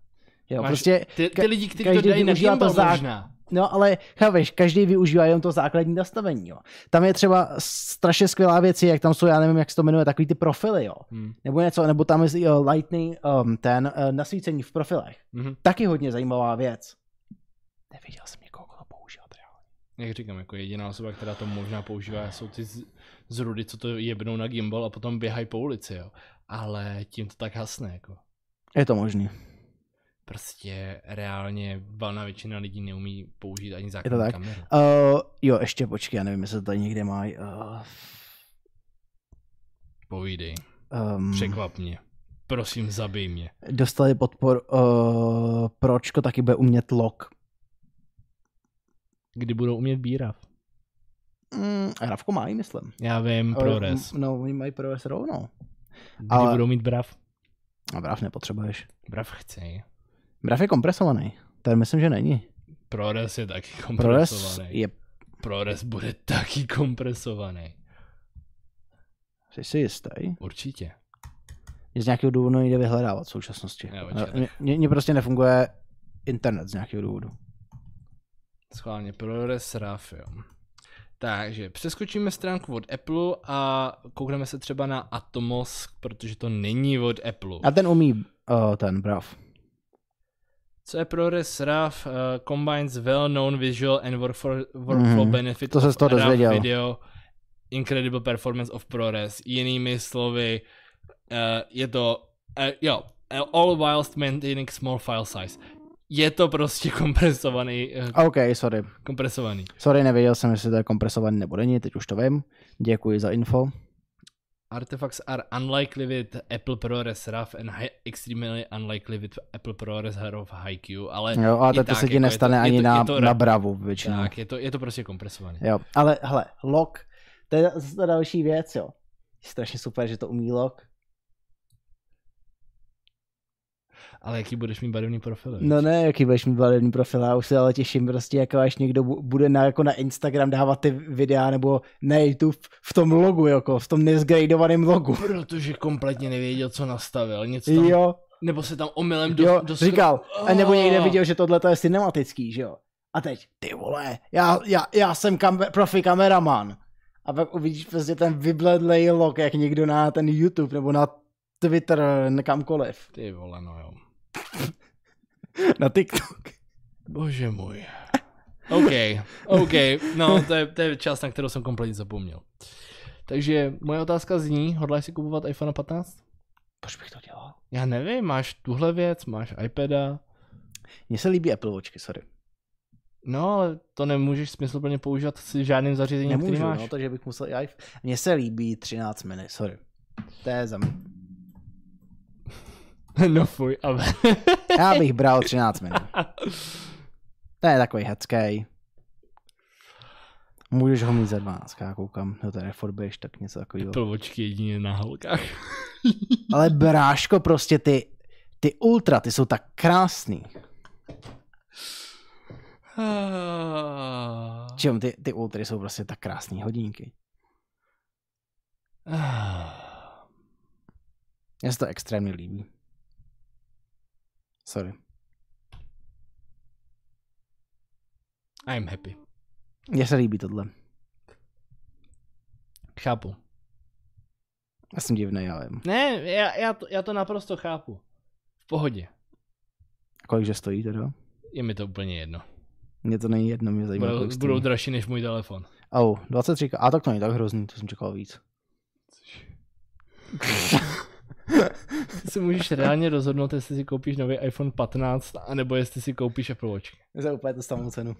Jo, Máš prostě, Ty, ty lidi, kteří to dají na gimbal možná. No ale chápeš, každý využívá jenom to základní nastavení, jo. Tam je třeba strašně skvělá věc, jak tam jsou, já nevím, jak se to jmenuje, takový ty profily, jo. Hmm. Nebo něco, nebo tam je uh, lightning, um, ten uh, nasvícení v profilech. Mhm. Taky hodně zajímavá věc. Neviděl jsem někoho, kdo používat reálně. Jak říkám, jako jediná osoba, která to možná používá, jsou ty z, z rudy, co to jebnou na gimbal a potom běhají po ulici, jo. Ale tím to tak hasne, jako. Je to možný. Prostě reálně valná většina lidí neumí použít ani to základní tak? kameru. Uh, jo, ještě počkej, já nevím, jestli to tady někde mají. Uh, Povídej, um, překvap mě. Prosím, zabij mě. dostali podpor, uh, pročko taky bude umět log. Kdy budou umět bírav? Mm, Ravko mají, myslím. Já vím, ProRes. No, oni mají ProRes rovnou. Kdy ale- budou mít brav? A brav nepotřebuješ. Brav chci. Brav je kompresovaný. Ten myslím, že není. ProRes je taky ProRes kompresovaný. je, ProRes bude taky kompresovaný. jsi si jistý? Určitě. Mě z nějakého důvodu nejde vyhledávat v současnosti. Mně prostě nefunguje internet z nějakého důvodu. Schválně, ProRes RAF, jo. Takže přeskočíme stránku od Apple a koukneme se třeba na Atomos, protože to není od Apple. A ten umí uh, ten brav. Co je ProRes RAV? Uh, combines well-known visual and workflow, workflow Mhm, benefits to se z toho dozvěděl. video, incredible performance of ProRes. Jinými slovy, uh, je to, uh, jo, all whilst maintaining small file size. Je to prostě kompresovaný, uh, OK, sorry. kompresovaný. Sorry, nevěděl jsem, jestli to je kompresovaný nebo není, teď už to vím. Děkuji za info. Artifacts are unlikely with Apple ProRes RAV and hi- extremely unlikely with Apple ProRes RAV HiQ, ale Jo, ale i to tak, se ti jako nestane to, ani to, na, to, na bravu většinou. Tak, je to, je to prostě kompresovaný. Jo, ale hele, log, to je zase další věc, jo. Strašně super, že to umí log. Ale jaký budeš mít barevný profil? No ne, jaký budeš mít barevný profil, já už se ale těším prostě, jako až někdo bu- bude na, jako na Instagram dávat ty videa, nebo na YouTube v tom logu, jako v tom nezgradovaném logu. Protože kompletně nevěděl, co nastavil. Něco tam, Jo, Nebo se tam omylem do, jo, do říkal, a nebo někde Oh. viděl, že tohle je cinematický, že jo. A teď, ty vole, já, já, já jsem kam- profi kameraman. A pak uvidíš prostě ten vybledlej log, jak někdo na ten YouTube nebo na Twitter, na kamkoliv. Ty vole, no jo. Na TikTok. Bože můj. OK, OK, no to je, to je část, na kterou jsem kompletně zapomněl. Takže moje otázka zní, hodláš si kupovat iPhone 15? Proč bych to dělal? Já nevím, máš tuhle věc, máš iPada, Mně se líbí Apple Watchky, sorry. no ale to nemůžeš smysluplně používat s žádným zařízením, který Nemůžu, máš. no, takže bych musel i iPhone. Mně se líbí 13 mini, sorry. To je za mě. no fuj, ale... Já bych bral 13 mini. To je takový hecký. Můžeš ho mít za 12, já koukám, no to reforbuješ, tak něco takového. Watchky jedině na holkách. Ale bráško, prostě ty, ty ultra, ty jsou tak krásný. Čem, ty, ty ultry jsou prostě tak krásný hodinky. Mně se to extrémně líbí. Sorry. I'm happy. Mně se líbí tohle. Chápu. Já jsem divný, ale Ne, já, já, to, já to naprosto chápu. V pohodě. kolikže stojí teda? Je mi to úplně jedno. Mně to není jedno, mě zajímá, Budou, kolik budou dražší než můj telefon. Oh, 23, a tak to není tak hrozný, to jsem čekal víc. Ty si můžeš reálně rozhodnout, jestli si koupíš nový iPhone 15, anebo jestli si koupíš Apple Watch. Za úplně to samou cenu.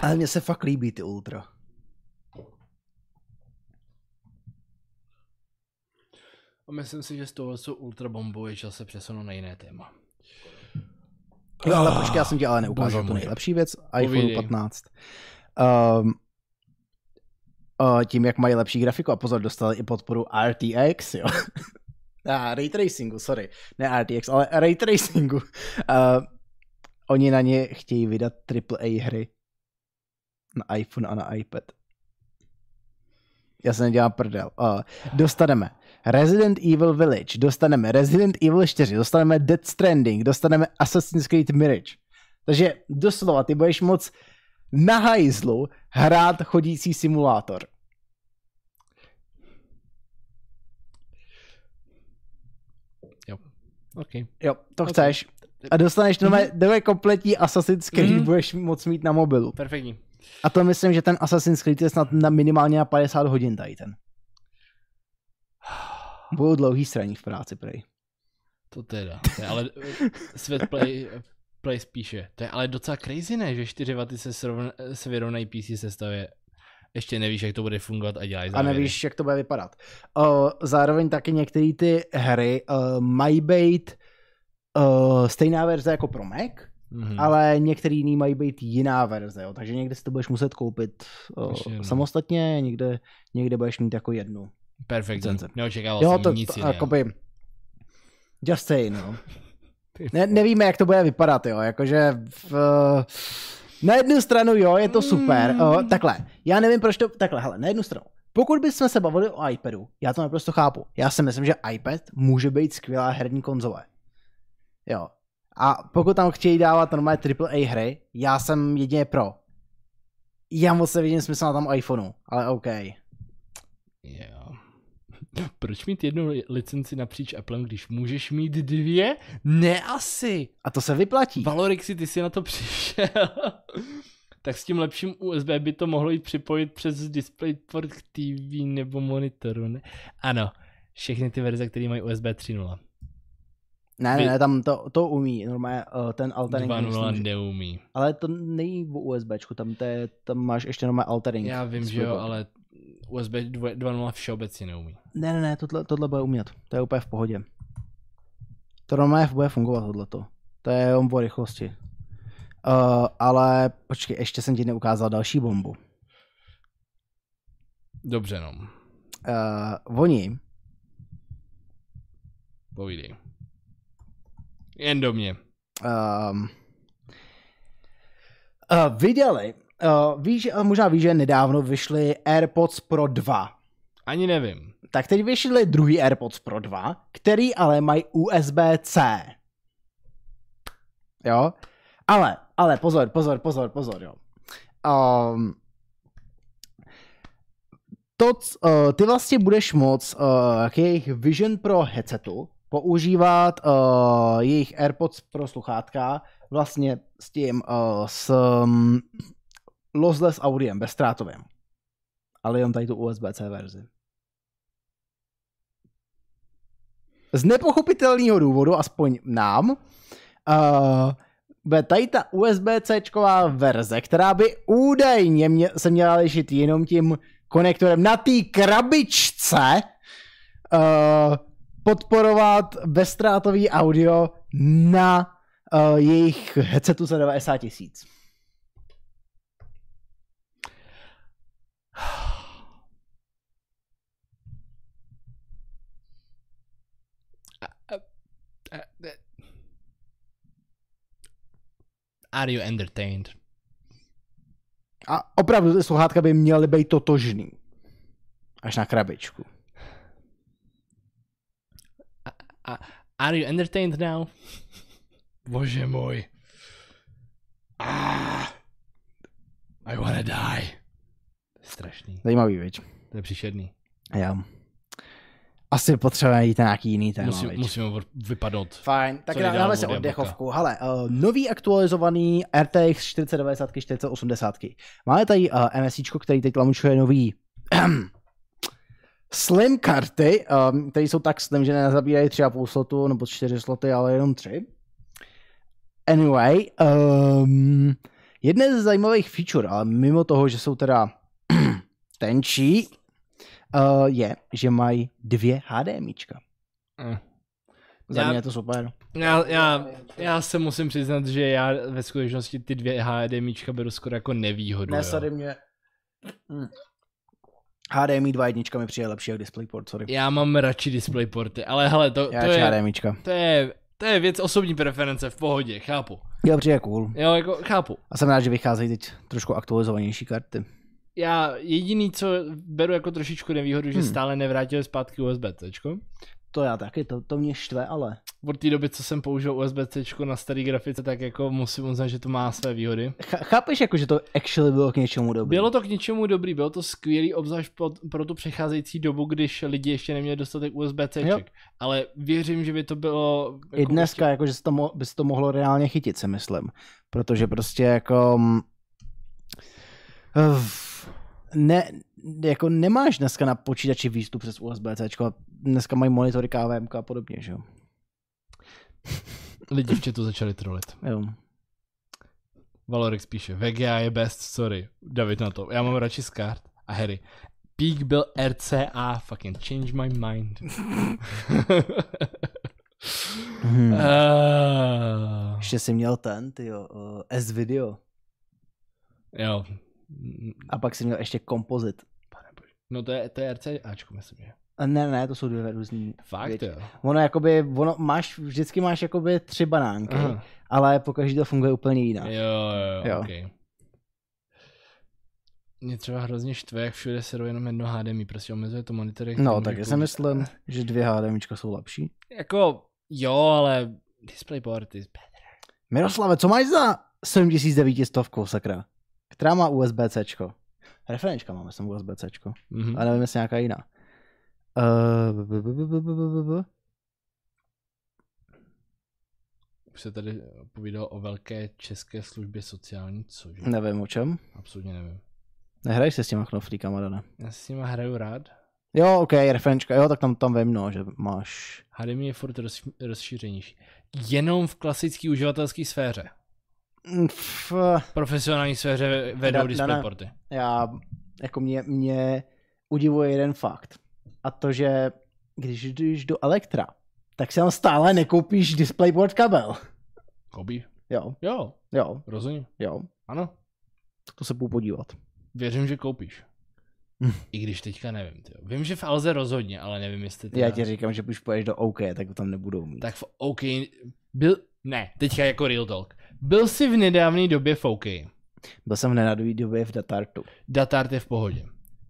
Ale mně se fakt líbí ty Ultra. A myslím si, že z toho jsou ultra bombou je čas se přesunout na jiné téma. Jo, ale počkej, já jsem ti ale neukázal tu nejlepší věc, iPhone Povídej. 15. Um, uh, tím, jak mají lepší grafiku a pozor, dostali i podporu RTX, jo. ah, ray tracingu, sorry. Ne RTX, ale ray tracingu. Uh, oni na ně chtějí vydat AAA hry na iPhone a na iPad. Já se nedělám prdel. Uh, dostaneme Resident Evil Village, dostaneme Resident Evil 4, dostaneme Dead Stranding, dostaneme Assassin's Creed Mirage. Takže doslova ty budeš moc na hajzlu hrát chodící simulátor. OK. Jo, to Ok. chceš. A dostaneš nové, nové kompletní Assassin's Creed, Mhm. budeš moc mít na mobilu. Perfektní. A to myslím, že ten Assassin's Creed je snad na minimálně na 50 hodin tady ten. Budou dlouhý straní v práci, prej. To teda. To je ale svět play, play spíše. To je ale docela crazy, ne? Že 4 W se, srovna, se vyrovnají PC sestavě. Ještě nevíš, jak to bude fungovat a dělají A nevíš, jak to bude vypadat. Uh, zároveň taky některé ty hry uh, mají být uh, stejná verze jako pro Mac, Mhm. ale některý jiný mají být jiná verze, jo. takže někde si to budeš muset koupit uh, samostatně, někde, někde budeš mít jako jednu. Licenci. Neočekával jo, jsem to, nic to jiného. jakoby, just saying, no. Ne, nevíme, jak to bude vypadat, jo, jakože v, na jednu stranu, jo, je to super, Mm. o, takhle, já nevím, proč to, takhle, hele, na jednu stranu, pokud bychom se bavili o iPadu, já to naprosto chápu, já si myslím, že iPad může být skvělá herní konzole, jo, a pokud tam chtějí dávat normálně AAA hry, já jsem jedině pro. Já moc nevidím smysl na tom iPhoneu, ale OK. Jo. Proč mít jednu li- licenci napříč Applem, když můžeš mít dvě? Ne asi. A to se vyplatí. Valorixy, ty jsi na to přišel. tak s tím lepším USB by to mohlo jít připojit přes DisplayPort k TV nebo monitoru, ne? Ano, všechny ty verze, které mají USB 3.0. Ne, Vy- ne, ne, tam to, to umí, normálně uh, ten altering. 2.0 myslím, že- neumí. Ale to není o USBčku, tam, to je, tam máš ještě normálně altering. Já vím, že jo, ale USB 2.0 všeobecně neumí. Ne, ne, ne, tohle, tohle bude umět. To je úplně v pohodě. To normálně bude fungovat tohleto. To je jenom o rychlosti. Uh, ale počkej, ještě jsem ti neukázal další bombu. Dobře, no. Uh, oni, Povídej. Jen do mě. um, uh, vydali, uh, víš, uh, možná víš, že nedávno vyšly AirPods Pro 2. Ani nevím. Tak teď vyšly druhý AirPods Pro 2, který ale mají USB-C. Jo? Ale, ale pozor, pozor, pozor, pozor, jo. Um, to, uh, ty vlastně budeš moc uh, k jejich Vision Pro headsetu používat uh, jejich AirPods Pro sluchátka vlastně s tím, uh, s um, lossless audiem, bezztrátovým. Ale jenom tady tu USB-C verzi. Z nepochopitelného důvodu, aspoň nám, uh, tady ta USB-C verze, která by údajně mě, se měla lišit jenom tím konektorem na té krabičce, uh, podporovat bezztrátový audio na uh, jejich headsetu za 90 tisíc. Are you entertained? A opravdu ty sluchátka by měly být totožný. Až na krabičku. A, are you entertained now? Bože můj. Ah, I wanna die. To je strašný. Zajímavý, viď? To je příšerný. Já. Asi potřebujeme jít na nějaký jiný téma. Musím, viď? musíme vypadnout. Fajn, tak dáme si od oddechovku. Hele, uh, nový aktualizovaný RTX 4090, 4080. Máme tady uh, MSIčko, který teď launchuje nový slim karty, um, které jsou tak slim, že nezabírají 3,5 slotu nebo 4 sloty, ale jenom 3. Anyway, um, jedné ze zajímavých feature, ale mimo toho, že jsou teda tenčí, uh, je, že mají dvě HDMIčka. Mm. Za Já- mě je to super. Já, já, já se musím přiznat, že já ve skutečnosti ty dvě HDMIčka beru skoro jako nevýhodu. Ne, jo. sorry, mě... Hm. HDMI 2.1 mi přijde lepší jak DisplayPort, sorry. Já mám radši DisplayPorty, ale hele, to, Já to, radši je, HDMIčka. to, je, to je věc osobní preference, v pohodě, chápu. Jo, přijde cool. Jo, jako chápu. A jsem rád, že vycházejí teď trošku aktualizovanější karty. Já jediný, co beru jako trošičku nevýhodu, že Hmm. stále nevrátili zpátky USB-C. To já taky, to, to mě štve, ale... Od té doby, co jsem použil USB-C na starý grafice, tak jako musím uznat, že to má své výhody. Ch- chápeš, jako, že to actually bylo k něčemu dobrý? Bylo to k něčemu dobrý, bylo to skvělý, obzvlášť pro, pro tu přecházející dobu, když lidi ještě neměli dostatek USB-C, ale věřím, že by to bylo... I jako dneska, jako, že se to mo- by se to mohlo reálně chytit, si myslím. Protože prostě jako... mm, v- Ne, jako nemáš dneska na počítači výstup přes USB-C, dneska mají monitory KVM a podobně, že jo? Lidi v začali trolit. jo. Valorix píše, VGA je best, sorry, David na to. Já mám radši Skart a Harry. Peak byl RCA, fucking change my mind. Hmm. uh, Ještě jsi měl ten, ty jo, uh, S-video. jo. A pak jsi měl ještě kompozit. No to je, to je RCAčko, myslím, že. A ne, ne, to jsou dvě různý Fakt věci. jo. Ono jakoby, ono máš, vždycky máš jakoby tři banánky, Aha. ale po každý to funguje úplně jinak. Jo, jo, Jo. okay. Mě třeba hrozně štve, jak všude se jenom jedno HDMI, prostě omezuje to monitory. No, tak já si myslím, že dvě HDMIčka jsou lepší. Jako, jo, ale DisplayPort is better. Miroslave, co máš za 7900 sakra? Která má USB-C? Referenčka máme sem USB-C, Mhm. ale nevím, jestli nějaká jiná. Uh, Už se tady povídalo o velké české službě sociální, cože? nevím o čem. Absolutně nevím. Nehraješ se s těma knoflíkama, Dana? Já si s nima hraju rád. Jo, ok, referenčka, jo, tak tam, tam vím, no, že máš... HDMI je furt roz, rozšířenější. Jenom v klasické uživatelské sféře. F, Profesionální sféře vedou Da- DisplayPorty. já, jako mě, mě udivuje jeden fakt. A to, že když jdeš do Elektra, tak si tam stále nekoupíš DisplayPort kabel. Koupí? Jo, Jo, jo, rozumím. jo. Ano, Tak to se půjdu podívat. věřím, že koupíš. Hm. I když teďka nevím. Tyjo. Vím, že v Alze rozhodně, ale nevím, jestli teda... Já ti říkám, že když půjdeš do OK, tak to tam nebudou mít. Tak v OK... Byl... Ne, teďka jako real talk. Byl jsi v nedávné době v OK. Byl jsem v nenadový době v Datartu. Datart je v pohodě.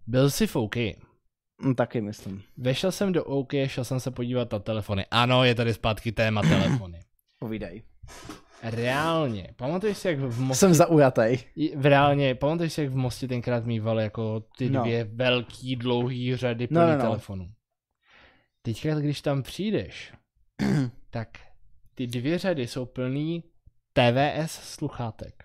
Byl jsi v OK. Hm, taky myslím. Vešel jsem do OK, šel jsem se podívat na telefony. Ano, je tady zpátky téma telefony. Povídej. Reálně, pamatuješ si, jak v Mostě, Jsem zaujatý. v reálně, pamatuješ si, jak v Mostě tenkrát mývali jako ty No. dvě velký, dlouhý řady No, no, no. telefonů. Teďka, když tam přijdeš, tak ty dvě řady jsou plný TVS sluchátek.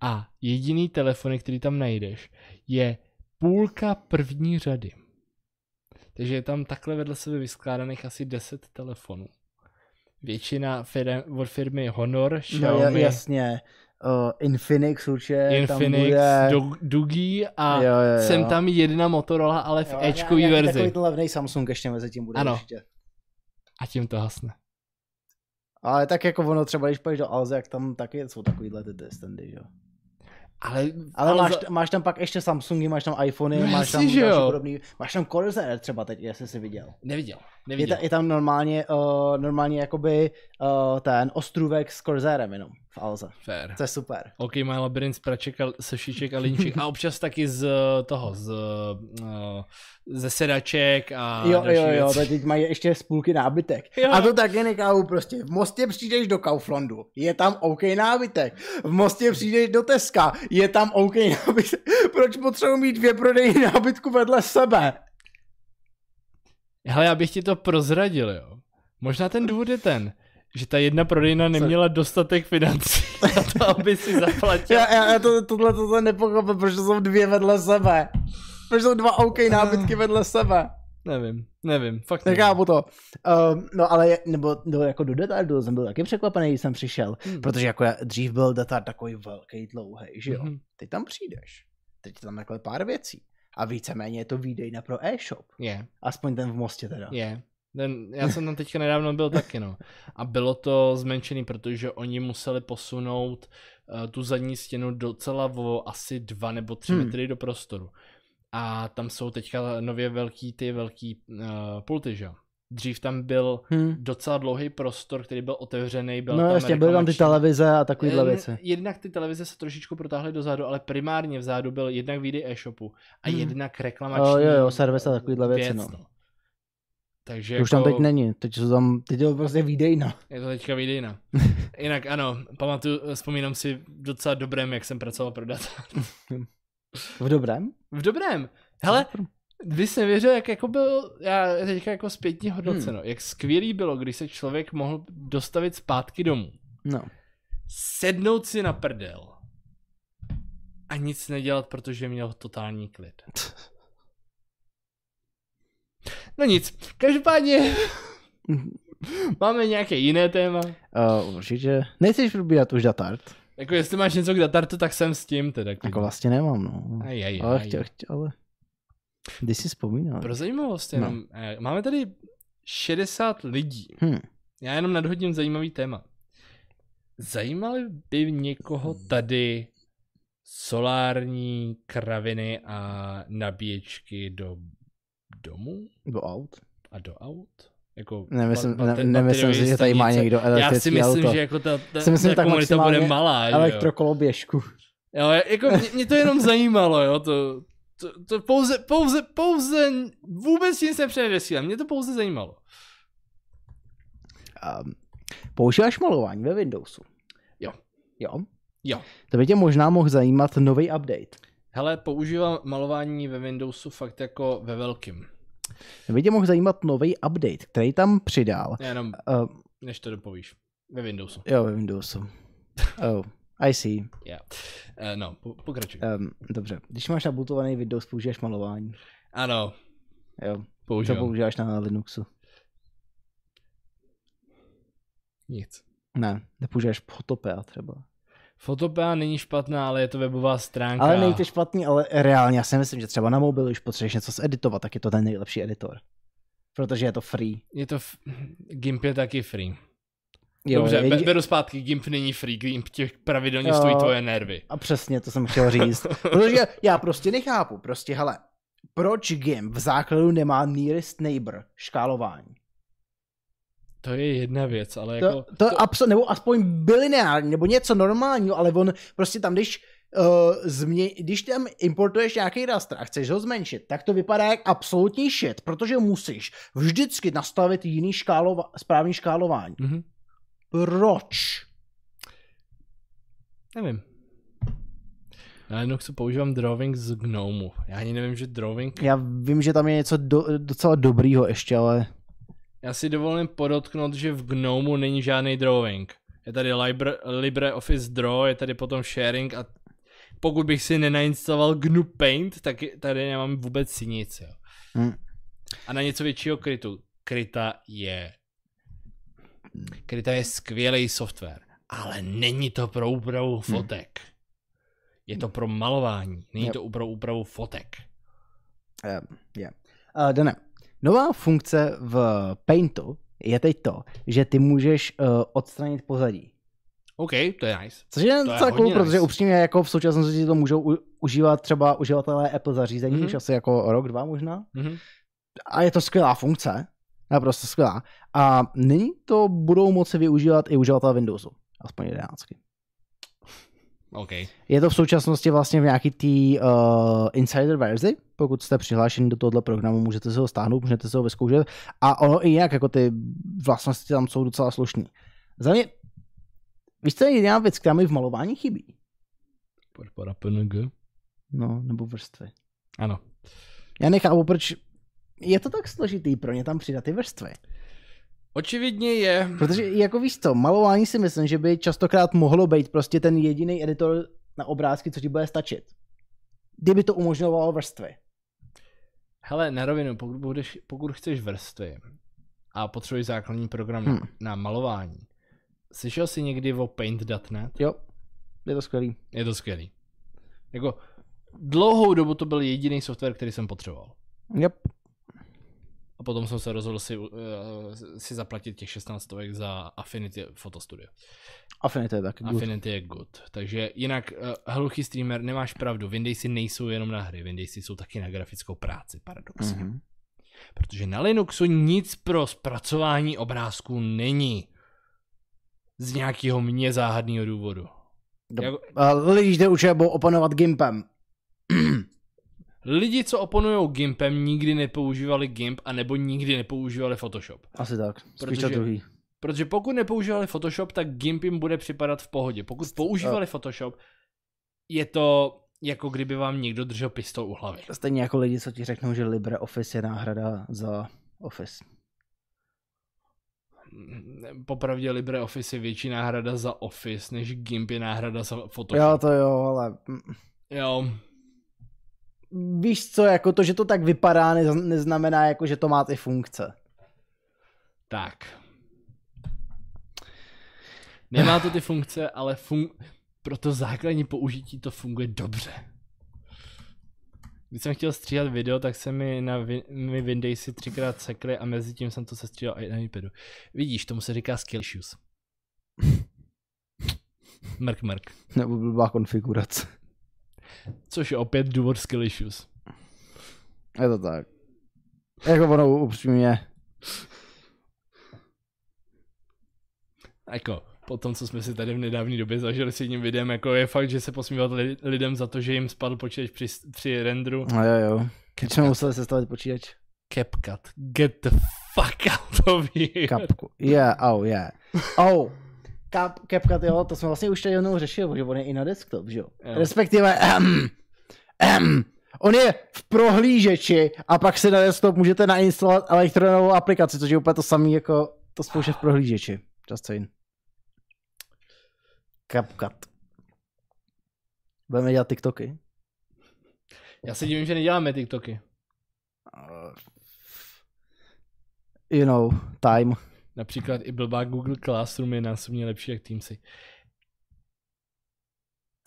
A jediný telefony, který tam najdeš, je půlka první řady. Takže je tam takhle vedle sebe vyskládaných asi 10 telefonů. Většina firm, od firmy Honor, No, Xiaomi, ja- jasně. Uh, Infinix určitě tam Infinix, bude. Dug- Dugi a Jo, jo, jo. jsem tam jedna Motorola, ale v Jo, Ečkový verzi. Takový ten levný Samsung ještě mezi tím bude Ano. určitě. A tím to hasne. Ale tak jako ono třeba, když půjdeš do Alze, jak tam taky jsou takovýhle ty standy, jo. Ale, Ale, máš, za- máš, tam pak ještě Samsungy, máš tam iPhony, No máš tam další podobný, máš tam Corsair třeba teď, jestli jsi viděl. Neviděl, Je, neviděl. ta, je tam normálně, uh, normálně jakoby uh, ten ostrůvek s Corsairem jenom v Alze. Fair. To je super. OK, má labirint z praček a sešíček a linček a občas taky z toho, z, uh, ze sedaček a Jo, jo, jo, věci. teď mají ještě spolky nábytek. Jo. A to taky nechápu prostě. V Mostě přijdeš do Kauflandu, je tam OK nábytek. V Mostě přijdeš do Teska, je tam OK nábytek. Proč potřebuji mít dvě prodejny nábytku vedle sebe? Hele, já bych ti to prozradil, jo. Možná ten důvod je ten, že ta jedna prodejna neměla dostatek financí na to, aby si zaplatil. Já, já, já to, tohle to nepochopil, protože jsou dvě vedle sebe. Protože jsou dva OK nábytky vedle sebe. Nevím, nevím, fakt nevím. Nechápu to. Um, no ale, je- nebo no, jako do Datardu jsem byl taky překvapený, když jsem přišel, Hmm. protože jako já, dřív byl Datard takový velký, dlouhý, že jo. Mhm. Teď tam přijdeš, teď tam takhle pár věcí. A víceméně je to výdejna pro e-shop. Je, Aspoň ten v Mostě teda. je. Ten, já jsem tam teďka nedávno byl taky, no. A bylo to zmenšený, protože oni museli posunout uh, tu zadní stěnu docela o asi dva nebo tři Hmm. metry do prostoru. A tam jsou teďka nově velký ty velký uh, pulty, že jo. Dřív tam byl Hm. docela dlouhý prostor, který byl otevřený, byl No tam jasně, byly tam ty televize a takovéhle Eh, věci. Jednak ty televize se trošičku protáhly dozadu, ale primárně vzadu byl jednak výdej e-shopu a Hmm. jednak reklamační O, jo, jo, servis a takovýhle věci, věc, no. Takže To už tam jako, teď není, teď jsou tam, teď je to prostě výdejna. Je to teďka výdejna. Jinak ano, pamatuju, vzpomínám si docela dobrém, jak jsem pracoval pro data. V dobrém? V dobrém. Hele, vy jsi nevěřil, jak jako byl, já teďka jako zpětně hodnoceno, Hmm. jak skvělý bylo, když se člověk mohl dostavit zpátky domů. No. sednout si na prdel a nic nedělat, protože měl totální klid. No nic, každopádně máme nějaké jiné téma. Uh, určitě. Nechceš probírat už Datard? Jako jestli máš něco k datartu, tak jsem s tím teda. klidně. Jako vlastně nemám, no. Aj, aj, Ale aj. chtěl, chtěl, ale... Když si vzpomínal. Pro zajímavost No. jenom, eh, máme tady 60 lidí. Hm. Já jenom nadhodím zajímavý téma. Zajímaly by někoho tady solární kraviny a nabíječky do domu Do aut? a do aut? Jako Nemyslím, ba- ne, nemyslím si, že tady má někdo Já si elektrický myslím, auto. že jako ta, ta, Si myslím, ta tak komunita bude malá. Elektrokoloběžku. Jo, jako mě, mě to jenom zajímalo, jo, to, to, to pouze, pouze, pouze, vůbec nic nepředesílám, mě to pouze zajímalo. Um, používáš malování ve Windowsu? Jo. Jo? Jo. To by tě možná mohl zajímat nový update. Hele, používám malování ve Windowsu fakt jako ve velkým. By tě mohl zajímat nový update, který tam přidal. Jenom, Uh, než to dopovíš. Ve Windowsu. jo, ve Windowsu. Oh, I see. Yeah. Uh, no, po, pokračuj. Um, dobře. Když máš nabootovaný Windows, používáš malování. Ano, Jo. Co používám. používáš na Linuxu? Nic. Ne, nepoužíváš Photopea třeba. Fotopea není špatná, ale je to webová stránka. Ale nejde špatný, ale reálně já si myslím, že třeba na mobilu, když potřebuješ něco zeditovat, tak je to ten nejlepší editor. Protože je to free. Je to... F... GIMP je taky free. Jo, Dobře, je, be- beru zpátky, GIMP není free, GIMP těch pravidelně Jo. stojí tvoje nervy. A přesně, to jsem chtěl říct. Protože já prostě nechápu, prostě hele, proč GIMP v základu nemá nearest neighbor škálování? To je jedna věc, ale jako... To, to, to... Abso- nebo aspoň bilineární, nebo něco normálního, ale on prostě tam, když Uh, změ- když tam importuješ nějaký raster a chceš ho zmenšit, tak to vypadá jak absolutní shit, protože musíš vždycky nastavit jiný škálova- správný škálování. Mhm. Proč? Nevím. Já jenom chci používám drawing z Gnomu. Já ani nevím, že drawing... Já vím, že tam je něco do, docela dobrýho ještě, ale Já si dovolím podotknout, že v Gnomu není žádný drawing. Je tady Libre, LibreOffice Draw, je tady potom sharing a pokud bych si nenainstaloval GNU Paint, tak tady nemám vůbec nic. Jo. hm. A na něco většího krytu. Kryta je... Kryta je skvělý software, ale není to pro úpravu fotek. Je to pro malování, není Jo. to pro úpravu fotek. Um, yeah. uh, Dane, nová funkce v Paintu je teď to, že ty můžeš uh, odstranit pozadí. OK, to je nice. Což je docela cool, hodně protože nice. upřímně jako v současnosti to můžou u, užívat třeba uživatelé Apple zařízení, Mhm. už asi jako rok, dva možná. Mhm. A je to skvělá funkce, naprosto skvělá. A nyní to budou moci využívat i uživatelé Windowsu, aspoň 11. OK. Je to v současnosti vlastně v nějaký té uh, insider verzi, pokud jste přihlášeni do tohoto programu, můžete si ho stáhnout, můžete si ho vyzkoušet a ono i jinak, jako ty vlastnosti tam jsou docela slušný. Za mě, víš, co je jiná věc, která mi v malování chybí? Podpora PNG. No, nebo vrstvy. Ano. Já nechápu, proč je to tak složitý pro ně tam přidat ty vrstvy. Očividně je. Protože jako víš co, malování si myslím, že by častokrát mohlo být prostě ten jediný editor na obrázky, co ti bude stačit. Kdyby to umožňovalo vrstvy. Hele, na rovinu, pokud, budeš, pokud chceš vrstvy a potřebuješ základní program na, Hmm. na malování, slyšel jsi někdy o Paint.net? Jo, je to skvělý. Je to skvělý. Jako dlouhou dobu to byl jediný software, který jsem potřeboval. Yep. A potom jsem se rozhodl si, uh, si zaplatit těch 16 stovek za Affinity Photo Studio. Affinity je taky good. Affinity je good. Takže jinak, uh, hluchý streamer, nemáš pravdu. Windowsy nejsou jenom na hry, Windowsy jsou taky na grafickou práci, paradoxně. Mhm. Protože na Linuxu nic pro zpracování obrázků není. Z nějakého mě záhadného důvodu. Dob- Jako- A lidi, určitě budou opanovat Gimpem. Lidi, co oponují Gimpem, nikdy nepoužívali Gimp, anebo nikdy nepoužívali Photoshop. Asi tak. Spíš Protože- to druhý. Protože pokud nepoužívali Photoshop, tak Gimp jim bude připadat v pohodě. Pokud používali Photoshop, je to jako kdyby vám někdo držel pistol u hlavy. Stejně jako lidi, co ti řeknou, že LibreOffice je náhrada za Office. Popravdě LibreOffice je větší náhrada za Office, než Gimp je náhrada za Photoshop. Jo, to jo, ale jo. Víš co, jako to, že to tak vypadá, nez- neznamená jako, že to má ty funkce. Tak. Nemá to ty funkce, ale fun- pro to základní použití to funguje dobře. Když jsem chtěl stříhat video, tak se mi na vi- mi Windowsy třikrát sekly a mezi tím jsem to sestříhal i na iPadu. Vidíš, tomu se říká skill issues. Mrk, mrk. Nebo blbá konfigurace. Což je opět důvod skill issues. Je to tak. Jako ono upřímně. Jako, po tom, co jsme si tady v nedávné době zažili s jedním videem, jako je fakt, že se posmívat li- lidem za to, že jim spadl počítač při, při renderu. No jo, jo. Když jsme museli sestavit počítač. CapCut. Get the fuck out of here. Kapku. Yeah, oh, yeah. Oh. Cap, CapCut, jo, to jsme vlastně už tady jednou řešili, že on je i na desktop, že jo. Respektive, um, um, on je v prohlížeči a pak si na desktop můžete nainstalovat elektronovou aplikaci, což je úplně to samé jako to spouště v prohlížeči. Just saying. CapCut. Budeme dělat TikToky. Já se divím, že neděláme TikToky. Uh, you know, time. Například i blbá Google Classroom je násobně lepší jak Teamsy.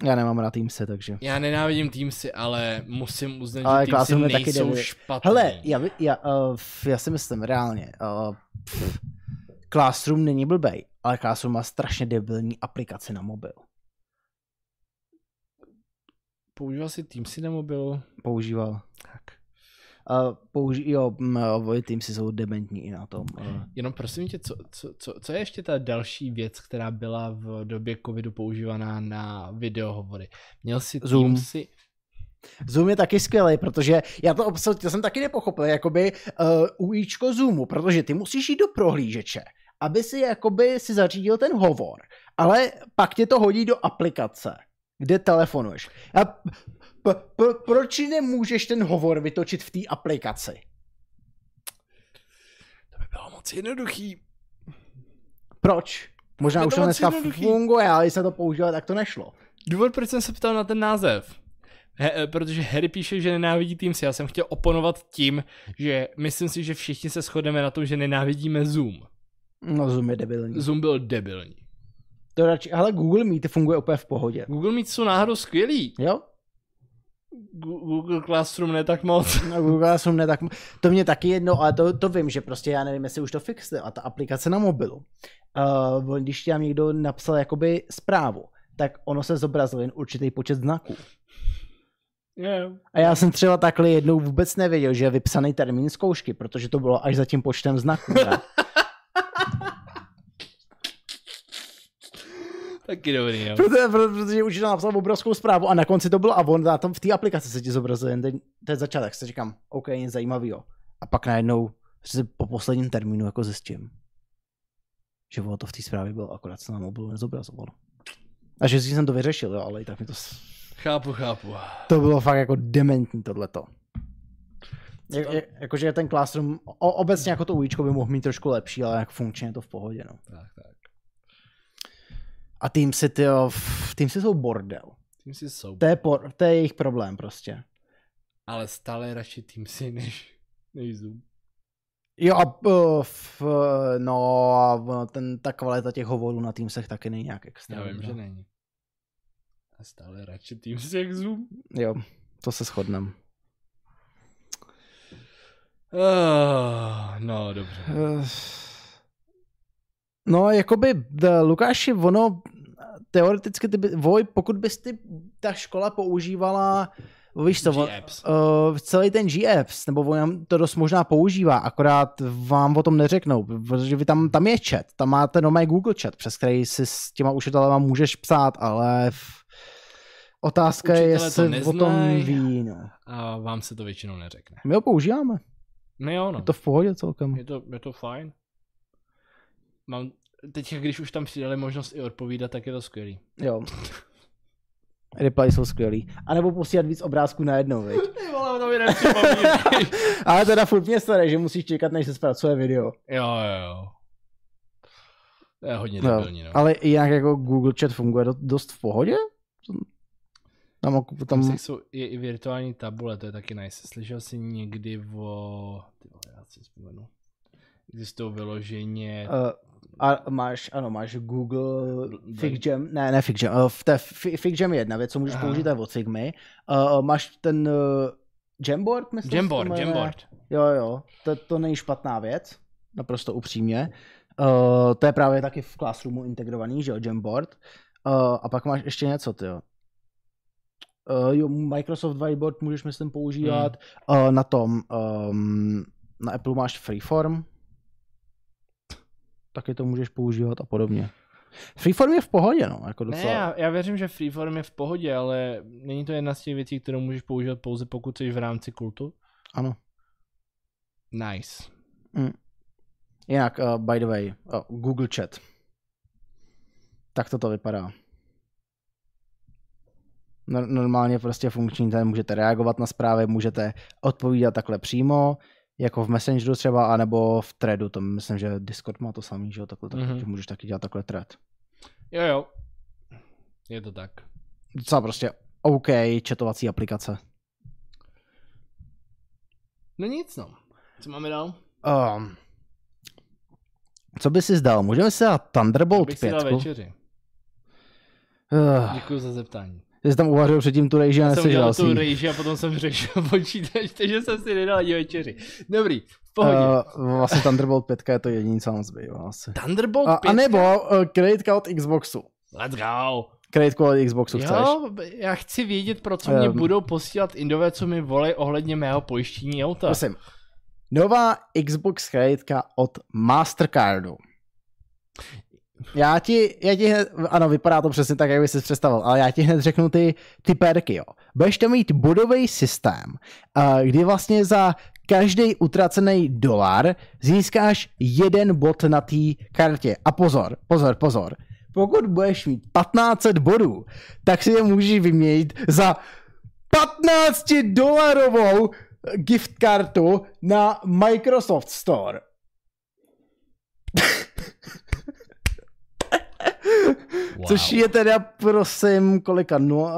Já nemám na Teamse, takže. Já nenávidím Teamsy, ale musím uznat, Ale že Teamsy taky nejsou debil. špatný. Hele, já, já, uh, já si myslím reálně, uh, pff, Classroom není blbej, ale Classroom má strašně debilní aplikaci na mobil. Používal jsi Teamsy na mobilu? Používal. Uh, použi- jo, m, uh, Teamsy jsou dementní i na tom. Uh, Jenom prosím tě, co, co, co, co je ještě ta další věc, která byla v době covidu používaná na videohovory? Měl jsi Zoom. Teamsy? Zoom je taky skvělý, protože já to, to jsem taky nepochopil, jakoby uh, UIčko Zoomu, protože ty musíš jít do prohlížeče, aby si jakoby si zařídil ten hovor, ale pak tě to hodí do aplikace, kde telefonuješ. A p- p- proč nemůžeš ten hovor vytočit v té aplikaci? To by bylo moc jednoduchý. Proč? Možná Je už to to dneska jednoduchý. funguje, ale když se to používalo, tak to nešlo. Důvod, proč jsem se ptal na ten název. He, eh, protože Harry píše, že nenávidí Teams. Já jsem chtěl oponovat tím, že myslím si, že všichni se shodeme na tom, že nenávidíme Zoom. No Zoom je debilní. Zoom byl debilní. To radši, ale Google Meet funguje úplně v pohodě. Google Meet jsou náhodou skvělý. Jo? Google Classroom ne tak moc. No, Google jsem ne tak, to mě taky jedno, ale to, to vím, že prostě já nevím, jestli už to fixne, a ta aplikace na mobilu. Uh, když ti tam někdo napsal jakoby zprávu, tak ono se zobrazil jen určitý počet znaků. Yeah. A já jsem třeba takhle jednou vůbec nevěděl, že je vypsaný termín zkoušky, protože to bylo až za tím počtem znaků. Taky dobrý, jo. protože, protože učitel napsal obrovskou zprávu a na konci to bylo a on na tom v té aplikaci se ti zobrazil jen ten, ten začátek. Si říkám, OK, nic zajímavého. A pak najednou si po posledním termínu jako zjistím, že ono to v té zprávě bylo, akorát se na mobilu nezobrazovalo. A že jsem to vyřešil, jo, ale i tak mi to... Chápu, chápu. To bylo fakt jako dementní tohleto. To? je, jakože ten Classroom, o, obecně jako to ujíčko by mohl mít trošku lepší, ale jak funkčně je to v pohodě, no. Tak, tak. A Teamsy, tyjo, f- Teamsy jsou bordel. Tím si jsou. To je, por, to je jejich problém prostě. Ale stále radši tým si než, než Zoom. Jo a uh, f, no a ten, ta kvalita těch hovorů na Teamsech taky není nějak extra. Já vím, dobrá. že není. A stále radši tým si jak Zoom. Jo, to se shodnem. Uh, no, dobře. Eh, No, jakoby, Lukáši, ono, teoreticky, ty by, voj, pokud bys ty, ta škola používala, víš co, uh, celý ten G-apps, nebo on to dost možná používá, akorát vám o tom neřeknou, protože vy tam, tam je chat, tam máte normální Google chat, přes který si s těma učitelema můžeš psát, ale v, otázka je, Učitelé to jestli o tom ví, no. A vám se to většinou neřekne. My ho používáme, No jo, no. je to v pohodě celkem. Je to, je to fajn. Mám, teď, když už tam přidali možnost i odpovídat, tak je to skvělý. Jo. Reply jsou skvělý. A nebo posílat víc obrázků najednou, viď? Ty vole, to mi. Ale teda furt mě staré, že musíš čekat, než se zpracuje video. jo, jo, jo. To je hodně No, debilní, no. ale jinak jako Google Chat funguje do- dost v pohodě? Tam, Tam tam jsou je i virtuální tabule, to je taky nice. Slyšel jsi někdy o... Ty vole, já si vzpomenu. Existují vyloženě... uh, a máš, ano, máš Google FigJam, ne, ne FigJam, uh, v té Fi- FigJam je jedna věc, co můžeš Aha. použít, od Figmy. Uh, máš ten uh, Jamboard, myslím? se to Jamboard, jmenuje? Jamboard. Jo, jo, to, to není špatná věc, naprosto upřímně. Uh, to je právě taky v Classroomu integrovaný, že jo, Jamboard. Uh, a pak máš ještě něco, ty jo. Uh, jo, Microsoft Whiteboard můžeš, myslím, používat. Uh, na tom, um, na Apple máš Freeform. Taky to můžeš používat a podobně. Freeform je v pohodě, no, jako Ne, docela. já, já věřím, že Freeform je v pohodě, ale není to jedna z těch věcí, kterou můžeš používat pouze pokud jsi v rámci kultu? Ano. Nice. Jinak, uh, by the way, uh, Google Chat. Tak toto vypadá. No- Normálně prostě funkční, ten můžete reagovat na zprávy, můžete odpovídat takhle přímo, jako v Messengeru třeba, anebo v threadu, to myslím, že Discord má to samý, že jo, takhle, tak, Mhm. že můžeš taky dělat takhle thread. Jo, jo. Je to tak. Docela prostě OK chatovací aplikace. No nic, no. Co máme dál? Um, co by si zdal? Můžeme si dát Thunderbolt Bych si dal 5. večeři. Uh, Děkuji za zeptání. Jsi tam uvařil předtím tu rejži a Já jsem udělal nesežral tu rejži a potom jsem řešil počítač, takže jsem si nedal ani večeři. Dobrý, v pohodě. Uh, vlastně Thunderbolt 5 je to jediný, co nám zbývá asi. Thunderbolt A, 5. a nebo uh, kreditka od Xboxu. Let's go. Kreditku od Xboxu chceš? Jo, b- já chci vědět, pro co mě Ehm. budou posílat Indové, co mi volej ohledně mého pojištění auta. Prosím. Nová Xbox kreditka od Mastercardu. Já ti, já ti hned, ano, vypadá to přesně tak, jak bys si představil, ale já ti hned řeknu ty, ty perky, jo. Budeš tam mít bodový systém, uh, kdy vlastně za každý utracený dolar získáš jeden bod na té kartě. A pozor, pozor, pozor. Pokud budeš mít 1500 bodů, tak si je můžeš vyměnit za 15 dolarovou gift kartu na Microsoft Store. Wow. Což je teda, prosím, kolika? No, uh,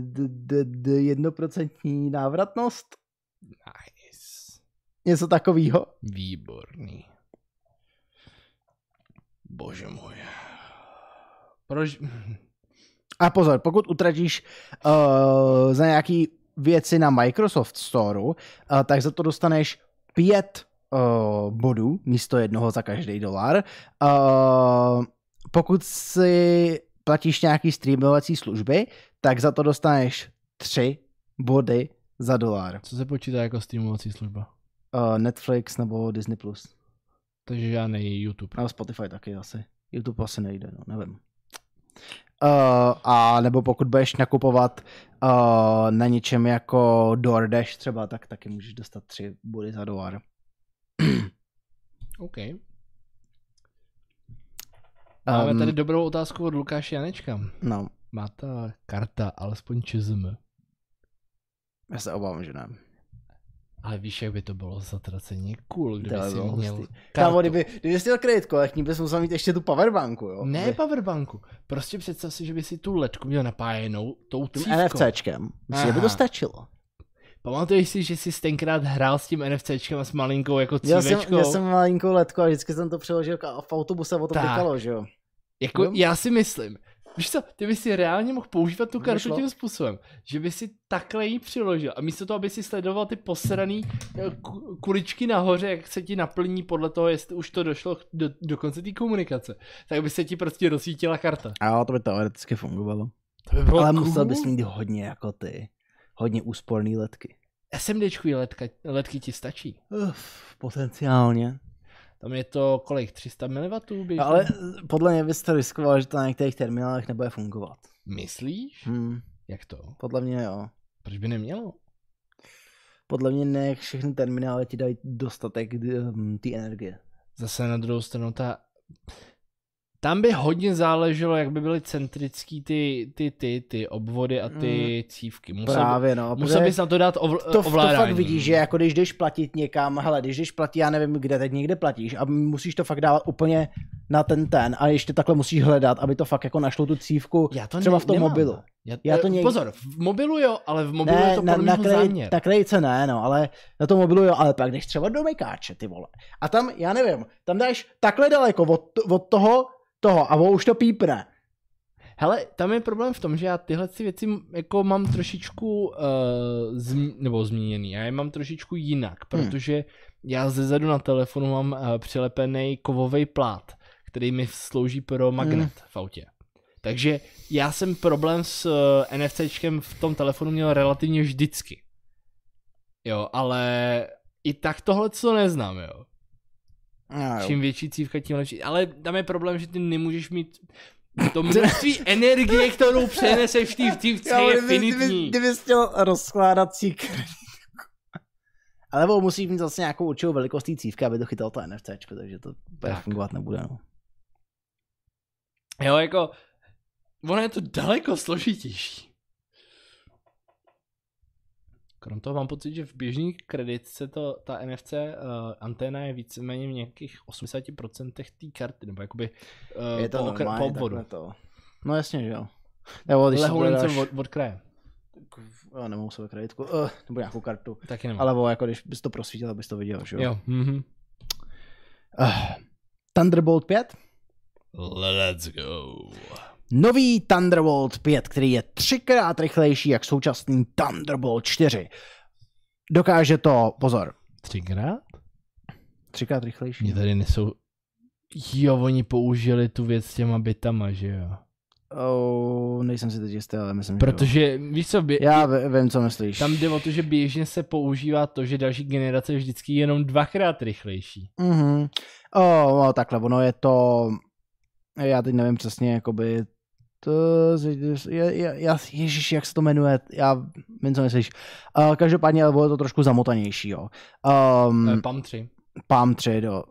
d- d- d- jednoprocentní návratnost? Nice. Něco takového. Výborný. Bože můj. Proč... A pozor, pokud utratíš uh, za nějaký věci na Microsoft Store, uh, tak za to dostaneš pět uh, bodů místo jednoho za každý dolar. Uh, pokud si platíš nějaký streamovací služby, tak za to dostaneš tři body za dolar. Co se počítá jako streamovací služba? Uh, Netflix nebo Disney+. Plus. Takže žádný YouTube. Nebo Spotify taky asi. YouTube asi nejde, no, nevím. Uh, a nebo pokud budeš nakupovat uh, na něčem jako DoorDash třeba, tak taky můžeš dostat tři body za dolar. OK. Máme Um, tady dobrou otázku od Lukáše Janečka. No, Má ta karta alespoň ČSM? já se obávám, že ne. Ale víš, jak by to bylo zatraceně cool, kdyby si měl kartu. Kámo, kdyby, kdyby jsi měl kreditku, tak ní bys musel mít ještě tu powerbanku, jo? Ne powerbanku. Prostě představ si, že by si tu ledku měl napájenou tou cívkou. NFCčkem. Myslím, že by to stačilo. Pamatuješ si, že jsi tenkrát hrál s tím NFCčkem a s malinkou jako Já jsem, cívečkou? já jsem malinkou letku a vždycky jsem to přeložil a v autobuse o to pěkalo, že jo? Jako, Jo. já si myslím, víš co, ty bys si reálně mohl používat tu kartu Vyšlo. tím způsobem, že by si takhle ji přiložil a místo toho, aby si sledoval ty posraný eh, ku- kuličky nahoře, jak se ti naplní podle toho, jestli už to došlo do, do konce té komunikace, tak by se ti prostě rozsvítila karta. A to by teoreticky fungovalo. To by bylo Ale cool. musel bys mít hodně jako ty. Hodně úsporný letky. SMDčkový letka, letky ti stačí. Uf, potenciálně. Tam je to kolik? 300 mW? Běžně? Ale podle mě byste riskoval, že to na některých terminálech nebude fungovat. Myslíš? Hmm, Jak to? podle mě jo. Proč by nemělo? Podle mě ne všechny terminály ti dají dostatek um, té energie. Zase na druhou stranu ta... Tam by hodně záleželo, jak by byly centrický ty, ty, ty, ty obvody a ty cívky. Musel, Právě no. musel bys na to dát ovl, to, to ovládání. fakt vidíš, že jako když jdeš platit někam, hele, když jdeš platit, já nevím, kde teď někde platíš a musíš to fakt dávat úplně na ten ten a ještě takhle musíš hledat, aby to fakt jako našlo tu cívku Já to třeba ne, v tom nemám. mobilu. Já, Já to to něk- Pozor, v mobilu jo, ale v mobilu je Ne, to na, na, mě krej, záměr. na krejce ne, no, ale na tom mobilu jo, ale pak jdeš třeba do mekáče, ty vole. A tam, já nevím, tam dáš takhle daleko od, od toho, toho a on už to pípne. Hele, tam je problém v tom, že já tyhle ty věci jako mám trošičku uh, zm, nebo zmíněný. Já je mám trošičku jinak, Hmm. protože já ze zadu na telefonu mám uh, přilepený kovový plát, který mi slouží pro magnet Hmm. v autě. Takže já jsem problém s uh, NFCčkem v tom telefonu měl relativně vždycky. Jo, ale i tak tohle co neznám, jo. No, jo. Čím větší cívka, tím lepší. Ale tam je problém, že ty nemůžeš mít to množství energie, kterou přeneseš v té cívce, Jo, je kdyby, finitní. kdyby jsi chtěl rozkládací kreditku. Ale nebo musí mít zase nějakou určitou velikost té cívky, aby to chytalo to NFC, takže to Tak. fungovat nebude. No. Jo, jako, ono je to daleko složitější. Krom toho mám pocit, že v běžný kreditce to, ta NFC uh, anténa je víceméně v nějakých 80% té karty, nebo jakoby uh, Je to po, normálně po obvodu. to. No jasně, že jo. Nebo když Lehounce dáš, od, od kraje. já nemohu sebe kreditku, uh, nebo nějakou kartu. Taky nemám. Ale jako když bys to prosvítil, abys to viděl, že jo. Jo. Mhm. Uh, Thunderbolt 5? Let's go. Nový Thunderbolt 5, který je třikrát rychlejší jak současný Thunderbolt 4. Dokáže to, pozor, Třikrát? třikrát rychlejší. Mě tady nesou... Jo, oni použili tu věc s těma bitama, že jo? Oh, nejsem si teď jistý, ale myslím, že. Protože, víš co, bě... Já vím, co myslíš. tam jde o to, že běžně se používá to, že další generace je vždycky jenom dvakrát rychlejší. Mhm. Oh, no, takhle, ono je to... Já teď nevím přesně, jakoby... To, je, je, já, ježiš, jak se to jmenuje, já vím, co myslíš. Uh, každopádně ale bylo to trošku zamotanější, jo. Um. PAM 3. PAM 3, jo.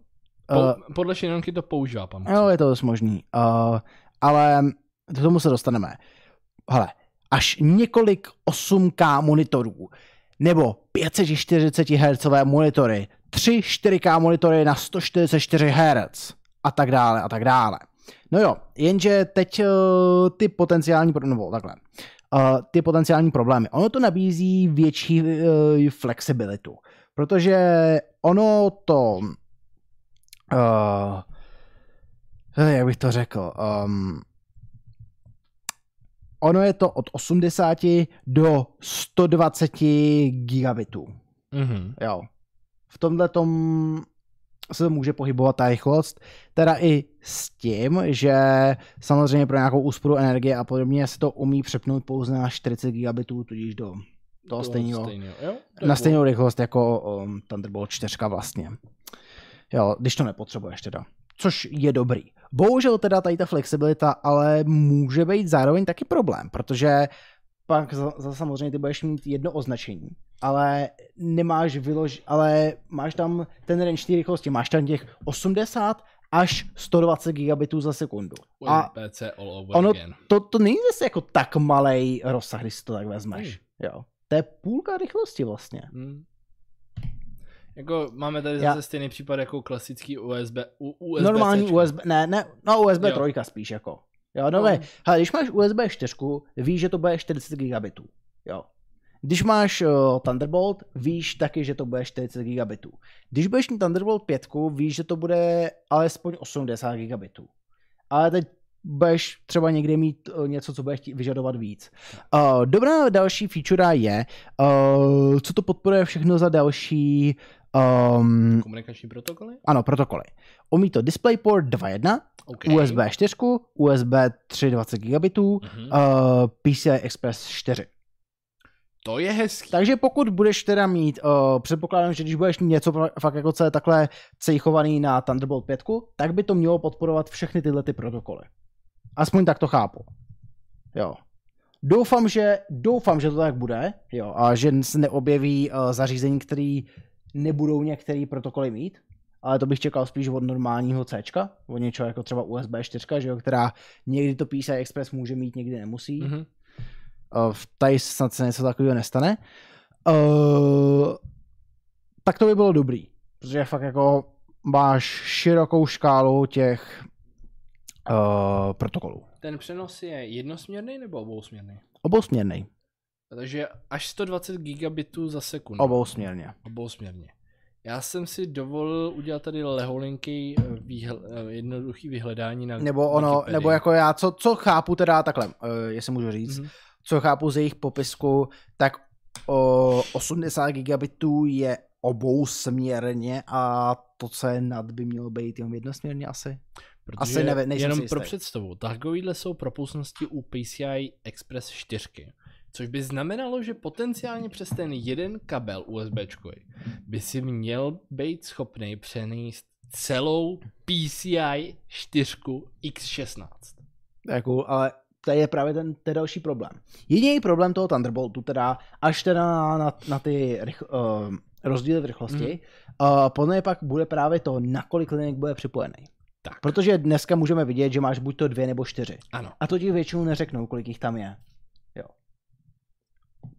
Po, Uh, podle Shannonky to používá PAM 3. jo, je to dost možný. Uh, ale k tomu se dostaneme. Hele, až několik 8K monitorů, nebo 540 Hz monitory, 3 4K monitory na 144 Hz a tak dále a tak dále. No jo, jenže teď uh, ty potenciální, nebo takhle, uh, ty potenciální problémy. Ono to nabízí větší uh, flexibilitu, protože ono to, uh, jak bych to řekl, um, ono je to od 80 do 120 gigabitů. Mhm. Jo. V tomhle tom se to může pohybovat ta rychlost, teda i s tím, že samozřejmě pro nějakou úsporu energie a podobně se to umí přepnout pouze na 40 gigabitů, tudíž do toho stejného, stejného. Jo? To je na stejnou rychlost jako um, Thunderbolt 4 vlastně. Jo, když to nepotřebuješ teda. Což je dobrý. Bohužel teda tady ta flexibilita ale může být zároveň taky problém, protože pak za, za samozřejmě ty budeš mít jedno označení, ale nemáš vylož, ale máš tam ten range té rychlosti, máš tam těch 80 až 120 gigabitů za sekundu. A PC all over ono- to, to není zase jako tak malý rozsah, když si to tak vezmeš. Jo. To je půlka rychlosti vlastně. Hmm. Jako máme tady Já- zase stejný případ jako klasický USB, u, USB Normální USB, ne, ne, no USB Jo. 3 spíš jako. Jo, no, no. Hele, když máš USB 4, víš, že to bude 40 gigabitů. Jo. Když máš uh, Thunderbolt, víš taky, že to bude 40 gigabitů. Když budeš mít Thunderbolt 5, víš, že to bude alespoň 80 gigabitů. Ale teď budeš třeba někde mít uh, něco, co bude vyžadovat víc. Uh, dobrá další feature je, uh, co to podporuje všechno za další um, Komunikační protokoly? ano, protokoly. Umí to DisplayPort 2.1, Okay. USB 4, USB 3 20 gigabitů, Mhm. uh, PCI Express 4. To je hezký. Takže pokud budeš teda mít, uh, předpokládám, že když budeš mít něco fa- fakt jako je takhle cejchovaný na Thunderbolt 5, tak by to mělo podporovat všechny tyhle ty protokoly. Aspoň tak to chápu. Jo. Doufám, že, doufám, že to tak bude, jo, a že se neobjeví uh, zařízení, které nebudou některé protokoly mít, ale to bych čekal spíš od normálního C, od něčeho jako třeba USB 4, že jo, která někdy to PCI Express může mít, někdy nemusí. Mhm. Uh, tady snad se něco takového nestane. Uh, tak to by bylo dobrý, protože fakt jako máš širokou škálu těch uh, protokolů. Ten přenos je jednosměrný nebo obousměrný? Obousměrný. Takže až 120 gigabitů za sekundu. Obousměrně. Obousměrně. Já jsem si dovolil udělat tady leholinký výhl, eh, jednoduchý vyhledání na Nebo ono, Wikipedii. nebo jako já, co, co chápu teda takhle, uh, jestli můžu říct, Mhm. Co chápu z jejich popisku, tak o 80 gigabitů je obousměrně a to, co je nad, by mělo být jenom jednosměrně asi. Protože Asi nejsem jenom pro představu, takovýhle jsou propustnosti u PCI Express 4. Což by znamenalo, že potenciálně přes ten jeden kabel USB by si měl být schopný přenést celou PCI 4 X16. To je cool, ale to je právě ten, ten další problém. Jediný problém toho Thunderboltu, teda až teda na, na, na ty rych, uh, rozdíly v rychlosti, mm. uh, podle mě pak bude právě to, na kolik linek bude připojený. Tak, Protože dneska můžeme vidět, že máš buď to dvě nebo čtyři. ano. A to ti většinou neřeknou, kolik jich tam je. Jo.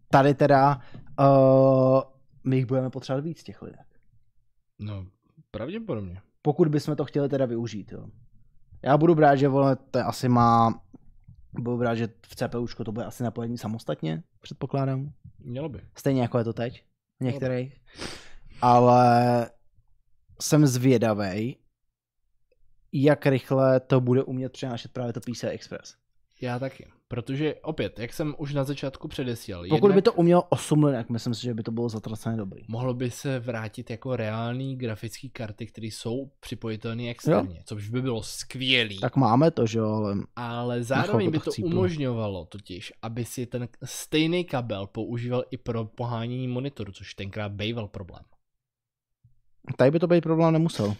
Tady teda uh, my jich budeme potřebovat víc těch linek. No, pravděpodobně. Pokud bychom to chtěli teda využít. Jo. Já budu brát, že vole, to asi má budu brát, že v CPUčku to bude asi napojení samostatně, předpokládám. Mělo by. Stejně jako je to teď v některých. Ale jsem zvědavý, jak rychle to bude umět přenášet právě to PCI Express. Já taky. Protože opět, jak jsem už na začátku předesílal, Pokud by to umělo 8 linek, myslím si, že by to bylo zatraceně dobrý. mohlo by se vrátit jako reální grafické karty, které jsou připojitelné externě, což by bylo skvělý. Tak máme to, že jo, ale Ale zároveň by to chcíplo. umožňovalo totiž, aby si ten stejný kabel používal i pro pohánění monitoru, což tenkrát býval problém. tady by to být problém nemusel.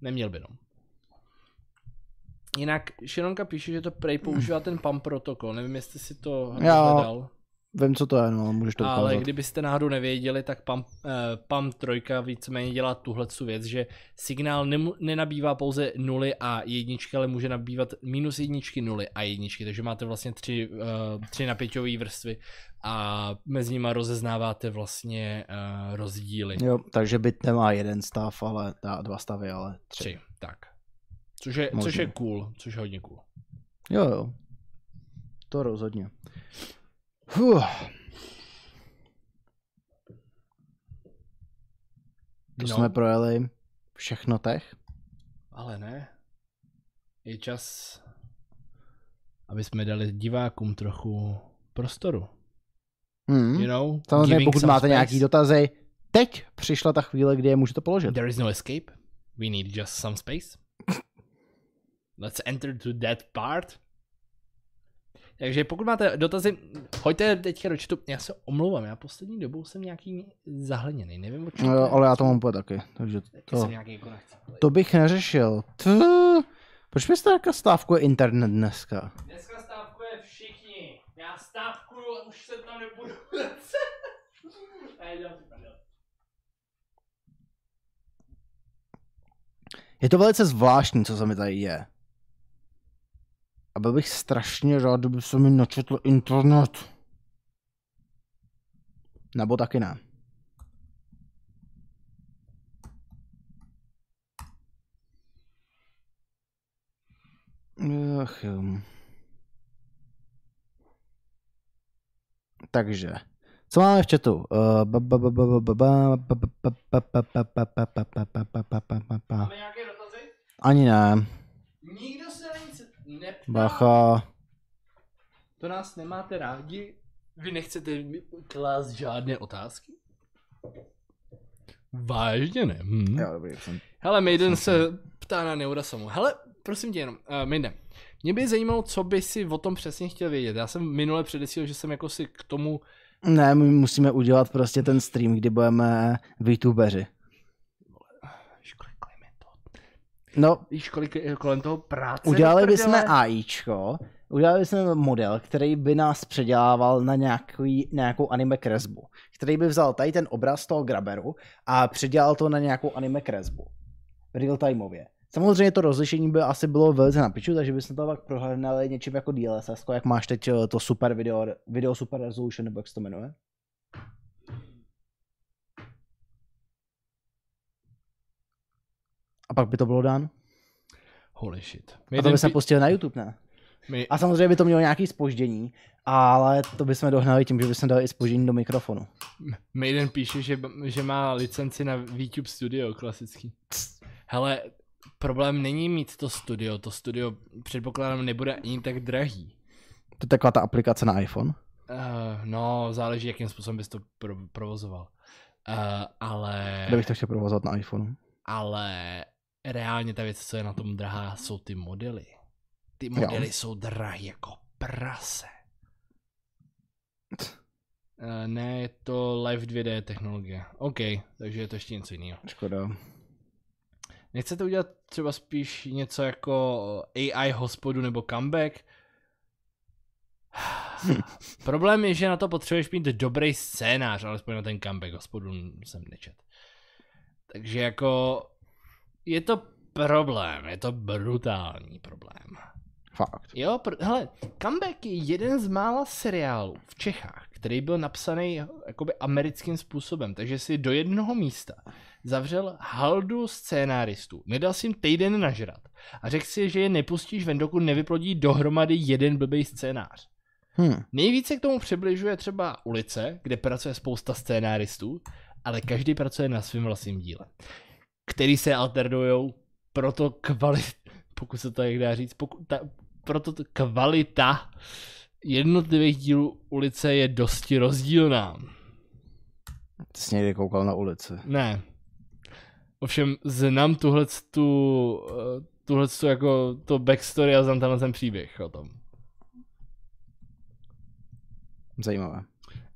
Neměl by no. Jinak Šironka píše, že to prej používá ten PAM protokol, nevím, jestli si to hledal. Vím, co to je, no, můžeš to Ale ukázat. kdybyste náhodou nevěděli, tak PAM, eh, PAM 3 víceméně dělá tuhle věc, že signál nemu, nenabývá pouze nuly a jedničky, ale může nabývat minus jedničky, nuly a jedničky, takže máte vlastně tři, uh, tři napěťové vrstvy a mezi nimi rozeznáváte vlastně uh, rozdíly. Jo, takže byt nemá jeden stav, ale dva stavy, ale tři. Tři, tak. Což je, což je cool, což je hodně cool. Jo, jo. To rozhodně. Fuh. To No. jsme projeli všechno tech. Ale ne. Je čas, aby jsme dali divákům trochu prostoru. Hmm. You know? Samozřejmě, pokud máte space. nějaký dotazy, teď přišla ta chvíle, kdy je můžete položit. There is no escape. We need just some space. Let's enter to that part. Takže pokud máte dotazy, hoďte teďka do chatu. Já se omlouvám, já poslední dobou jsem nějaký zahleněný, nevím o čem. No, ale já to mám úplně taky. Takže to, jsem nějaký jako nechci. to bych neřešil. Tch, proč byste taká stávkuje internet dneska? Dneska stávkuje všichni. Já stávkuju a už se tam nebudu. Je to velice zvláštní, co se mi tady je byl bych strašně rád, kdyby se mi načetl internet. Nebo taky ne. Ach jo. Takže, co máme v chatu? Ani ne. Nikdo se neptá. Bacha. To nás nemáte rádi? Vy nechcete mi klást žádné otázky? Vážně ne. Hm. Jo, dobrý, jsem. Hele, Maiden se ptá na Neurasamu. Hele, prosím tě jenom, uh, Maiden. Mě by zajímalo, co by si o tom přesně chtěl vědět. Já jsem minule předesíl, že jsem jako si k tomu... Ne, my musíme udělat prostě ten stream, kdy budeme VTubeři. Víš, kolik kolem je to? No, Víš, kolik je kolem toho práce? udělali bychom? AIčko, udělali bychom model, který by nás předělával na nějaký, nějakou anime kresbu, který by vzal tady ten obraz toho graberu a předělal to na nějakou anime kresbu. Real timeově. Samozřejmě to rozlišení by asi bylo velice na piču, takže bychom to pak prohledali něčím jako DLSS, jak máš teď eh, to super video, video super resolution, nebo jak se to jmenuje. A pak by to bylo dán. Holy shit. A to by se pustili na YouTube, ne? my, A samozřejmě by to mělo nějaký spoždění, ale to bychom dohnali tím, že bychom dali i spoždění do mikrofonu. Maiden píše, že, že má licenci na VTube Studio klasický. Hele, problém není mít to studio, to studio předpokládám nebude ani tak drahý. To je taková ta aplikace na iPhone. Uh, no, záleží, jakým způsobem bys to pro, provozoval. Uh, ale, Kde bych to chtěl provozovat na iPhoneu. ale reálně ta věc, co je na tom drahá, jsou ty modely. Ty modely jo. jsou drahé jako prase. Uh, ne, je to Live 2D technologie. OK, takže je to ještě něco jiného. Škoda. Nechcete udělat třeba spíš něco jako AI hospodu nebo comeback? Problém je, že na to potřebuješ mít dobrý scénář, alespoň na ten comeback hospodu jsem nečet. Takže jako je to problém, je to brutální problém. Fakt. Jo, pr- hele, Comeback je jeden z mála seriálů v Čechách, který byl napsaný jakoby americkým způsobem, takže si do jednoho místa zavřel haldu scénáristů, nedal si jim týden nažrat a řekl si, že je nepustíš ven, dokud nevyplodí dohromady jeden blbý scénář. Hm. Nejvíce k tomu přibližuje třeba ulice, kde pracuje spousta scénáristů, ale každý pracuje na svém vlastním díle, který se alternujou proto kvalit, pokud se to jak dá říct, pokud ta, proto t- kvalita jednotlivých dílů ulice je dosti rozdílná. Ty jsi někdy koukal na ulici. Ne. Ovšem znám tuhle tu, tuhle tu jako to backstory a znám tenhle ten příběh o tom. Zajímavé.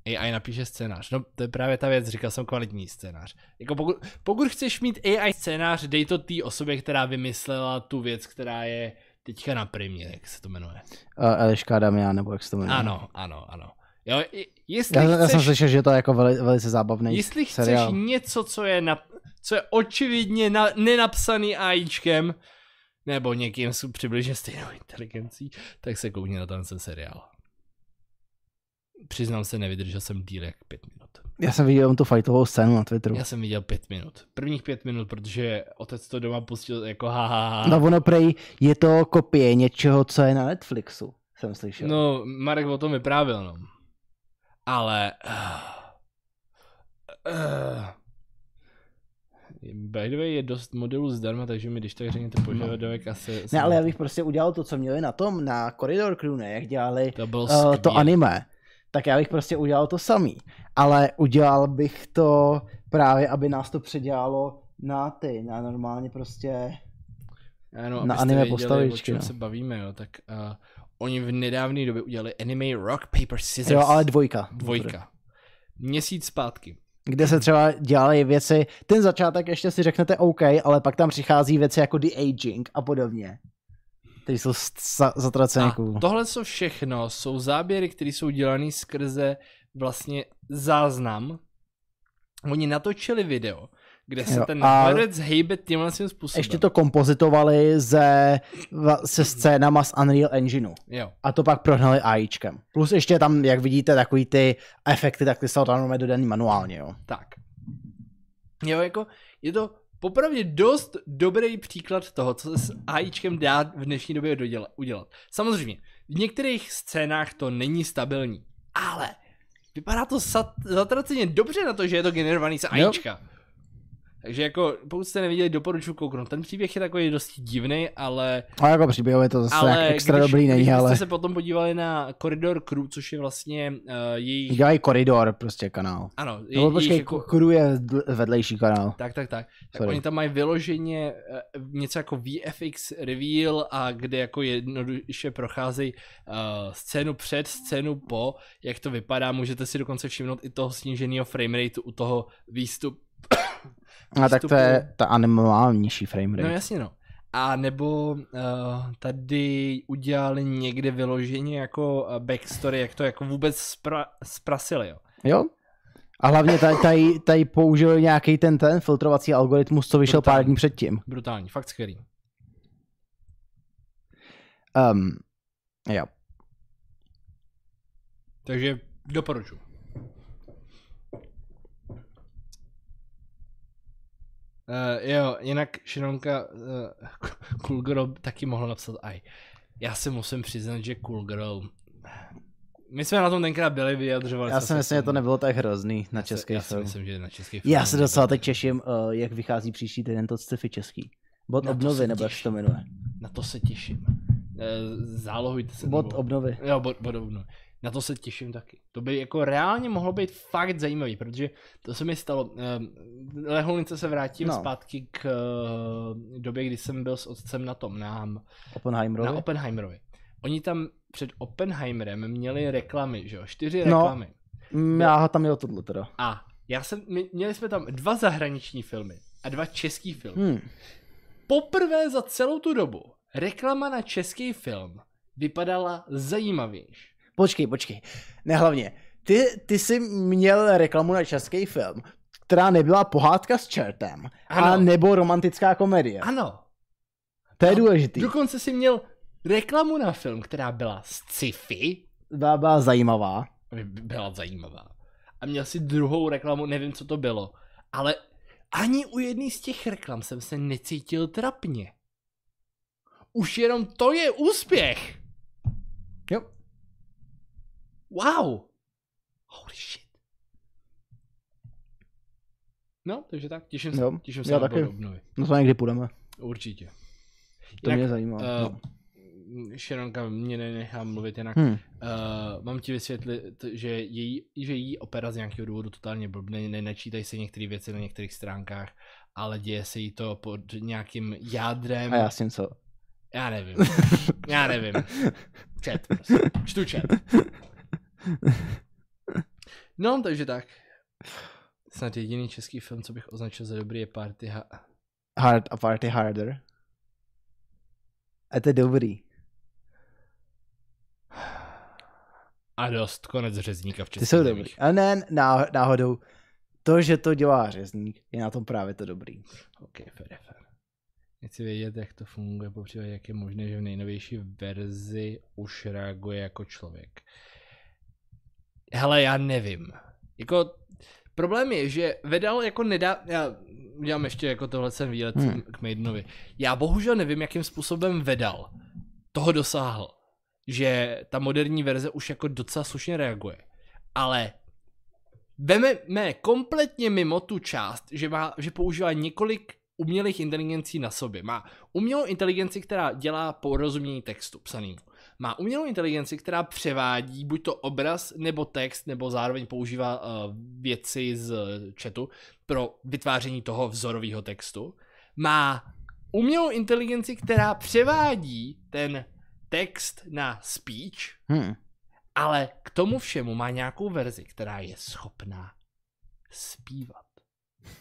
AI napíše scénář. No to je právě ta věc, říkal jsem kvalitní scénář. Jako pokud, pokud chceš mít AI scénář, dej to té osobě, která vymyslela tu věc, která je teďka na primě, jak se to jmenuje. Uh, Eliška Damian, nebo jak se to jmenuje. Ano, ano, ano. Jo, jestli Já, já jsem chceš, slyšel, že to je jako veli, velice zábavný jestli chceš seriál. něco, co je, na, co je očividně na, nenapsaný AIčkem, nebo někým s přibližně stejnou inteligencí, tak se koukni na ten seriál. Přiznám se, nevydržel jsem díl jak pět minut. Já jsem viděl tu fightovou scénu na Twitteru. Já jsem viděl pět minut. Prvních pět minut, protože otec to doma pustil jako ha, ha, ha. No ono prej je to kopie něčeho, co je na Netflixu, jsem slyšel. No, Marek o tom vyprávěl, no. Ale... Uh, by the way, je dost modelů zdarma, takže mi když tak řekněte požadavek asi... ne, ale já bych prostě udělal to, co měli na tom, na Corridor Crew, ne, jak dělali To bylo uh, to anime. Tak já bych prostě udělal to samý. Ale udělal bych to právě, aby nás to předělalo na ty, na normálně prostě... Ano, na anime věděli, postavičky, o čem no. se bavíme, jo, tak uh, oni v nedávné době udělali anime Rock, Paper, Scissors Jo, ale dvojka. dvojka. Měsíc zpátky. Kde se třeba dělaly věci, ten začátek ještě si řeknete OK, ale pak tam přichází věci jako The Aging a podobně. Ty jsou za- zatracené tohle co všechno jsou záběry, které jsou dělané skrze vlastně záznam. Oni natočili video, kde se Jo, ten herec hejbe tímhle svým způsobem. Ještě to kompozitovali ze, se scénama z Unreal Engineu. Jo. A to pak prohnali AIčkem. Plus ještě tam, jak vidíte, takový ty efekty, tak ty jsou tam dodaný manuálně, jo. Tak. Jo, jako je to popravdě dost dobrý příklad toho, co se s AIčkem dá v dnešní době doděla- udělat. Samozřejmě, v některých scénách to není stabilní, ale vypadá to sat- zatraceně dobře na to, že je to generovaný z AIčka. Takže jako, pokud jste neviděli, doporučuji kouknout. Ten příběh je takový dosti divný, ale... A jako příběhově to zase ale extra když, dobrý není, když ale jste se potom podívali na Koridor Crew, což je vlastně uh, jejich... dělají koridor prostě kanál. Ano, je, No počkej, jako... Kuru je dl- vedlejší kanál. Tak, tak, tak. Tak Sorry. oni tam mají vyloženě eh, něco jako VFX reveal a kde jako jednoduše procházejí uh, scénu před, scénu po, jak to vypadá, můžete si dokonce všimnout i toho sníženého framerate u toho výstupu. A tak to je, ta anime má nižší frame No rate. jasně no. A nebo uh, tady udělali někde vyloženě jako eh, backstory, jak to jako vůbec spra- sprasili, jo. Jo? A hlavně tady, tady, tady použili nějaký ten, ten filtrovací algoritmus, co vyšel Brutální. pár dní předtím. Brutální, fakt skvělý. Um, jo. Takže doporučuji. Uh, jo, jinak Šironka uh, Cool Girl taky mohla napsat aj. Já si musím přiznat, že Cool Girl... My jsme na tom tenkrát byli, vyjadřovali Já si se myslím, že to nebylo tak hrozný na Já si- český Já si film. myslím, že na český film. Já se docela teď těším, uh, jak vychází příští týden to sci-fi český. Bod Na obnovy, se nebo jak se to jmenuje. Na to se těším. Eh, Zálohujte se. Bod nebo- obnovy. Jo, bod, bod obnovy. Na to se těším taky. To by jako reálně mohlo být fakt zajímavý, protože to se mi stalo. Um, Leholnice se vrátím no. No. zpátky k uh, době, kdy jsem byl s otcem na tom, na, na Oppenheimerovi. Oppenheimerovi. Oni tam před Oppenheimerem měli reklamy, že jo? Čtyři No. reklamy. Mm, Já tam měl tohle teda. A já jsem, my, měli jsme tam dva zahraniční filmy a dva český filmy. Hmm. Poprvé za celou tu dobu reklama na český film vypadala zajímavější. Počkej, počkej. Ne, hlavně, ty, ty jsi měl reklamu na český film, která nebyla pohádka s čertem, Ano. a nebo romantická komedie. Ano, To je důležitý. dokonce si měl reklamu na film, která byla sci-fi, Byla, byla zajímavá. by- byla zajímavá. A měl si druhou reklamu, nevím, co to bylo, ale ani u jedné z těch reklam jsem se necítil trapně. Už jenom to je úspěch. Wow. Holy shit. No, takže tak, těším se, Jo, těším se já na taky. obnovy. No to někdy půjdeme. Určitě. To Jinak, mě zajímá. Uh, no. Sharonka mě nenechá mluvit jinak. Hmm. Uh, mám ti vysvětlit, že její, že její opera z nějakého důvodu totálně blbne, ne, nečítají se některé věci na některých stránkách, ale děje se jí to pod nějakým jádrem. A já s tím co? Já nevím. Já nevím. Chat, prostě. Čtu chat. No, takže tak. Snad jediný český film, co bych označil za dobrý, je Party ha- Hard a party harder. A to je dobrý. a dost. Konec řezníka v Ty českých jsou dobrý. A ne náh- náhodou. To, že to dělá řezník, je na tom právě to dobrý. Ok, fair, fair. Chci vědět, jak to funguje, popřípadě jak je možné, že v nejnovější verzi už reaguje jako člověk. Hele, já nevím. Jako, problém je, že Vedal jako nedá, já udělám ještě jako tohle jsem výlet Hmm. k Maidenovi. Já bohužel nevím, jakým způsobem Vedal toho dosáhl, že ta moderní verze už jako docela slušně reaguje. Ale Veme kompletně mimo tu část, že, má, že používá několik umělých inteligencí na sobě. Má umělou inteligenci, která dělá porozumění textu psanýmu. Má umělou inteligenci, která převádí buď to obraz nebo text, nebo zároveň používá uh, věci z chatu pro vytváření toho vzorového textu. Má umělou inteligenci, která převádí ten text na speech, Hmm. ale k tomu všemu má nějakou verzi, která je schopná zpívat.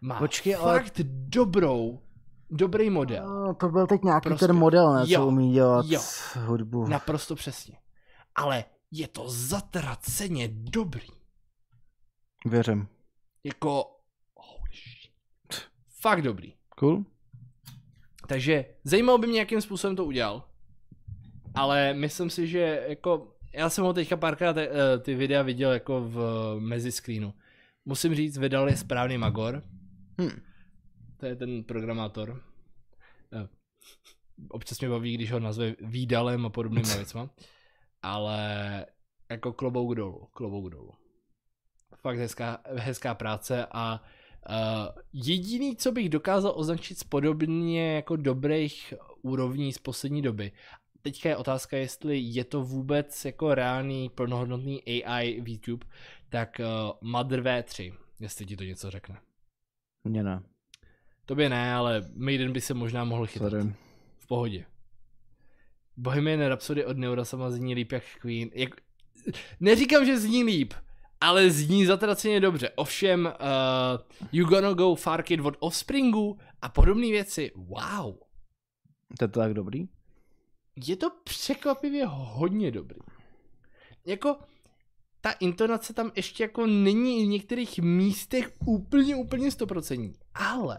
Má Počkej, ale- fakt dobrou, dobrý model. No, to byl teď nějaký Prostě. ten model, ne, Jo, co umí dělat jo. hudbu. Naprosto přesně. Ale je to zatraceně dobrý. Věřím. Jako... Holy shit. Fakt dobrý. Cool. Takže zajímalo by mě, jakým způsobem to udělal. Ale myslím si, že jako... Já jsem ho teďka párkrát eh, ty videa viděl jako v meziscreenu. musím říct, vydal je správný Magor. Hm. To je ten programátor. Eh, Občas mě baví, když ho nazve výdalem a podobnýma věcma. Ale jako klobouk dolů, klobouk dolů. Fakt hezká, hezká práce a uh, jediný, co bych dokázal označit z podobně jako dobrých úrovní z poslední doby. Teďka je otázka, jestli je to vůbec jako reálný plnohodnotný AI YouTube, tak uh, Mother V3, jestli ti to něco řekne. Mně ne. Tobě ne, ale Maiden by se možná mohl chytat. Sorry. V pohodě. Bohemian Rhapsody od Neurasama zní líp jak Queen. Jak... Neříkám, že zní líp, ale zní zatraceně dobře. Ovšem, uh, You Gonna Go Far Kid od Offspringu a podobné věci. Wow. To je to tak dobrý? Je to překvapivě hodně dobrý. Jako, ta intonace tam ještě jako není v některých místech úplně, úplně stoprocentní. Ale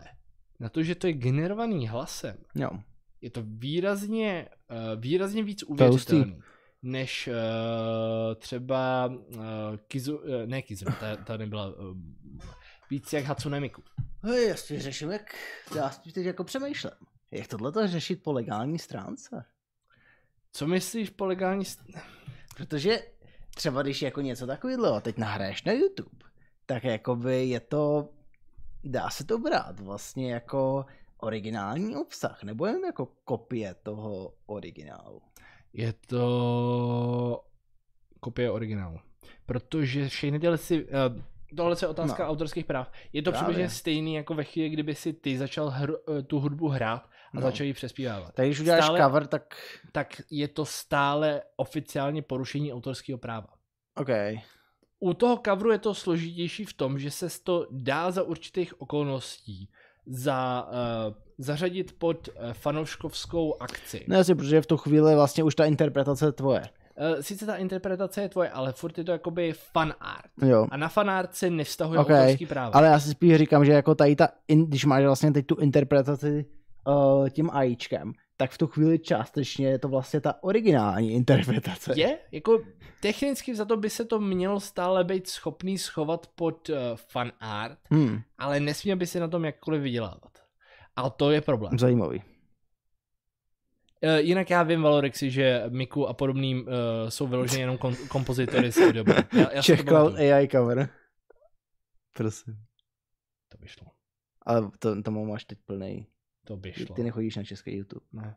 na to, že to je generovaný hlasem, Jo. je to výrazně, uh, výrazně víc uvěřitelný. Než uh, třeba uh, Kizu, uh, ne Kizu, ta, ta nebyla uh, víc jak Hatsune Miku. Hej, já si řeším, jak já si teď jako přemýšlím. Jak tohle řešit po legální stránce? Co myslíš po legální... st- Protože třeba když jako něco takového teď nahraješ na YouTube, tak jakoby je to, dá se to brát vlastně jako originální obsah, nebo jen jako kopie toho originálu. Je to kopie originálu. Protože všechny tyhle si... Uh, tohle je otázka No. autorských práv. Je to Právě. přibližně stejný jako ve chvíli, kdyby si ty začal hr, eh, tu hudbu hrát a No. no. začal ji přespívávat. Tak když uděláš Stále- cover, tak Tak je to stále oficiálně porušení autorského práva. OK. U toho coveru je to složitější v tom, že se to dá za určitých okolností za, uh, zařadit pod uh, fanouškovskou akci. Ne, asi, protože v tu chvíli vlastně už ta interpretace je tvoje. Uh, sice ta interpretace je tvoje, ale furt je to jakoby fan art. Jo. A na fan art se nevztahuje Ok, okay, autorský práva. Ale já si spíš říkám, že jako tady ta, in, když máš vlastně teď tu interpretaci uh, tím AIčkem, tak v tu chvíli částečně je to vlastně ta originální interpretace. Je, jako technicky za to by se to mělo stále být schopný schovat pod uh, fan art, Hmm, ale nesměl by se na tom jakkoliv vydělávat. A to je problém. zajímavý. Uh, jinak já vím, Valorexi, že Miku a podobným uh, jsou vyloženě jenom kom- kompozitory z té doby. Já, já si Czech Cloud. AI cover. Prosím. To by šlo. Ale to, to máš teď plný. To by šlo. Ty nechodíš na český YouTube. Ne.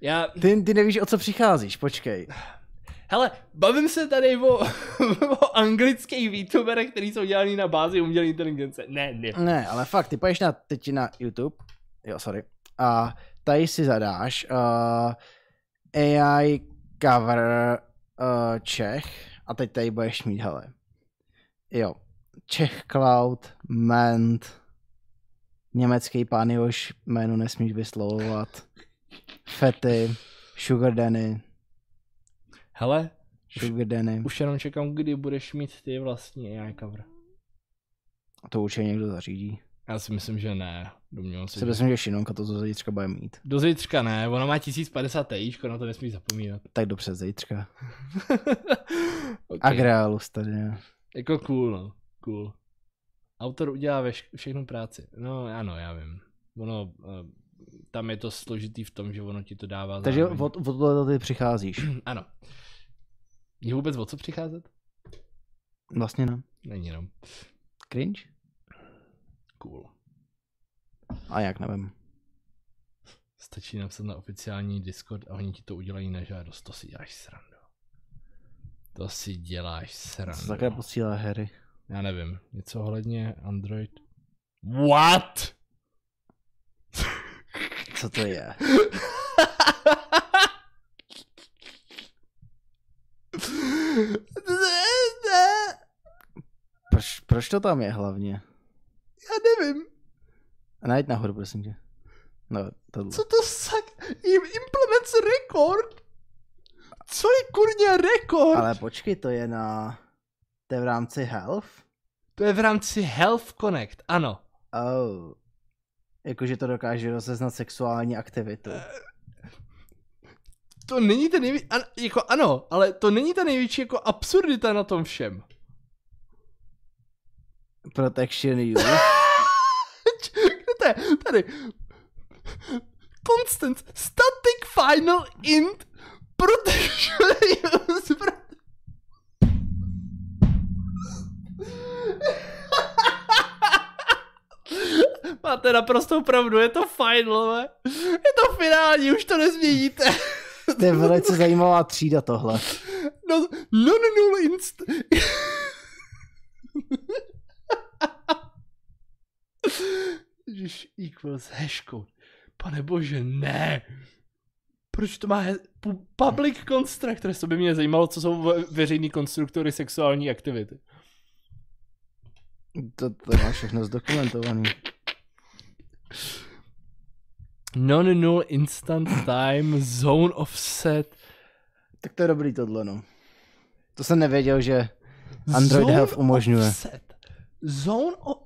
Já, Ty, ty nevíš, o co přicházíš, počkej. hele, bavím se tady o, o anglických youtuberech, který jsou dělaný na bázi umělé inteligence. Ne, ne. Ne, ale fakt, ty půjdeš na, teď na YouTube, jo, sorry, a tady si zadáš uh, AI cover uh, Čech a teď tady budeš mít, hele, jo, Czech Cloud, Ment, německý pán, jehož jméno nesmíš vyslovovat, Fety, Sugar Danny, Hele, Sugar Danny, už jenom čekám, kdy budeš mít ty vlastní AI cover. to určitě někdo zařídí. Já si myslím, že ne. Domnívám se, Si myslím, že Šinonka to zítřka bude mít. Do zítřka ne, ona má 1050 Ti, na to nesmí zapomínat. Tak dobře, zítřka. okay. Agrealus tady. Jako cool, no. Cool. Autor udělá veš- všechnu práci. No, ano, já vím. Ono, uh, tam je to složitý v tom, že ono ti to dává Takže zároveň. od, od tohle ty přicházíš. Ano. Je vůbec o co přicházet? Vlastně ne. Není, no. Cringe? Cool. A jak nevím. Stačí napsat na oficiální Discord a oni ti to udělají na žádost. To si děláš srandu. To si děláš srandu. Co také posílá Harry? Já nevím. Něco ohledně Android. What? Co to je? Proč, proč to tam je hlavně? Já nevím. Najď nahoru, prosím tě. No, tohle. Co to sak... Implements record? Co je kurňa rekord? Ale počkej, to je na... To je v rámci Health? To je v rámci Health Connect, ano. Oh. Jakože to dokáže rozeznat sexuální aktivitu. To není ten největší, an, jako ano, ale to není ta největší jako absurdita na tom všem. Protection use. To je? Tady. Constant static final int protection use. Máte naprostou pravdu, je to final, je to finální, už to nezměníte. To je velice zajímavá třída tohle. No, no, no, no, inst... Ježiš, equals hashcode. Pane bože, ne. Proč to má he- pu- public constructor? To by mě zajímalo, co jsou ve- veřejný konstruktory sexuální aktivity. To, to má všechno zdokumentovaný. Non-null instant time zone offset. Tak to je dobrý tohle, no. To jsem nevěděl, že Android Zone Health umožňuje. Offset. Zone o...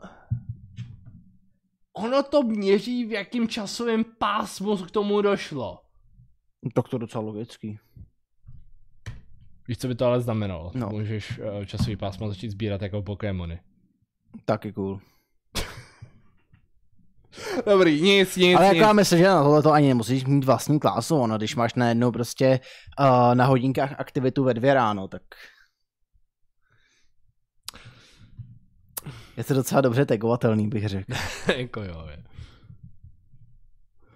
Ono to měří, v jakým časovém pásmu k tomu došlo. Tak to docela logický. Víš, co by to ale znamenalo? No. Můžeš uh, časový pásmo začít sbírat jako Pokémony. Taky cool. Dobrý, nic, nic, Ale nic. jako já myslím, že na tohle to ani nemusíš mít vlastní klásu, ono, když máš najednou prostě uh, na hodinkách aktivitu ve dvě ráno, tak je to docela dobře tagovatelný, bych řekl. jako jo, je.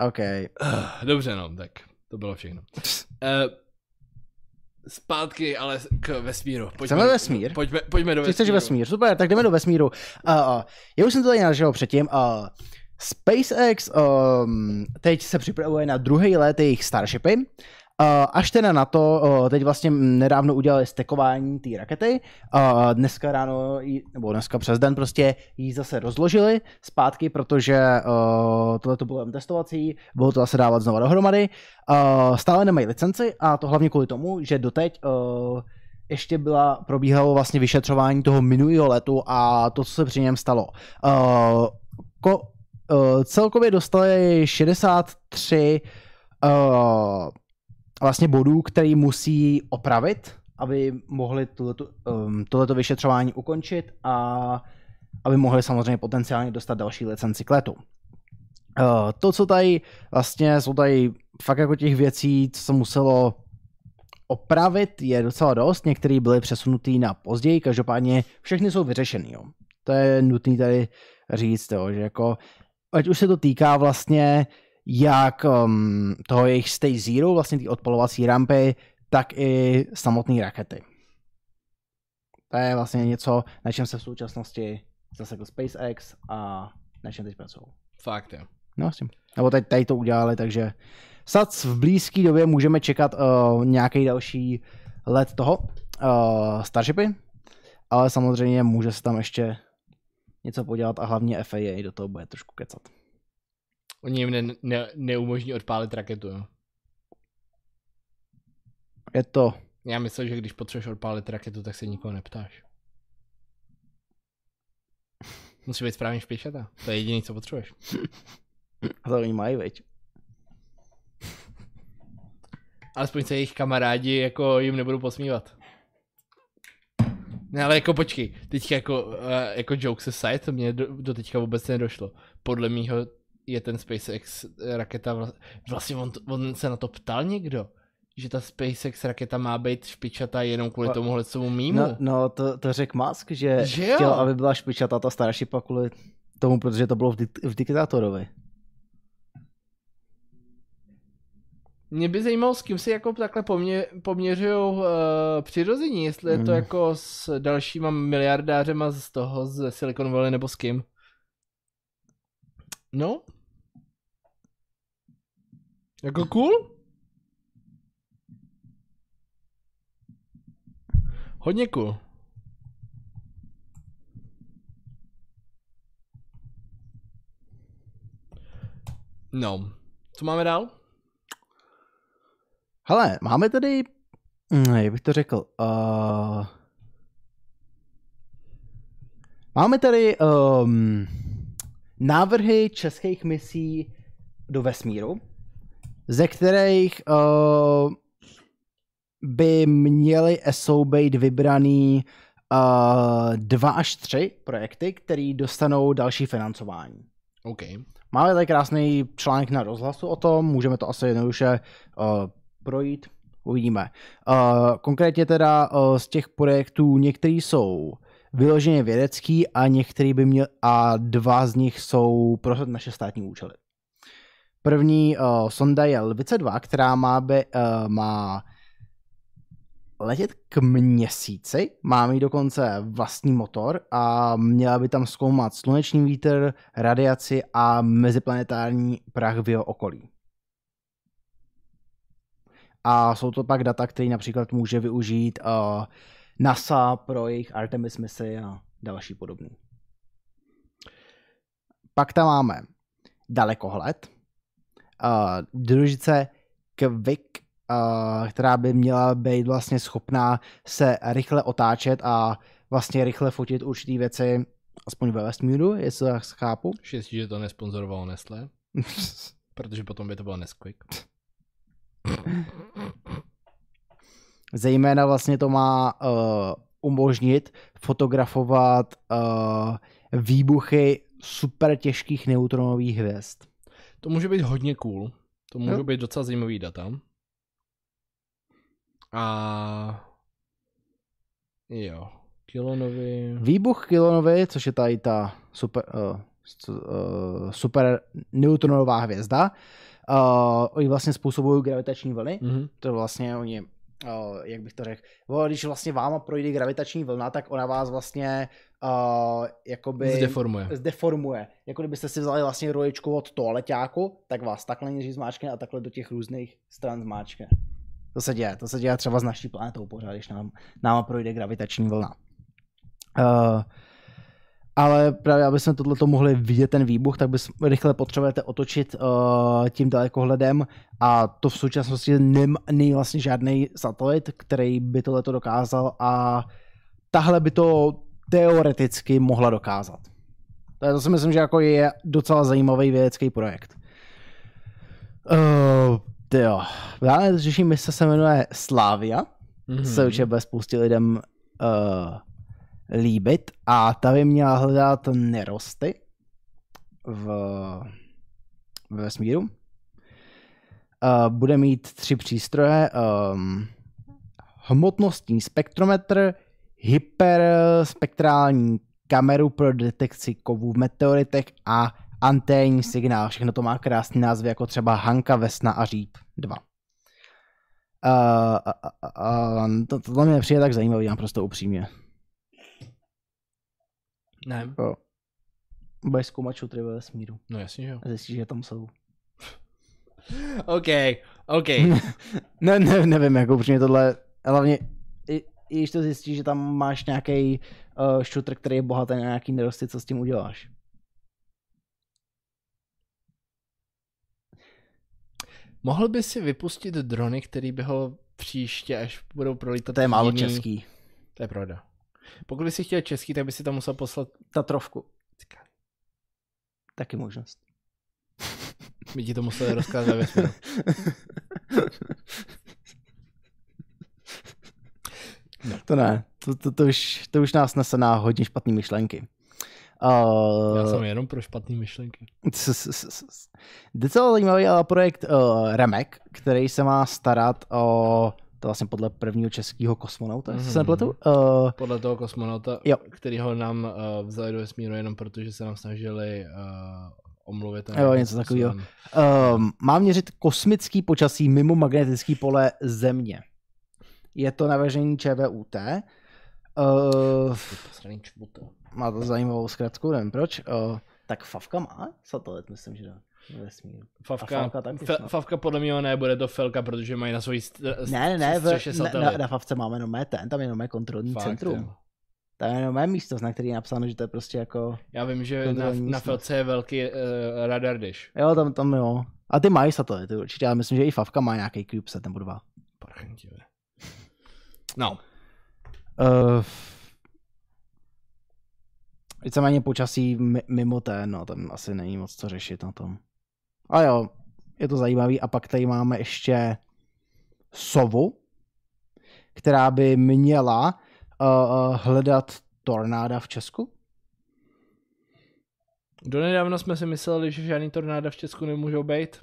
OK. Uh, dobře, no, tak to bylo všechno. Uh, zpátky ale k vesmíru. Pojďme, Chceme vesmír? Pojďme, pojďme do Ty vesmíru. chceš vesmír, super, tak jdeme do vesmíru. Uh, uh, já už jsem to tady nažil předtím. Uh, SpaceX um, teď se připravuje na druhý let jejich Starshipy. Uh, až teda na to, uh, teď vlastně nedávno udělali stekování té rakety. Uh, dneska ráno, nebo dneska přes den prostě ji zase rozložili zpátky, protože tohle to bylo testovací, bylo to zase dávat znova dohromady. Stále nemají licenci a to hlavně kvůli tomu, že doteď ještě byla, probíhalo vlastně vyšetřování toho minulého letu a to, co se při něm stalo. Ko, celkově dostali 63 uh, vlastně bodů, který musí opravit, aby mohli tohleto, um, tohleto vyšetřování ukončit a aby mohli samozřejmě potenciálně dostat další licenci k letu. Uh, to, co tady vlastně jsou tady fakt jako těch věcí, co se muselo opravit, je docela dost. Některé byly přesunutý na později, každopádně všechny jsou vyřešený. Jo. To je nutný tady říct, jo, že jako, ať už se to týká vlastně jak um, toho jejich Stay Zero, vlastně ty odpalovací rampy, tak i samotné rakety. To je vlastně něco, na čem se v současnosti zasekl SpaceX a na čem teď pracují. Fakt, jo. No, s tím. Nebo teď tady to udělali, takže snad v blízké době můžeme čekat uh, nějaký další let toho uh, Starshipy, ale samozřejmě může se tam ještě něco podělat a hlavně FAA do toho bude trošku kecat. Oni jim ne, ne, neumožní odpálit raketu, jo. Je to, Já myslím, že když potřebuješ odpálit raketu, tak se nikoho neptáš. Musí být správně špičata. To je jediné, co potřebuješ. to oni mají, veď. Alespoň se jejich kamarádi jako jim nebudou posmívat. Ne, ale jako počkej, teď jako, uh, jako jokes aside, to mě do, do teďka vůbec nedošlo. Podle mýho je ten SpaceX raketa, vla, vlastně on, on se na to ptal někdo, že ta SpaceX raketa má být špičatá jenom kvůli A- tomuhle tomu mýmu. No, no to, to řekl Musk, že, Že jo? chtěl, aby byla špičatá ta Starshipa kvůli tomu, protože to bylo v, dik- v diktátorovi. Mě by zajímalo, s kým si jako takhle pomě, poměřují uh, přirození, jestli je to Hmm. jako s dalšíma miliardářema z toho, z Silicon Valley, nebo s kým. No. Jako cool? Hodně cool. No. Co máme dál? Hele, máme tady, hm, jak bych to řekl, uh, máme tady um, návrhy českých misí do vesmíru, ze kterých uh, by měly SO být vybraný uh, dva až tři projekty, které dostanou další financování. OK. Máme tady krásný článek na rozhlasu o tom, můžeme to asi jednoduše uh, projít, uvidíme. Uh, konkrétně teda uh, z těch projektů některý jsou vyloženě vědecký a některý by měl, a dva z nich jsou pro naše státní účely. První uh, sonda je Lvice 2, která má, by, uh, má letět k měsíci, má mít dokonce vlastní motor a měla by tam zkoumat sluneční vítr, radiaci a meziplanetární prach v jeho okolí. A jsou to pak data, které například může využít uh, NASA pro jejich Artemis misi a další podobný. Pak tam máme dalekohled, uh, družice Kvik, uh, která by měla být vlastně schopná se rychle otáčet a vlastně rychle fotit určitý věci, aspoň ve vesmíru, jestli to chápu. Štěstí, že to nesponzorovalo Nestlé, protože potom by to bylo Nesquik. Zejména vlastně to má uh, umožnit fotografovat uh, výbuchy super těžkých neutronových hvězd. To může být hodně cool. To můžou Jo. být docela zajímavý data. A jo, Kilonovi. Výbuch Kilonovy, což je tady ta super, uh, uh, super neutronová hvězda, uh, oni vlastně způsobují gravitační vlny. Mhm. To vlastně oni, uh, jak bych to řekl, když vlastně váma projde gravitační vlna, tak ona vás vlastně uh, jakoby Zdeformuje. zdeformuje. Jako kdybyste si vzali vlastně roličku od toaleťáku, tak vás takhle nejdřív zmáčkne a takhle do těch různých stran zmáčkne. To se děje, to se děje třeba s naší planetou pořád, když nám, náma projde gravitační vlna. Uh, ale právě, aby jsme tohleto mohli vidět, ten výbuch, tak bys rychle potřebujete otočit uh, tím dalekohledem a to v současnosti není vlastně žádný satelit, který by tohleto dokázal a tahle by to teoreticky mohla dokázat. To, je, to si myslím, že jako je docela zajímavý vědecký projekt. Uh, jo. Dále řeší mise se jmenuje Slavia, Mhm. se určitě bude spoustě lidem uh, líbit a ta by měla hledat nerosty v, ve vesmíru. Uh, bude mít tři přístroje, um, hmotnostní spektrometr, hyperspektrální kameru pro detekci kovů v meteoritech a anténní signál. Všechno to má krásný názvy, jako třeba Hanka, Vesna a Říp 2. Uh, uh, uh, to, tohle mě přijde tak zajímavý, já prostě upřímně. Ne, Jo. Budeš zkoumat šutry ve vesmíru no jasně, že jo. a zjistíš, že tam jsou. OK, OK. ne, ne, nevím, jako upřímně tohle, hlavně, i, i když to zjistíš, že tam máš nějaký uh, šutr, který je bohatý na nějaký nerosty, co s tím uděláš? Mohl by si vypustit drony, který by ho příště, až budou prolítat To je málo jiný- český. To je pravda. Pokud by si chtěl český, tak by si tam musel poslat... Tatrovku. Taky možnost. My ti to museli rozkázat ve vesmíru. To ne, to, to, to, už, to už nás nese na hodně špatné myšlenky. Uh, Já jsem jenom pro špatné myšlenky. Docela zajímavý ale projekt uh, Remek, který se má starat o to vlastně podle prvního českého kosmonauta, mm-hmm. se Mhm. nepletu. Uh, Podle toho kosmonauta, Jo. kterýho nám uh, vzali do vesmíru jenom proto, že se nám snažili uh, omluvit. Jo, něco takového. způsobem- um, má měřit kosmický počasí mimo magnetický pole Země. Je to navržení ČVUT. Uh, má to zajímavou zkratku, nevím proč. Uh, tak Favka má satelit, myslím, že dá. Ve vesmíru. Favka, fe. Favka podle mě ne, bude to Felka, protože mají na svojí st- Ne, ne, ne, v, na, na, na Favce máme jenom ten, tam je jenom kontrolní Fakt, centrum. jo. Tam je jenom mé místo, na který je napsáno, že to je prostě jako... Já vím, že na, na. Felce je velký uh, radar dish. Jo, tam, tam jo. A ty mají satelity určitě, ale myslím, že i Favka má nějaký CubeSat nebo dva. Parchantivé. No, Uh, víceméně počasí mi- mimo ten, no, tam asi není moc co řešit na tom. A jo, je to zajímavý. A pak tady máme ještě sovu, která by měla uh, hledat tornáda v Česku? Donedávno jsme si mysleli, že žádný tornáda v Česku nemůžou být.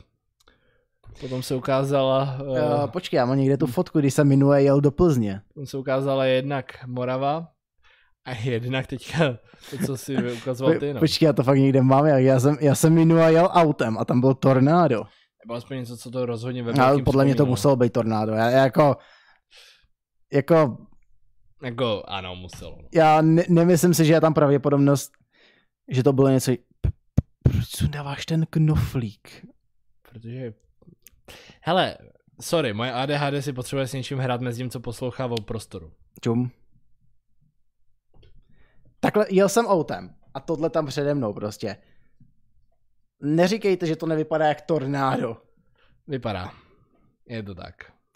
Potom se ukázala, uh, Uh, počkej, já mám někde tu fotku, když jsem minule jel do Plzně. potom se ukázala jednak Morava a jednak teďka to, co si ukazoval ty, no. Počkej, já to fakt někde mám, já, já, jsem, já jsem minule jel autem a tam byl tornádo. Nebo aspoň něco, co to rozhodně ve Ale podle mě to muselo být tornádo. Já, já jako, jako, Jako, ano, muselo. no. já ne, nemyslím si, že je tam pravděpodobnost, že to bylo něco... Proč sundáváš ten knoflík? Protože, hele, sorry, moje ADHD si potřebuje s něčím hrát mezi tím, co poslouchá o prostoru. Čum. Takhle jel jsem autem a tohle tam přede mnou prostě. Neříkejte, že to nevypadá jak tornádo. Vypadá. Je to tak.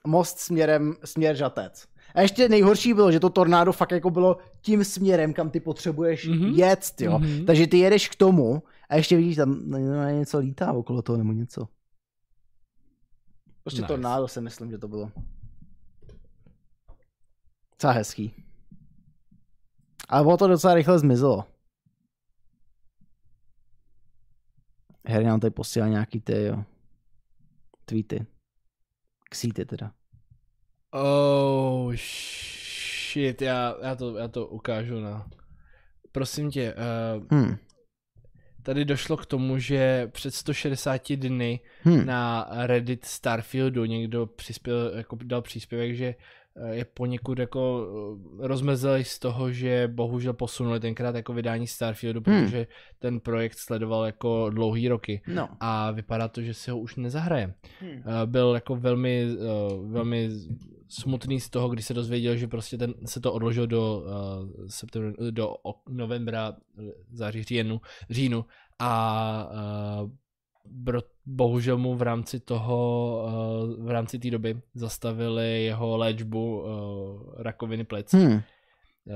Most směrem, směr žatec. A ještě nejhorší bylo, že to tornádo fakt jako bylo tím směrem, kam ty potřebuješ Mhm. mm-hmm. jet, jo. Mhm. Mm-hmm. Takže ty jedeš k tomu a ještě vidíš, tam něco lítá okolo toho nebo něco. Prostě Nice. nice. tornádo si myslím, že to bylo. Docela hezký. Ale bylo to docela rychle zmizelo. Harry nám tady posílá nějaký ty, jo. Tweety. Ksíty teda. Oh, shit, já, já, to, já to ukážu na... Prosím tě, uh, Hm. tady došlo k tomu, že před 160 dny Hm. na Reddit Starfieldu někdo přispěl, jako dal příspěvek, že eh, je poněkud jako eh, rozmrzeli z toho, že bohužel posunuli tenkrát jako vydání Starfieldu, protože ten projekt sledoval jako dlouhý roky No. a vypadá to, že si ho už nezahraje. Hm. Eh, Byl jako velmi, eh, velmi smutný z toho, když se dozvěděl, že prostě ten, se to odložilo do, septembr, do novembra, eh, září, říjnu, říjnu a bohužel mu v rámci toho, uh, v rámci té doby zastavili jeho léčbu uh, rakoviny plic. Hm. Eh,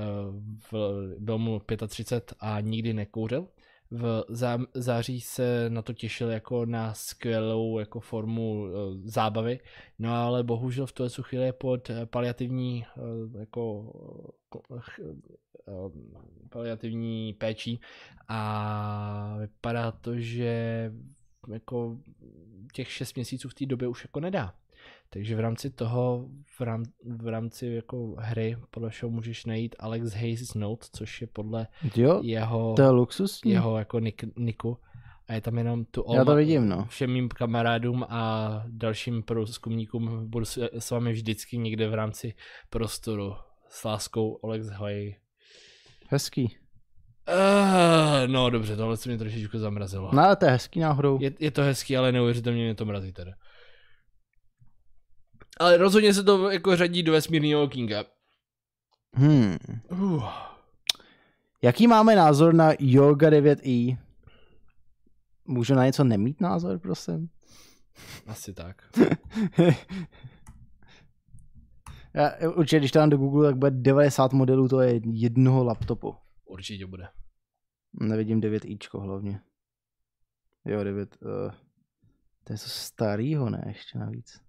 v, byl mu 35 a nikdy nekouřil. V zá, září se na to těšil jako na skvělou jako formu zábavy, no ale bohužel v tuhle chvíli je pod eh, paliativní jako paliativní péčí a vypadá to, že jako těch 6 měsíců v té době už jako nedá. Takže v rámci toho, v, rám, v rámci jako hry, podle všeho můžeš najít Alex Hayes Note, což je podle Jo, jeho, to je luxusní. jeho jako nick, niku. A je tam jenom tu Já to vidím, no. všem mým kamarádům a dalším průzkumníkům budu s, s vámi vždycky někde v rámci prostoru. S láskou Alex Hay. Hezký. Uh, no dobře, tohle se mě trošičku zamrazilo. No ale to je hezký náhodou. Je, je to hezký, ale neuvěřitelně mě to mrazí teda. Ale rozhodně se to jako řadí do vesmírného Kinga. Hmm. Uh. Jaký máme názor na Yoga 9i? Můžu na něco nemít názor, prosím? Asi tak. Já, určitě, když to dám do Google, tak bude 90 modelů, to je jednoho laptopu. Určitě bude. Nevidím 9ičko hlavně. Jo, 9. Uh, to je něco starýho, ne? Ještě navíc.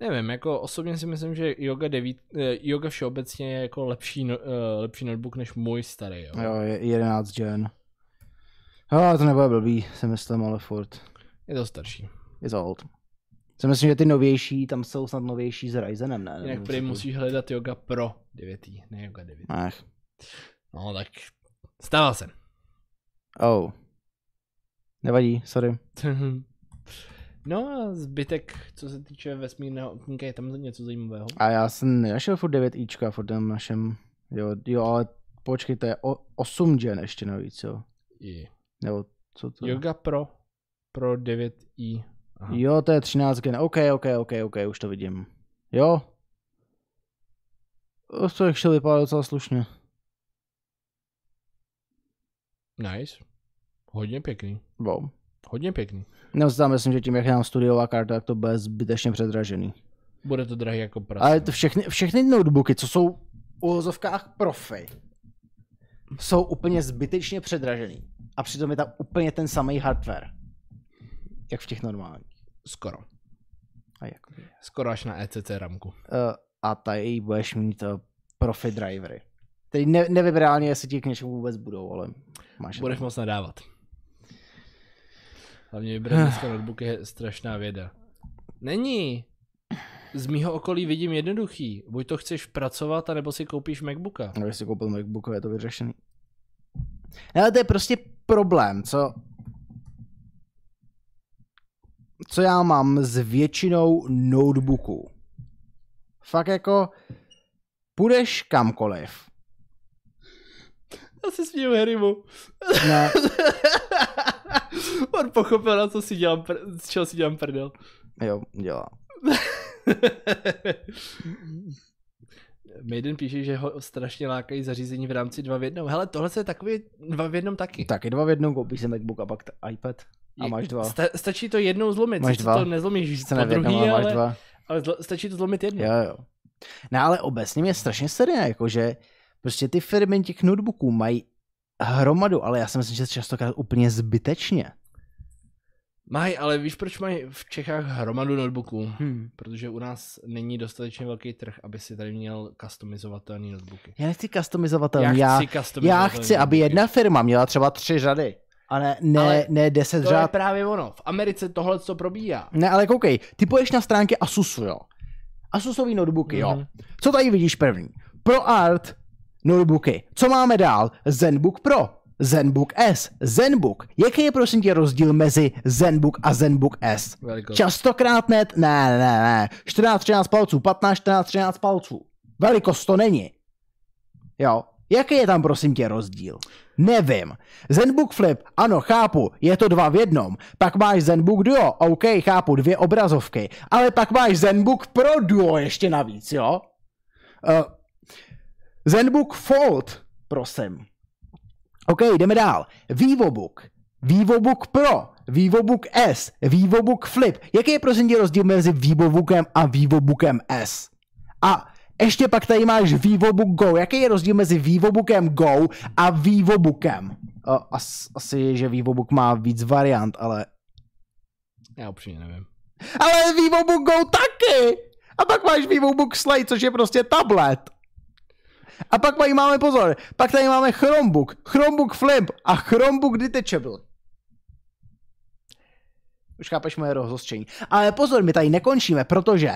Nevím, jako osobně si myslím, že Yoga 9, eh, Yoga všeobecně je jako lepší, no, eh, lepší notebook než můj starý, jo. Jo, je 11 gen. Jo, to nebude blbý, si myslím, ale furt. Je to starší. Je old. Si myslím, že ty novější, tam jsou snad novější s Ryzenem, ne? Jinak prý co musíš hledat Yoga Pro 9, ne Yoga 9. Ach. No tak stává se. Oh. Nevadí, sorry. no a zbytek, co se týče vesmírného okýnka, je tam něco zajímavého. A já jsem nenašel furt 9ička furt tam našem, jo, jo, ale počkej, to je o, 8 gen ještě navíc, jo. I Nebo co to? Yoga Pro Pro 9i. Aha. Jo, to je 13 gen, ok, ok, ok, ok, už to vidím. Jo. To ještě vypadá docela slušně. Nice. Hodně pěkný. Wow. Hodně pěkný. No, tam myslím, že tím, jak je nám studiová karta, tak to bude zbytečně předražený. Bude to drahý jako prase. Ale to všechny, všechny notebooky, co jsou v uvozovkách profi, jsou úplně zbytečně předražený. A přitom je tam úplně ten samý hardware. Jak v těch normálních. Skoro. A jak? Skoro až na ECC ramku. Uh, a tady budeš mít uh, profi drivery. Tedy ne, nevím reálně, jestli ti k něčemu vůbec budou, ale máš Budeš moc nadávat. Hlavně vybrat dneska notebook je strašná věda. Není. Z mýho okolí vidím jednoduchý. Buď to chceš pracovat, anebo si koupíš Macbooka. No, si koupil MacBook, je to vyřešený. Ne, ale to je prostě problém, co co já mám s většinou notebooků. Fakt jako půjdeš kamkoliv. Já si směju Harrymu. Ne, On pochopil, na co si dělám, pr- z čeho si dělám prdel. jo, dělá. Maiden píše, že ho strašně lákají zařízení v rámci dva v jednom. Hele, tohle je takový dva v jednom taky. Taky dva v jednom, koupíš si MacBook a pak iPad. A máš dva. Sta- stačí to jednou zlomit, Máš dva. to nezlomíš Sice po druhý, ale máš ale, dva. ale zlo- stačí to zlomit jednou. Jo, jo. No ale obecně mě strašně sere, jakože prostě ty firmy těch notebooků mají hromadu, ale já si myslím, že častokrát úplně zbytečně. Mají, ale víš, proč mají v Čechách hromadu notebooků? Hmm. Protože u nás není dostatečně velký trh, aby si tady měl customizovatelné notebooky. Já nechci customizovatelný, já, chci já customizovatelné chci, aby notebooky. jedna firma měla třeba tři řady. A ne, ne, Ale ne deset To je řád. právě ono. V Americe tohle co probíhá. Ne, ale koukej, ty půjdeš na stránky Asusu, jo. Asusový notebooky, jo. Mhm. Co tady vidíš první? Pro Art notebooky. Co máme dál? Zenbook Pro. Zenbook S, Zenbook. Jaký je prosím tě rozdíl mezi Zenbook a Zenbook S? Velikost. Častokrát ne, ne, ne, ne. 14, 13 palců, 15, 14, 13 palců. Velikost to není. Jo. Jaký je tam prosím tě rozdíl? Nevím. Zenbook Flip, ano, chápu, je to dva v jednom. Pak máš Zenbook Duo, OK, chápu, dvě obrazovky. Ale pak máš Zenbook Pro Duo ještě navíc, jo? Uh, Zenbook Fold, prosím. OK, jdeme dál. VivoBook, VivoBook Pro, VivoBook S, VivoBook Flip. Jaký je prosím tě rozdíl mezi VivoBookem a VivoBookem S? A ještě pak tady máš VivoBook Go. Jaký je rozdíl mezi VivoBookem Go a VivoBookem? As, asi, že VivoBook má víc variant, ale... Já upřímně nevím. Ale VivoBook Go taky! A pak máš VivoBook Slate, což je prostě tablet. A pak tady máme pozor, pak tady máme Chromebook, Chromebook Flip a Chromebook Detachable. Už chápeš moje rozhořčení. Ale pozor, my tady nekončíme, protože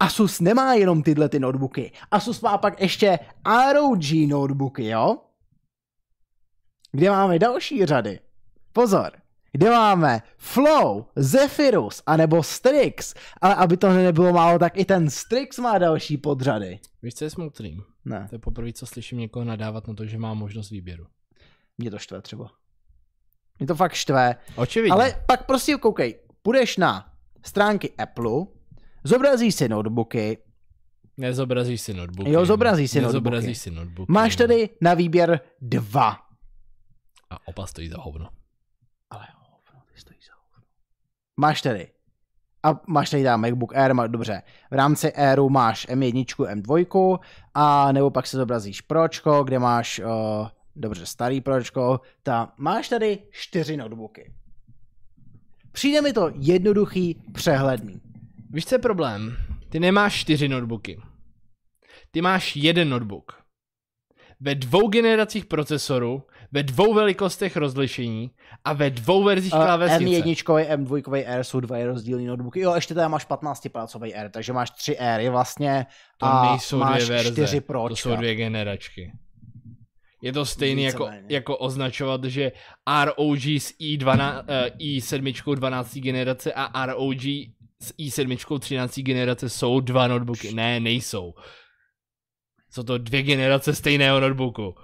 Asus nemá jenom tyhle ty notebooky. Asus má pak ještě ROG notebooky, jo? Kde máme další řady. Pozor, kde máme Flow, Zephyrus, anebo Strix. Ale aby to nebylo málo, tak i ten Strix má další podřady. Víš, co je smutný? Ne, To je poprvé, co slyším někoho nadávat na to, že má možnost výběru. mě to štve třeba. Mě to fakt štve. Očividně. Ale pak prostě koukej, půjdeš na stránky Apple, zobrazíš si notebooky, Nezobrazíš si notebooky. Jo, zobrazíš si Nezobrazíš notebooky. si notebooky. máš tady na výběr dva. A oba stojí za hovno. Ale hovno, ty stojí za hovno. Máš tady. A máš tady tam MacBook Air, má, dobře. V rámci Airu máš M1, M2, a nebo pak se zobrazíš Pročko, kde máš, uh, dobře, starý Pročko, ta, máš tady čtyři notebooky. Přijde mi to jednoduchý, přehledný. Víš, co je problém? Ty nemáš čtyři notebooky. Ty máš jeden notebook. Ve dvou generacích procesoru, ve dvou velikostech rozlišení a ve dvou verzích Uh, klávesnice. M1, M2 Air jsou dva rozdílný notebooky. Jo, ještě tady máš 15-palcový Air, takže máš tři Airy vlastně To a nejsou máš dvě verze, čtyři to Pročka. jsou dvě generačky. Je to stejný jako, jako označovat, že ROG s i12, uh, i7 12. generace a ROG s i7 13. generace jsou dva notebooky. Ne, nejsou. Jsou to dvě generace stejného notebooku.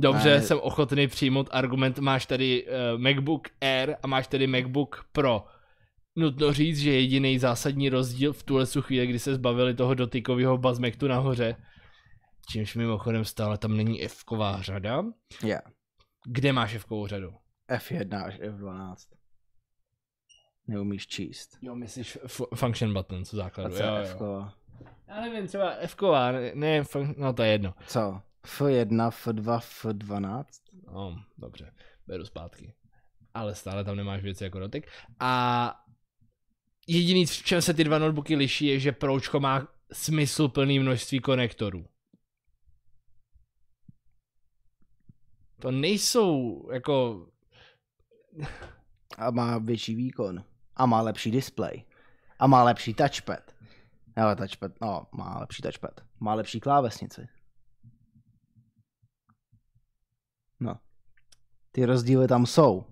Dobře, Ne. jsem ochotný přijmout argument, máš tady uh, MacBook Air a máš tady MacBook Pro. Nutno říct, že jediný zásadní rozdíl v tuhle chvíli, kdy se zbavili toho dotykového bazmektu nahoře, čímž mimochodem stále tam není F-ková řada. Yeah. Kde máš F-kovou řadu? F1 až F12. Neumíš číst. Jo, myslíš f- function button, co A základu. co Jo, je jo. F? Já nevím, třeba ne, ne fun- no to je jedno. Co? F1, F2, F12? No, dobře, beru zpátky. Ale stále tam nemáš věci jako dotyk. A jediný, v čem se ty dva notebooky liší, je, že Pročko má smysluplný množství konektorů. To nejsou jako... A má větší výkon. A má lepší displej. A má lepší touchpad. Jo, touchpad, no, má lepší touchpad. Má lepší klávesnici. No. Ty rozdíly tam jsou.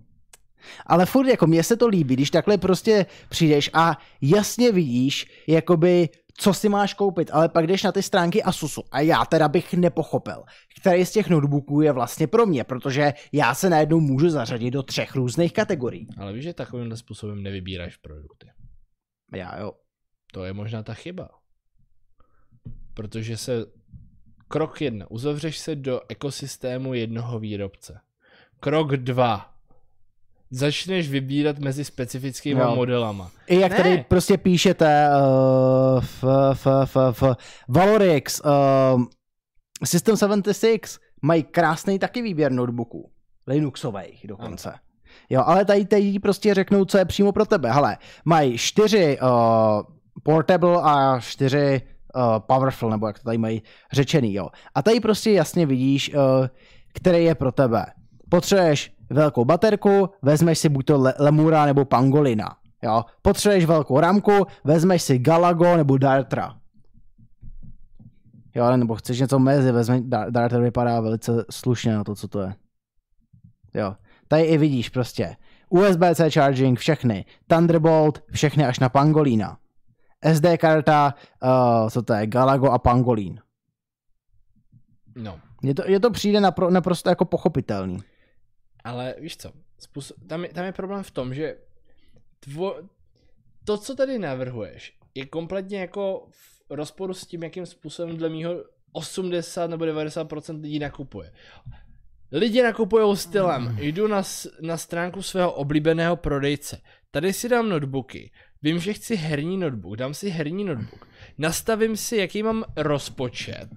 Ale furt jako mně se to líbí, když takhle prostě přijdeš a jasně vidíš, jakoby, co si máš koupit, ale pak jdeš na ty stránky Asusu a já teda bych nepochopil, který z těch notebooků je vlastně pro mě, protože já se najednou můžu zařadit do třech různých kategorií. Ale víš, že takovýmhle způsobem nevybíráš produkty. Já jo. To je možná ta chyba. Protože se krok jedna, uzavřeš se do ekosystému jednoho výrobce. Krok dva, začneš vybírat mezi specifickými Jo. modelama. I jak Ne. tady prostě píšete uh, v, v, v, v Valorix, uh, System 76 mají krásný taky výběr notebooků. Linuxových dokonce. Jo, ale tady, tady prostě řeknou, co je přímo pro tebe. Hele, mají čtyři uh, portable a čtyři uh, powerful, nebo jak to tady mají řečený, jo. A tady prostě jasně vidíš, uh, který je pro tebe. Potřebuješ velkou baterku, vezmeš si buď to Le- Lemura nebo Pangolina. Jo. Potřebuješ velkou ramku, vezmeš si Galago nebo Dartra. Jo, ale nebo chceš něco mezi, vezmi, Dar- Darter vypadá velice slušně na to, co to je. Jo. Tady i vidíš prostě USB-C charging, všechny. Thunderbolt, všechny až na Pangolina. SD karta, uh, co to je, Galago a Pangolin. No, Je to, je to přijde napro, naprosto jako pochopitelný. ale víš co, způsob, tam, je, tam je problém v tom, že tvo, to, co tady navrhuješ, je kompletně jako v rozporu s tím, jakým způsobem dle mýho 80 nebo 90% lidí nakupuje. Lidi nakupují stylem, jdu na, na stránku svého oblíbeného prodejce, tady si dám notebooky, vím, že chci herní notebook, dám si herní notebook, nastavím si, jaký mám rozpočet,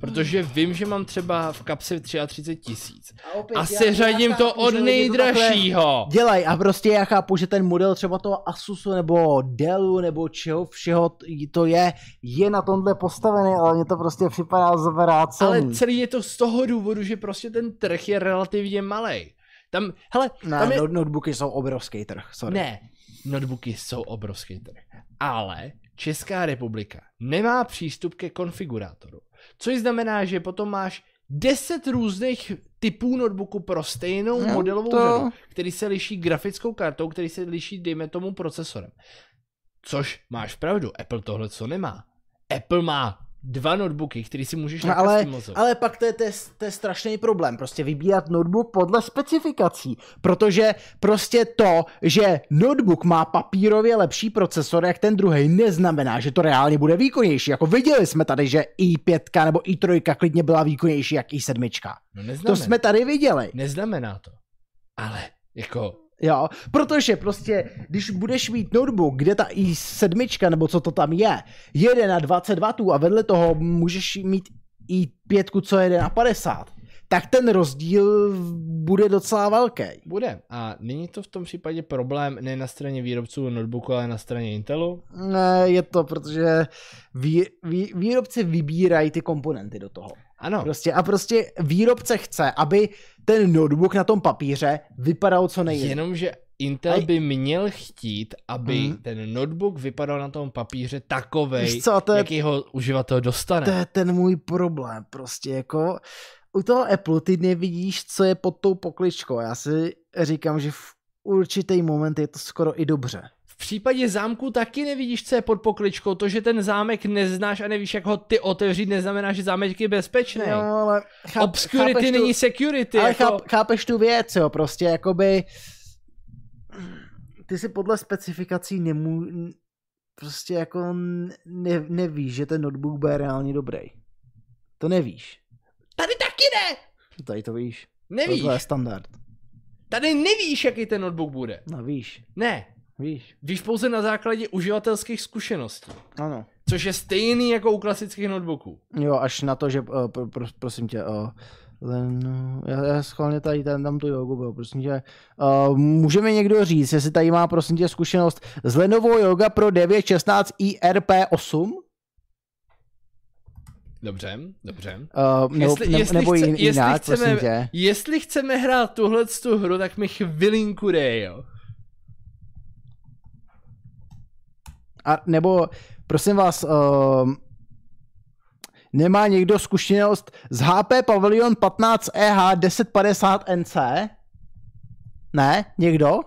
protože vím, že mám třeba v kapse 33 tisíc a seřadím to od nejdražšího. Dělej a prostě já chápu, že ten model třeba toho Asusu nebo Dellu nebo čeho všeho to je, je na tomhle postavený, ale mně to prostě připadá zvrácený. Ale celý je to z toho důvodu, že prostě ten trh je relativně malý. Tam, hele, ne, tam je, no, notebooky jsou obrovský trh, sorry. ne, notebooky jsou obrovský trh, ale Česká republika nemá přístup ke konfigurátoru. Což znamená, že potom máš 10 různých typů notebooku pro stejnou No, modelovou to- řadu, který se liší grafickou kartou, který se liší, dejme tomu, procesorem. Což máš pravdu, Apple tohle co nemá. Apple má dva notebooky, který si můžeš No, ale, ale pak to je, to, je, to je strašný problém, prostě vybírat notebook podle specifikací, protože prostě to, že notebook má papírově lepší procesor jak ten druhý, neznamená, že to reálně bude výkonnější. Jako viděli jsme tady, že i5 nebo i3 klidně byla výkonnější jak i7. No To jsme tady viděli. Neznamená to. Ale jako, Jo, protože prostě, když budeš mít notebook, kde ta i7, nebo co to tam je, jede na 20 W a vedle toho můžeš mít i5, co jede na 50, tak ten rozdíl bude docela velký. bude. A není to v tom případě problém ne na straně výrobců notebooku, ale na straně Intelu? Ne, je to, protože vý, vý, výrobci vybírají ty komponenty do toho. Ano, Prostě, a prostě výrobce chce, aby ten notebook na tom papíře vypadal co nejlépe. jenomže Intel Aj- by měl chtít, aby Mhm. ten notebook vypadal na tom papíře takovej, co, to je- jaký ho uživatel dostane. To je ten můj problém, prostě jako u toho Apple ty nevidíš, co je pod tou pokličkou. Já si říkám, že v určitý moment je to skoro i dobře. V případě zámku taky nevidíš, co je pod pokličkou. To, že ten zámek neznáš a nevíš, jak ho ty otevřít, neznamená, že zámek je bezpečný. Jo, ale cháp, Obscurity není tu, security. ale jako... cháp, chápeš tu věc, jo, prostě jakoby ty si podle specifikací nemů, prostě jako ne, nevíš, že ten notebook bude reálně dobrý. To nevíš. Tady taky ne! Tady to víš. Nevíš. Tohle je standard. Tady nevíš, jaký ten notebook bude. No víš, Ne. Víš. Víš pouze na základě uživatelských zkušeností. Ano. Což je stejný jako u klasických notebooků. Jo, až na to, že, uh, pro, pro, prosím tě, uh, len, já, já schválně tady ten, tam tu jogu byl, prosím tě. Uh, může mi někdo říct, jestli tady má, prosím tě, zkušenost s Lenovo Yoga Pro 916 IRP8? Dobře, dobře. Uh, nebo, Jestli- ne, jestli nebo chce- jin, jestli jinak, chceme- prosím tě. Jestli chceme hrát tuhle tu hru, tak mi chvilinku dej, jo. A, nebo, prosím vás, uh, nemá někdo zkušenost z HP Pavilion E 15 EH 1050 NC? Ne? Někdo?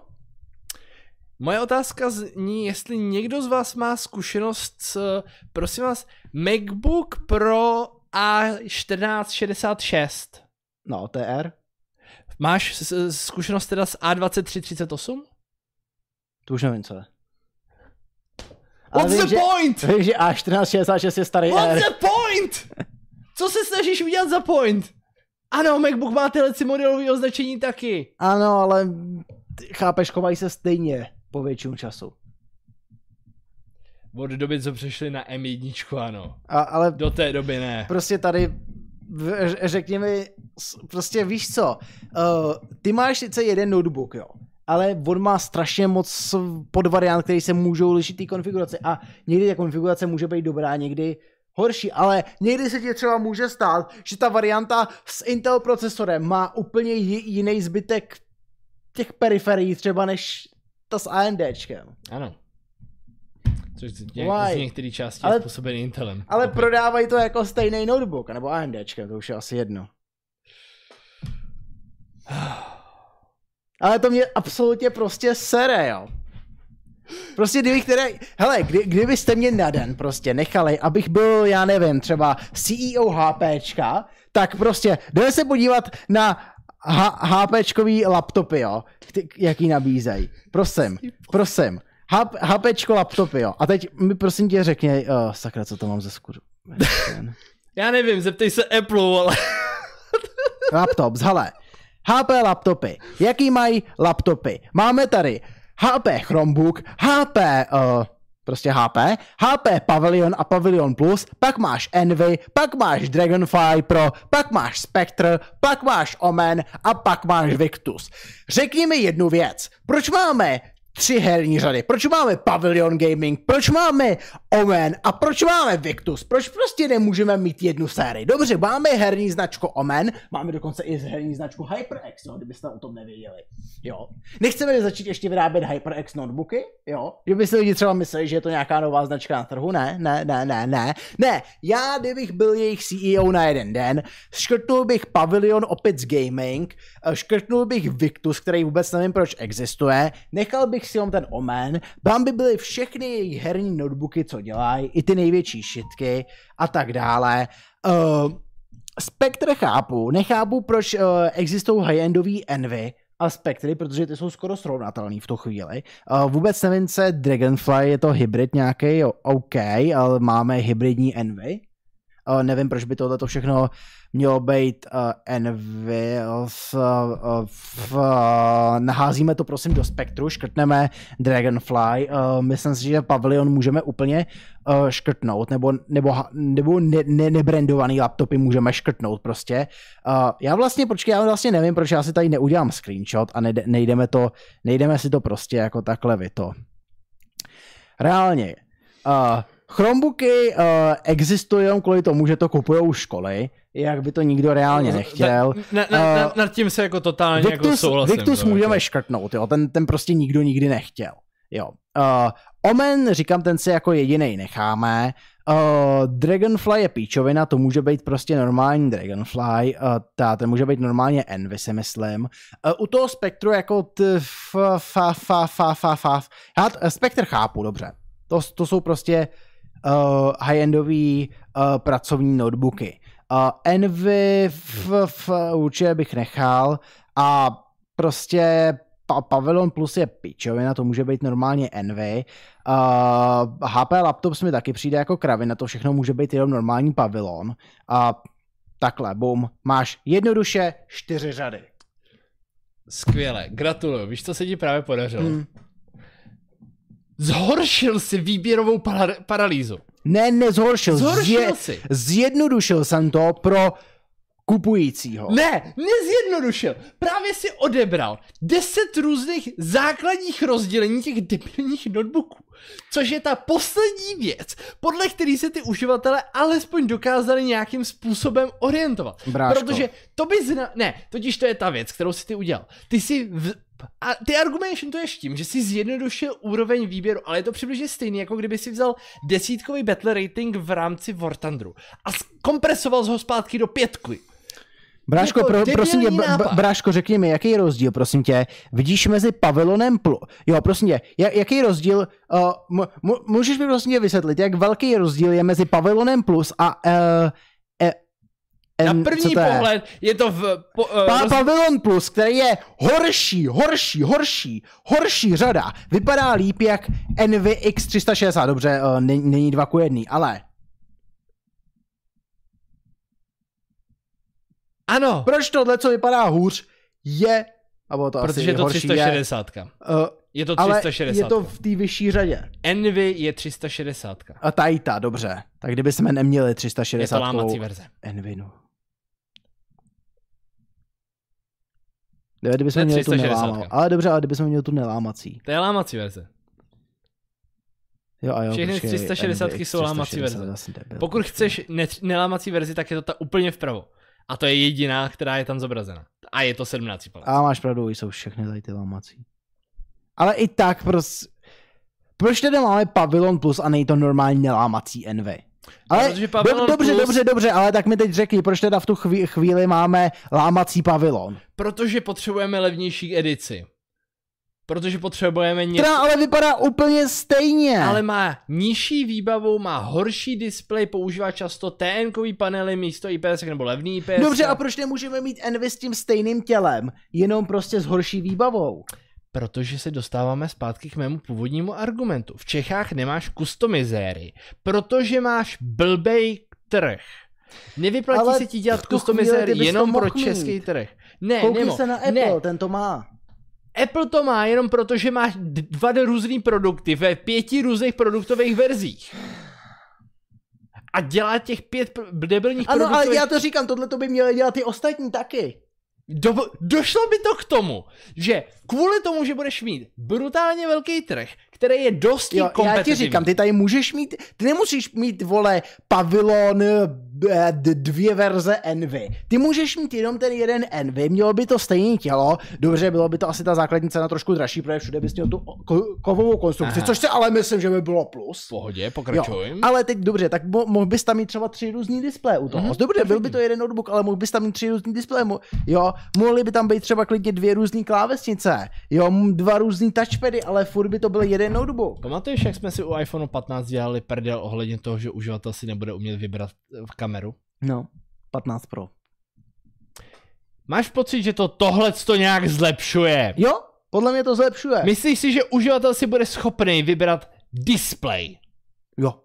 Moje otázka zní, jestli někdo z vás má zkušenost s, prosím vás, MacBook Pro A1466. No, TR? Máš zkušenost teda s A2338? To už nevím, co je. What's vím, the že, point? vím, že A1466 je starý What's R. the point? Co se snažíš udělat za point? Ano, MacBook má tyhle modelové označení taky. Ano, ale chápeš, chovají se stejně po většinu času. Od doby, co přešli na M1, ano. A, ale Do té doby ne. prostě tady v- řekni mi, s- prostě víš co, uh, ty máš sice jeden notebook, jo, ale on má strašně moc podvariant, který se můžou lišit té konfigurace a někdy ta konfigurace může být dobrá, někdy horší, ale někdy se ti třeba může stát, že ta varianta s Intel procesorem má úplně ji- jiný zbytek těch periferií třeba než ta s AMDčkem. Ano. Což z některé části Ale- je způsobený Intelem. Ale Opět. prodávají to jako stejný notebook, nebo AMDčkem, to už je asi jedno. Ale to mě absolutně prostě sere, jo. Prostě kdybych teda, hele, kdy, kdybyste mě na den prostě nechali, abych byl, já nevím, třeba CEO HPčka, tak prostě jdeme se podívat na H- HPčkový laptopy, jo, jaký nabízejí. Prosím, prosím. HP, HPčko laptopy, jo. A teď mi prosím tě řekni, uh, sakra, co to mám ze skuru. Já nevím, zeptej se Apple, ale... Laptop, hele. HP laptopy. Jaký mají laptopy? Máme tady HP Chromebook, HP, uh, prostě HP, HP Pavilion a Pavilion Plus, pak máš Envy, pak máš Dragonfly Pro, pak máš Spectre, pak máš Omen a pak máš Victus. Řekni mi jednu věc. Proč máme tři herní řady. Proč máme Pavilion Gaming? Proč máme Omen? A proč máme Victus? Proč prostě nemůžeme mít jednu sérii? Dobře, máme herní značku Omen, máme dokonce i herní značku HyperX, jo, kdybyste o tom nevěděli. Jo. Nechceme začít ještě vyrábět HyperX notebooky, jo? Kdyby si lidi třeba mysleli, že je to nějaká nová značka na trhu, ne, ne, ne, ne, ne. Ne, já kdybych byl jejich CEO na jeden den, škrtnul bych Pavilion opět z gaming, eh, škrtnul bych Victus, který vůbec nevím, proč existuje, nechal bych jenom ten Omen, tam by byly všechny jejich herní notebooky, co dělají, i ty největší šitky a tak dále. Uh, Spectre chápu, nechápu, proč uh, existují high-endový Envy a Spectry, protože ty jsou skoro srovnatelný v tu chvíli. Uh, vůbec nevím, co Dragonfly, je to hybrid nějaký, jo, OK, ale máme hybridní Envy. Uh, nevím, proč by tohle všechno mělo být uh, Envy. V, uh, v, uh, naházíme to prosím do Spektru, škrtneme Dragonfly. Uh, myslím si, že Pavilion můžeme úplně uh, škrtnout, nebo, nebo, nebo ne, ne, nebrandovaný laptopy můžeme škrtnout prostě. Uh, já vlastně, počkej, já vlastně nevím, proč já si tady neudělám screenshot a nejde, nejdeme, to, nejdeme si to prostě jako takhle vy to. Reálně, uh, Chromebooky uh, existují jenom kvůli tomu, že to kupují školy, jak by to nikdo reálně nechtěl. Na, na, na, Uh, nad tím se jako totálně jako Victus, souhlasím. Victus to, můžeme jako. škrtnout, jo, ten, ten prostě nikdo nikdy nechtěl. Jo. Uh, Omen, říkám, ten si jako jediný necháme. Uh, Dragonfly je píčovina, to může být prostě normální Dragonfly, uh, ta, ten může být normálně Envy, si myslím. Uh, u toho Spektru jako t, f, fa, fa, fa, fa, fa. Já t- Spectre chápu, dobře. To, to jsou prostě uh, high-endový uh, pracovní notebooky. Uh, Envy f, f, určitě bych nechal a prostě pa- Pavilion Plus je pičovina, to může být normálně Envy. Uh, HP Laptops mi taky přijde jako kravina, to všechno může být jenom normální Pavilion. A takhle, bum, máš jednoduše čtyři řady. Skvěle, gratuluju. Víš, co se ti právě podařilo? Hmm. Zhoršil si výběrovou para- paralýzu. Ne, nezhoršil, Zhoršil zje, si. zjednodušil jsem to pro kupujícího. Ne, nezjednodušil. Právě si odebral 10 různých základních rozdělení těch debilních notebooků. Což je ta poslední věc, podle který se ty uživatelé alespoň dokázali nějakým způsobem orientovat. Bráško. Protože to by zna... Ne, totiž to je ta věc, kterou si ty udělal. Ty si v... A ty argumentation to je tím, že si zjednodušil úroveň výběru, ale je to přibližně stejný, jako kdyby si vzal desítkový battle rating v rámci War Thunderu a kompresoval ho zpátky do pětky. Bráško, Jako pro, prosím tě, nápad. bráško, řekni mi, jaký je rozdíl, prosím tě, vidíš mezi pavilonem plus, jo, prosím tě, jak, jaký je rozdíl, uh, m- m- můžeš mi prosím tě vysvětlit, jak velký rozdíl je mezi pavilonem plus a uh, Na první to je? pohled je to v... Po, uh, Pa, pavilon plus, který je horší, horší, horší, horší řada, vypadá líp jak NVX 360, dobře, uh, není, není dva ku jedný, ale Ano, proč tohle, co vypadá hůř, je, a bylo to protože asi je to horší, 360. Je, uh, Je to ale 360. je to v té vyšší řadě. Envy je 360. A tajta, dobře. Tak kdyby jsme neměli Je 360 to lámací verze. Envinu. Kdyby jsme měli tu 360. nelámal. Ale dobře, ale kdyby jsme měli tu nelámací. To je lámací verze. Jo, a jo, Všechny počkej, 360 NVX jsou lámací 360, verze. Pokud chceš ne- nelámací verzi, tak je to ta úplně vpravo. A to je jediná, která je tam zobrazena. A je to 17 palec. A máš pravdu, jsou všechny tady ty lámací. Ale i tak prostě... Proč teda máme Pavilon Plus a nej to normální nelámací NV? Ale Protože Pavilon do, dobře, Plus- dobře, dobře, ale tak mi teď řekni, proč teda v tu chví, chvíli máme lámací pavilon. Protože potřebujeme levnější edici. Protože potřebujeme něco, Která ale vypadá úplně stejně. ale má nižší výbavu, má horší displej, používá často TN-kový panely místo IPS nebo levný IPS. Dobře, a proč nemůžeme mít NV s tím stejným tělem, jenom prostě s horší výbavou? Protože se dostáváme zpátky k mému původnímu argumentu. V Čechách nemáš customizéry, protože máš blbej trh. Nevyplatí Ale se ti dělat customizéry bys jenom pro mít. český trh. Ne, Koukni nemo, se na Apple, ne. ten to má. Apple to má jenom proto, že máš d- dva různý produkty ve pěti různých produktových verzích. A dělá těch pět debilních Ano, produktových... ale já to říkám, tohle to by měly dělat ty ostatní taky. Do, došlo by to k tomu, že kvůli tomu, že budeš mít brutálně velký trh, který je dosti Jo, já ti říkám, ty tady můžeš mít, ty nemusíš mít, vole, pavilon eh, dvě verze Envy. Ty můžeš mít jenom ten jeden Envy, mělo by to stejné tělo, dobře, bylo by to asi ta základní cena trošku dražší, protože všude bys měl tu ko- kovovou konstrukci, Aha. což si ale myslím, že by bylo plus. V pohodě, Jo, pokračujem. ale teď dobře, tak mo- mohl bys tam mít třeba tři různý displeje u toho. Mhm, Mm-hmm, dobře, byl by to jeden notebook, ale mohl bys tam mít tři různý displeje. Mo- jo, mohly by tam být třeba klidně dvě různé klávesnice. Jo, dva různý touchpady, ale furt by to byl jeden notebook. Pamatuješ, jak jsme si u iPhone 15 dělali prdel ohledně toho, že uživatel si nebude umět vybrat eh, v kameru? No, 15 Pro. Máš pocit, že to tohle to nějak zlepšuje? Jo, podle mě to zlepšuje. Myslíš si, že uživatel si bude schopný vybrat display Jo.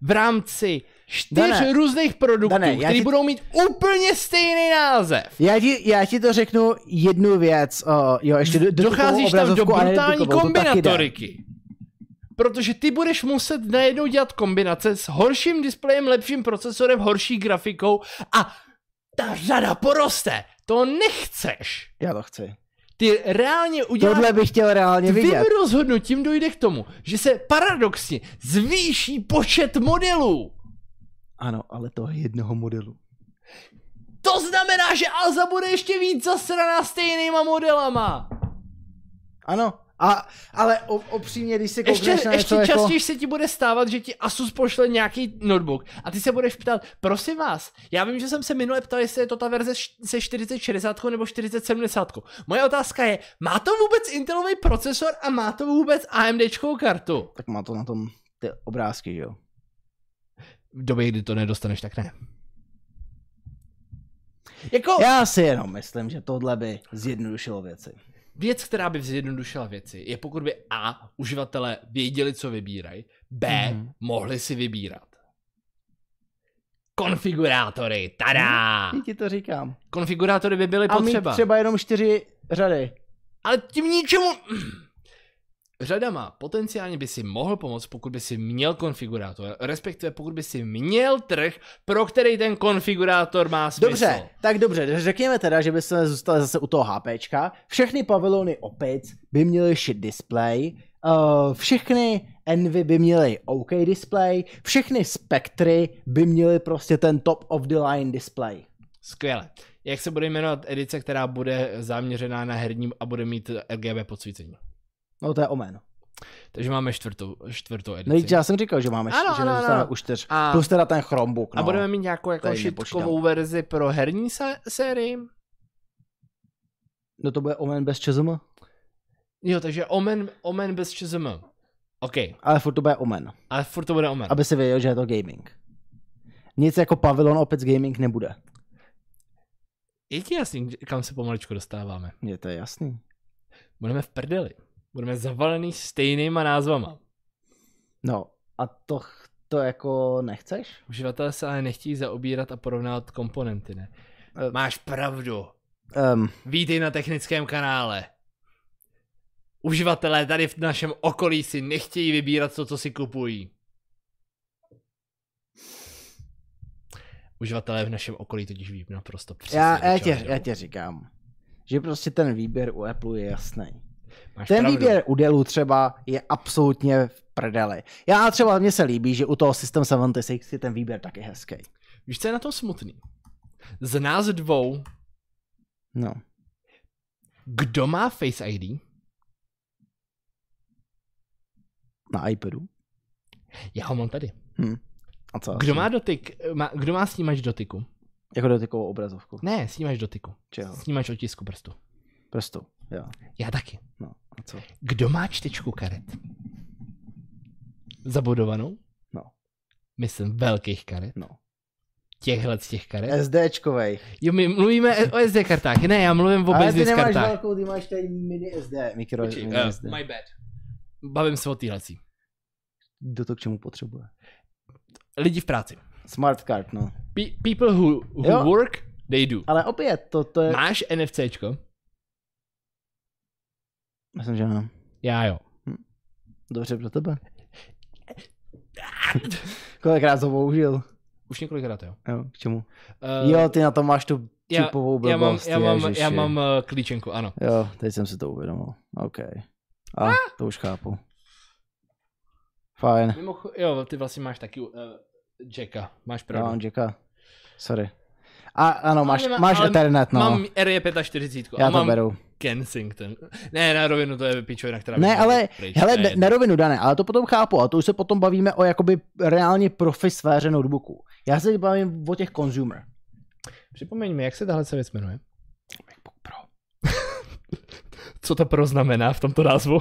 v rámci čtyř Dane, různých produktů, které ti- budou mít úplně stejný název? Já ti, já ti to řeknu jednu věc. Uh, jo, ještě do, do Docházíš tam do brutální kombinatoriky. Protože ty budeš muset najednou dělat kombinace s horším displejem, lepším procesorem, horší grafikou a ta řada poroste. To nechceš. Já to chci. Ty reálně uděláš Tohle bych chtěl reálně Tvým vidět. rozhodnutím dojde k tomu, že se paradoxně zvýší počet modelů. Ano, ale toho jednoho modelu. To znamená, že Alza bude ještě víc zasraná stejnýma modelama. Ano, a, ale o, opřímně, když Ještě, koukneš na ještě něco jako... častěji se ti bude stávat, že ti Asus pošle nějaký notebook a ty se budeš ptát, prosím vás, já vím, že jsem se minule ptal, jestli je to ta verze se 4060 nebo 4070. Moje otázka je, má to vůbec Intelový procesor a má to vůbec AMDčkou kartu? Tak má to na tom ty obrázky, že jo. V době, kdy to nedostaneš, tak ne. Jako Já si jenom myslím, že tohle by zjednodušilo věci. věc, která by zjednodušila věci, je pokud by A, uživatelé věděli, co vybírají, B, Mhm. mohli si vybírat. Konfigurátory, tada! Já ti to říkám. Konfigurátory by byly A potřeba. třeba jenom čtyři řady. Ale tím ničemu... řadama potenciálně by si mohl pomoct, pokud by si měl konfigurátor, respektive pokud by si měl trh, pro který ten konfigurátor má smysl. Dobře, tak dobře, řekněme teda, že bychom zůstali zase u toho HPčka. Všechny pavilony opic by měly shit display, uh, všechny Envy by měly OK display, všechny Spectry by měly prostě ten top of the line display. Skvěle. Jak se bude jmenovat edice, která bude zaměřená na herním a bude mít RGB podsvícení? No to je Omen. Takže máme čtvrtou, čtvrtou edici. No já jsem říkal, že máme Ano, že ano, ano. u čtyř. A- Plus teda ten Chromebook, no. A budeme mít nějakou jako šitkovou verzi pro herní se- sérii? No to bude Omen bez ČSM, Jo, takže Omen, Omen bez ČSM. OK, ale furt to bude Omen. ale furt to bude Omen. Aby si věděl, že je to gaming. Nic jako pavilon opět gaming nebude. Je ti jasný, kam se pomaličku dostáváme? Je to jasný. Budeme v prdeli. Budeme zavalený stejnýma názvama. No a to, to jako nechceš? Uživatelé se ale nechtějí zaobírat a porovnávat komponenty, ne? Eh. Máš pravdu. Um, Vítej na technickém kanále. Uživatelé tady v našem okolí si nechtějí vybírat to, co si kupují. Uživatelé v našem okolí totiž ví naprosto přesně. já, já, tě, já tě říkám, že prostě ten výběr u Apple je jasný. Máš Ten pravdu. výběr u Dellu třeba je absolutně v prdeli. Já třeba, mně se líbí, že u toho System 76 je ten výběr taky hezký. Víš, co je na tom smutný? Z nás dvou, No. kdo má Face ID? Na iPadu. Já ho mám tady. Hm. A co? Kdo má dotyk, má, kdo má snímač dotyku? Jako dotykovou obrazovku. Ne, snímač dotyku. Čeho? Snímač otisku prstu. Prstu. Jo. Já taky. No. A co? Kdo má čtečku karet? Zabudovanou? No. Myslím velkých karet. No. Těchhle z těch karet. SDčkovej. Jo, my mluvíme o SD kartách. Ne, já mluvím o Ale ty business nemáš kartách. velkou, ty máš tady mini SD. Mikro Počkej, mini uh, SD. my bad. Bavím se o týhlecí. Kdo to k čemu potřebuje? Lidi v práci. Smart card, no. Pe- people who, who Jo. work, they do. Ale opět, to, to je... Máš NFCčko? Myslím, že ne. Já jo. Dobře pro tebe. Kolikrát to použil? Už několikrát jo. Jo, k čemu? Uh, jo, ty na to máš tu čipovou já mám, blbost, já mám, ježiši. já mám uh, klíčenku, ano. Jo, teď jsem si to uvědomil. OK. A, to už chápu. Fajn. Mimocho- jo, ty vlastně máš taky uh, Jacka, máš Já pravdu. mám Jacka. Sorry. A ano, máš, máš ale Ethernet, no. Mám R45 Já to mám beru. Kensington. Ne, na rovinu to je pičovina, která... Ne, ale, pryč, hele, ne, na rovinu dané, ale to potom chápu, a to už se potom bavíme o jakoby reálně profi sféře notebooků. Já se bavím o těch consumer. Připomeň mi, jak se tahle věc jmenuje? MacBook Pro. Co to pro znamená v tomto názvu?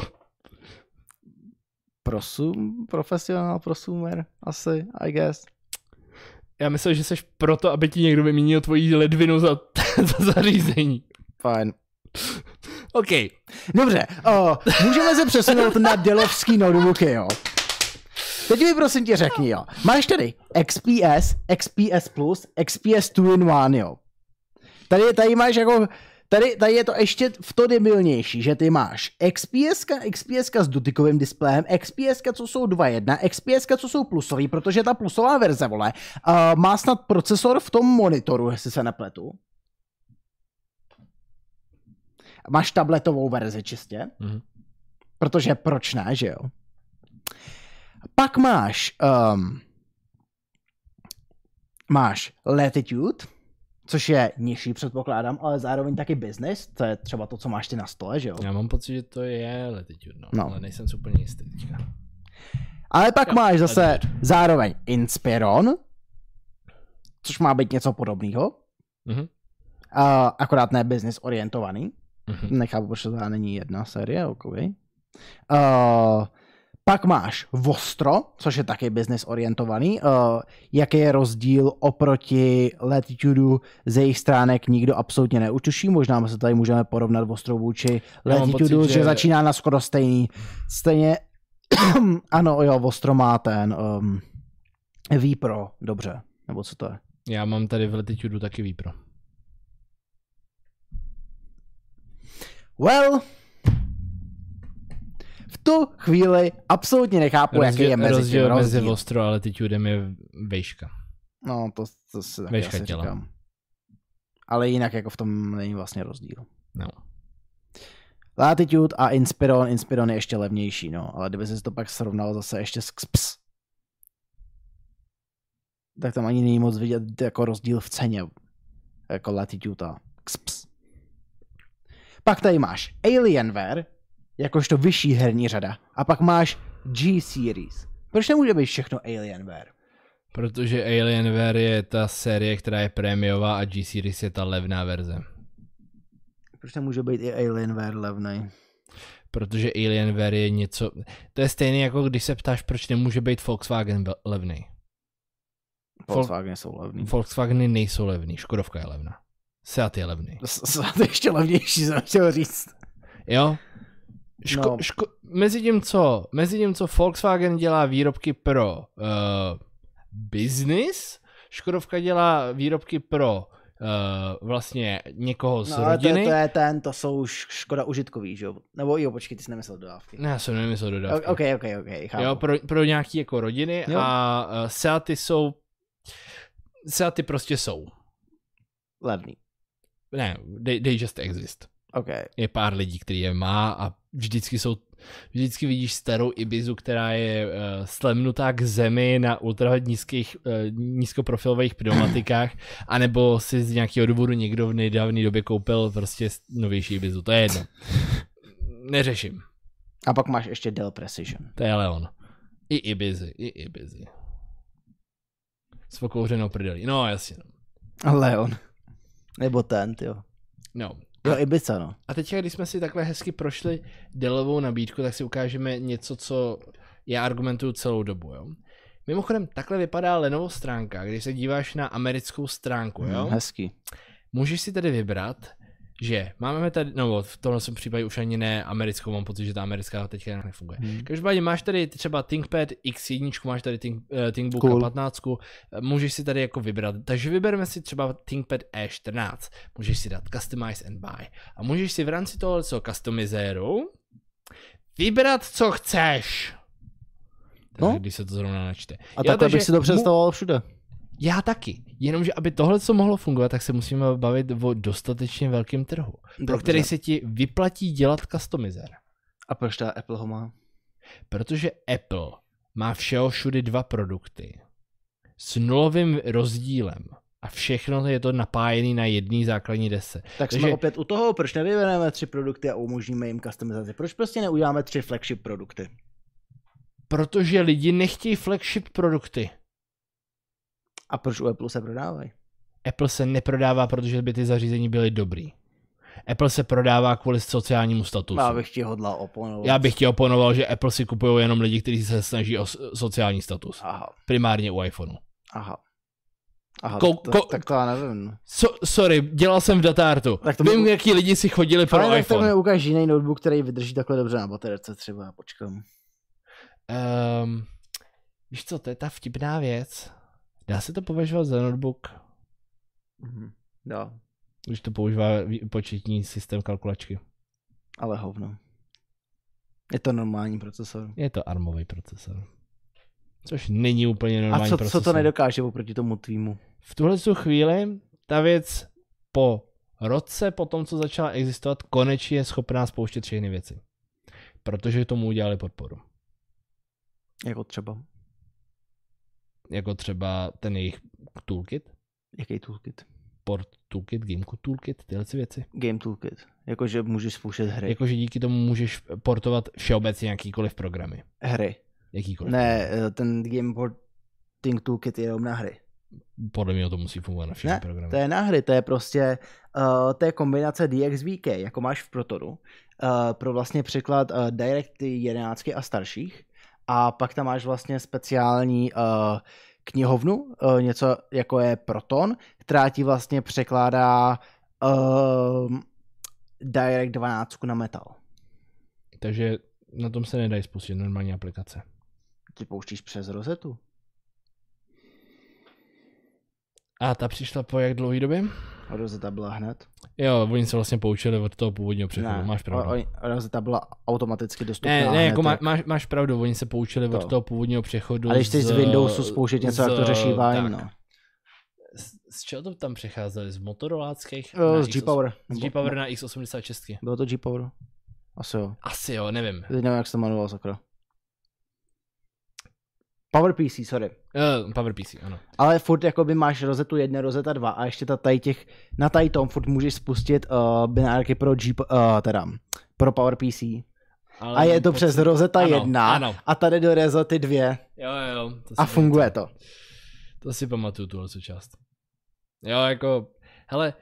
Prosum, profesionál, prosumer, asi, I guess. Já myslel, že jsi proto, aby ti někdo vyměnil tvoji ledvinu za, za zařízení. Fajn. OK. Dobře, o, můžeme se přesunout na delovský notebooky, jo. Teď mi prosím tě řekni, jo. Máš tady XPS, XPS Plus, XPS 2 in 1, jo. Tady, tady máš jako, tady, tady je to ještě v to debilnější, že ty máš XPS, XPS s dotykovým displejem, XPS, co jsou 2.1, XPS, co jsou plusový, protože ta plusová verze, vole, uh, má snad procesor v tom monitoru, jestli se nepletu. Máš tabletovou verzi čistě, Mhm. protože proč ne, že jo? Pak máš um, máš Latitude, což je nižší předpokládám, ale zároveň taky business, to je třeba to, co máš ty na stole, že jo? Já mám pocit, že to je Latitude, no. No. Ale nejsem si úplně jistý teďka. Ale pak Jo, máš zase Latitude. zároveň Inspiron, což má být něco podobného, Mhm. uh, akorát ne business orientovaný. Mhm. Nechápu, proč to teda není jedna série, ok. Uh, pak máš Vostro, což je taky business orientovaný. Uh, jaký je rozdíl oproti Latitudu ze jejich stránek nikdo absolutně neutuší. Možná se tady můžeme porovnat Vostro vůči Latitudu, pocit, že... že- začíná na skoro stejný. Stejně, ano, jo, Vostro má ten um, Vipro, dobře. Nebo co to je? Já mám tady v Latitudu taky Vipro. Well, v tu chvíli absolutně nechápu, jaký je mezi rozdíl, tím mezi rozdíl. ostro a altitudem je vejška. No, to, to si taky Vejška asi těla. říkám. Ale jinak jako v tom není vlastně rozdíl. No. Latitude a Inspiron, Inspiron je ještě levnější, no, ale kdyby se to pak srovnal zase ještě s XPS, tak tam ani není moc vidět jako rozdíl v ceně, jako Latitude a XPS. Pak tady máš Alienware, jakožto vyšší herní řada, a pak máš G-Series. Proč nemůže být všechno Alienware? Protože Alienware je ta série, která je prémiová a G-Series je ta levná verze. Proč nemůže být i Alienware levnej? Protože Alienware je něco... To je stejné jako když se ptáš, proč nemůže být Volkswagen levný. Volkswagen jsou levný. Volkswageny nejsou levný, Škodovka je levná. Seat je levný. To je ještě levnější, jsem chtěl říct. Jo? Ško, No. ško, mezi, tím, co, mezi tím, co Volkswagen dělá výrobky pro uh, business, Škodovka dělá výrobky pro uh, vlastně někoho z No, ale to, rodiny. je- to je ten, to jsou š- škoda užitkový, že jo? Nebo jo, počkej, ty jsi nemyslel dodávky. Ne, já jsem nemyslel dodávky. Ok, ok, ok, chápu. Jo, pro, pro nějaký jako rodiny Jo. a uh, Seaty jsou Seaty prostě jsou. Levný. Ne, they, they just exist. Ok. Je pár lidí, který je má a vždycky jsou vždycky vidíš starou Ibizu, která je uh, slemnutá k zemi na ultra nízkých, uh, nízkoprofilových pneumatikách, anebo si z nějakého důvodu někdo v nedávné době koupil prostě novější Ibizu. To je jedno. Neřeším. A pak máš ještě Dell Precision. To je Leon. I Ibizy, i Ibizy. S pokouřenou prdelí. No, jasně. No. A Leon. Nebo ten, jo. no. Jo, Ibiza, no. A teď, když jsme si takhle hezky prošli Dellovou nabídku, tak si ukážeme něco, co já argumentuju celou dobu. Jo? Mimochodem, takhle vypadá Lenovo stránka, když se díváš na americkou stránku. Jo? Mm, hezký. Můžeš si tedy vybrat, že máme tady, no v tomhle případě už ani ne americkou, mám pocit, že ta americká teďka nějak nefunguje. Hmm. Každopádně máš tady třeba ThinkPad X1, máš tady Think, uh, ThinkBook Cool. cool. 15, eh, můžeš si tady jako vybrat. Takže vybereme si třeba ThinkPad E14, můžeš si dát Customize and Buy a můžeš si v rámci toho co customizéru vybrat, co chceš. No. No. Když se to zrovna načte. A Jo, takhle takže bych si to představoval všude. Já taky. Jenomže aby tohle co mohlo fungovat, tak se musíme bavit o dostatečně velkém trhu, pro Dobře. který se ti vyplatí dělat customizér. A proč ta Apple ho má? Protože Apple má všeho všudy dva produkty s nulovým rozdílem a všechno je to napájené na jedné základní dese. Tak jsme Takže- opět u toho, proč nevybereme tři produkty a umožníme jim customizaci? Proč prostě neuděláme tři flagship produkty? Protože lidi nechtějí flagship produkty. A proč u Apple se prodávají? Apple se neprodává, protože by ty zařízení byly dobrý. Apple se prodává kvůli sociálnímu statusu. Já bych ti hodlal oponovat. Já bych ti oponoval, že Apple si kupují jenom lidi, kteří se snaží o sociální status. Aha, Primárně u iPhoneu. aha. Aha, Ko- ko- tak to já nevím. So, sorry, dělal jsem v datártu. Tak to Vím, mi- jaký lidi si chodili pro Ale tak, tak iPhone. mi ukáž jiný notebook, který vydrží takhle dobře na baterce třeba, počkám. Um, víš co, to je ta vtipná věc. Dá se to považovat za notebook, Mhm. Jo, když to používá početní systém kalkulačky. ale hovno. Je to normální procesor. Je to armový procesor. Což není úplně A normální co, procesor. co to nedokáže oproti tomu tvýmu? V tuhle tu chvíli ta věc po roce, po tom, co začala existovat, konečně je schopná spouštět všechny věci. Protože tomu udělali podporu. Jako třeba, Jako třeba ten jejich toolkit, jaký toolkit? port toolkit, gameku toolkit, tyhle ty věci. Game toolkit. Jakože můžeš spouštět hry. Jakože díky tomu můžeš portovat všeobecně jakýkoliv programy. Hry. Jakýkoliv. Ne, eh, ten Game Porting Toolkit je jenom na hry. Podle mě to musí fungovat na všechny Ne, programy. to je na hry, to je prostě, uh, to je kombinace DXVK, jako máš v Protonu, uh, pro vlastně překlad uh, Direct 11 a starších. A pak tam máš vlastně speciální uh, knihovnu, uh, něco jako je Proton, která ti vlastně překládá uh, Direct 12 na Metal. Takže na tom se nedají spustit normální aplikace. Ty pouštíš přes rozetu. A ta přišla po jak dlouhý době? Rosetta byla hned. Jo, oni se vlastně poučili od toho původního přechodu, máš pravdu. Rosetta byla automaticky dostupná Ne, ne, jako má, máš, máš pravdu, oni se poučili To. od toho původního přechodu. A když chceš z Windowsu spouštět něco, jak to z- řeší Vine, no. Z, z čeho to tam přecházeli? Z motoroláckých? Jo, Na z X8 G-Power. Z G-Power na X86. Bylo to G-Power? Asi jo. Asi jo, nevím. Teď nevím, jak se to jmenovalo, sakra. Power PC, sorry. Uh, Power PC, ano. Ale furt jakoby máš rozetu 1, rozeta 2 a ještě ta tady těch, na tady tom furt můžeš spustit uh, binárky pro G, uh, teda, pro Power PC. Ale A je to pocit- přes rozeta ano, 1 Ano, a tady do rozety 2 jo, jo. To a funguje to. To si pamatuju, tuhle část. Jo, jako, hele,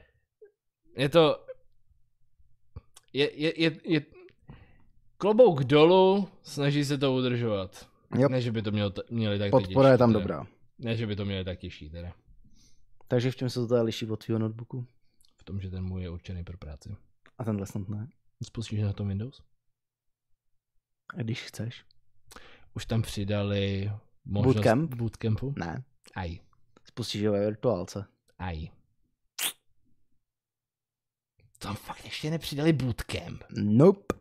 je to, je, je, je, je klobouk dolů, snaží se to udržovat. Jo. Ne, že by to mělo, t- měli tak Podpora je tam teda. dobrá. Ne, že by to měli tak těžší, teda. Takže v čem se to teda liší od tvého notebooku? V tom, že ten můj je určený pro práci. A tenhle snad ne. Spustíš na tom Windows? A když chceš. Už tam přidali možnost Bootcamp? bootcampu? Ne. Aj, Spustíš ho ve virtuálce. aj. Tam fakt ještě nepřidali bootcamp. Nope.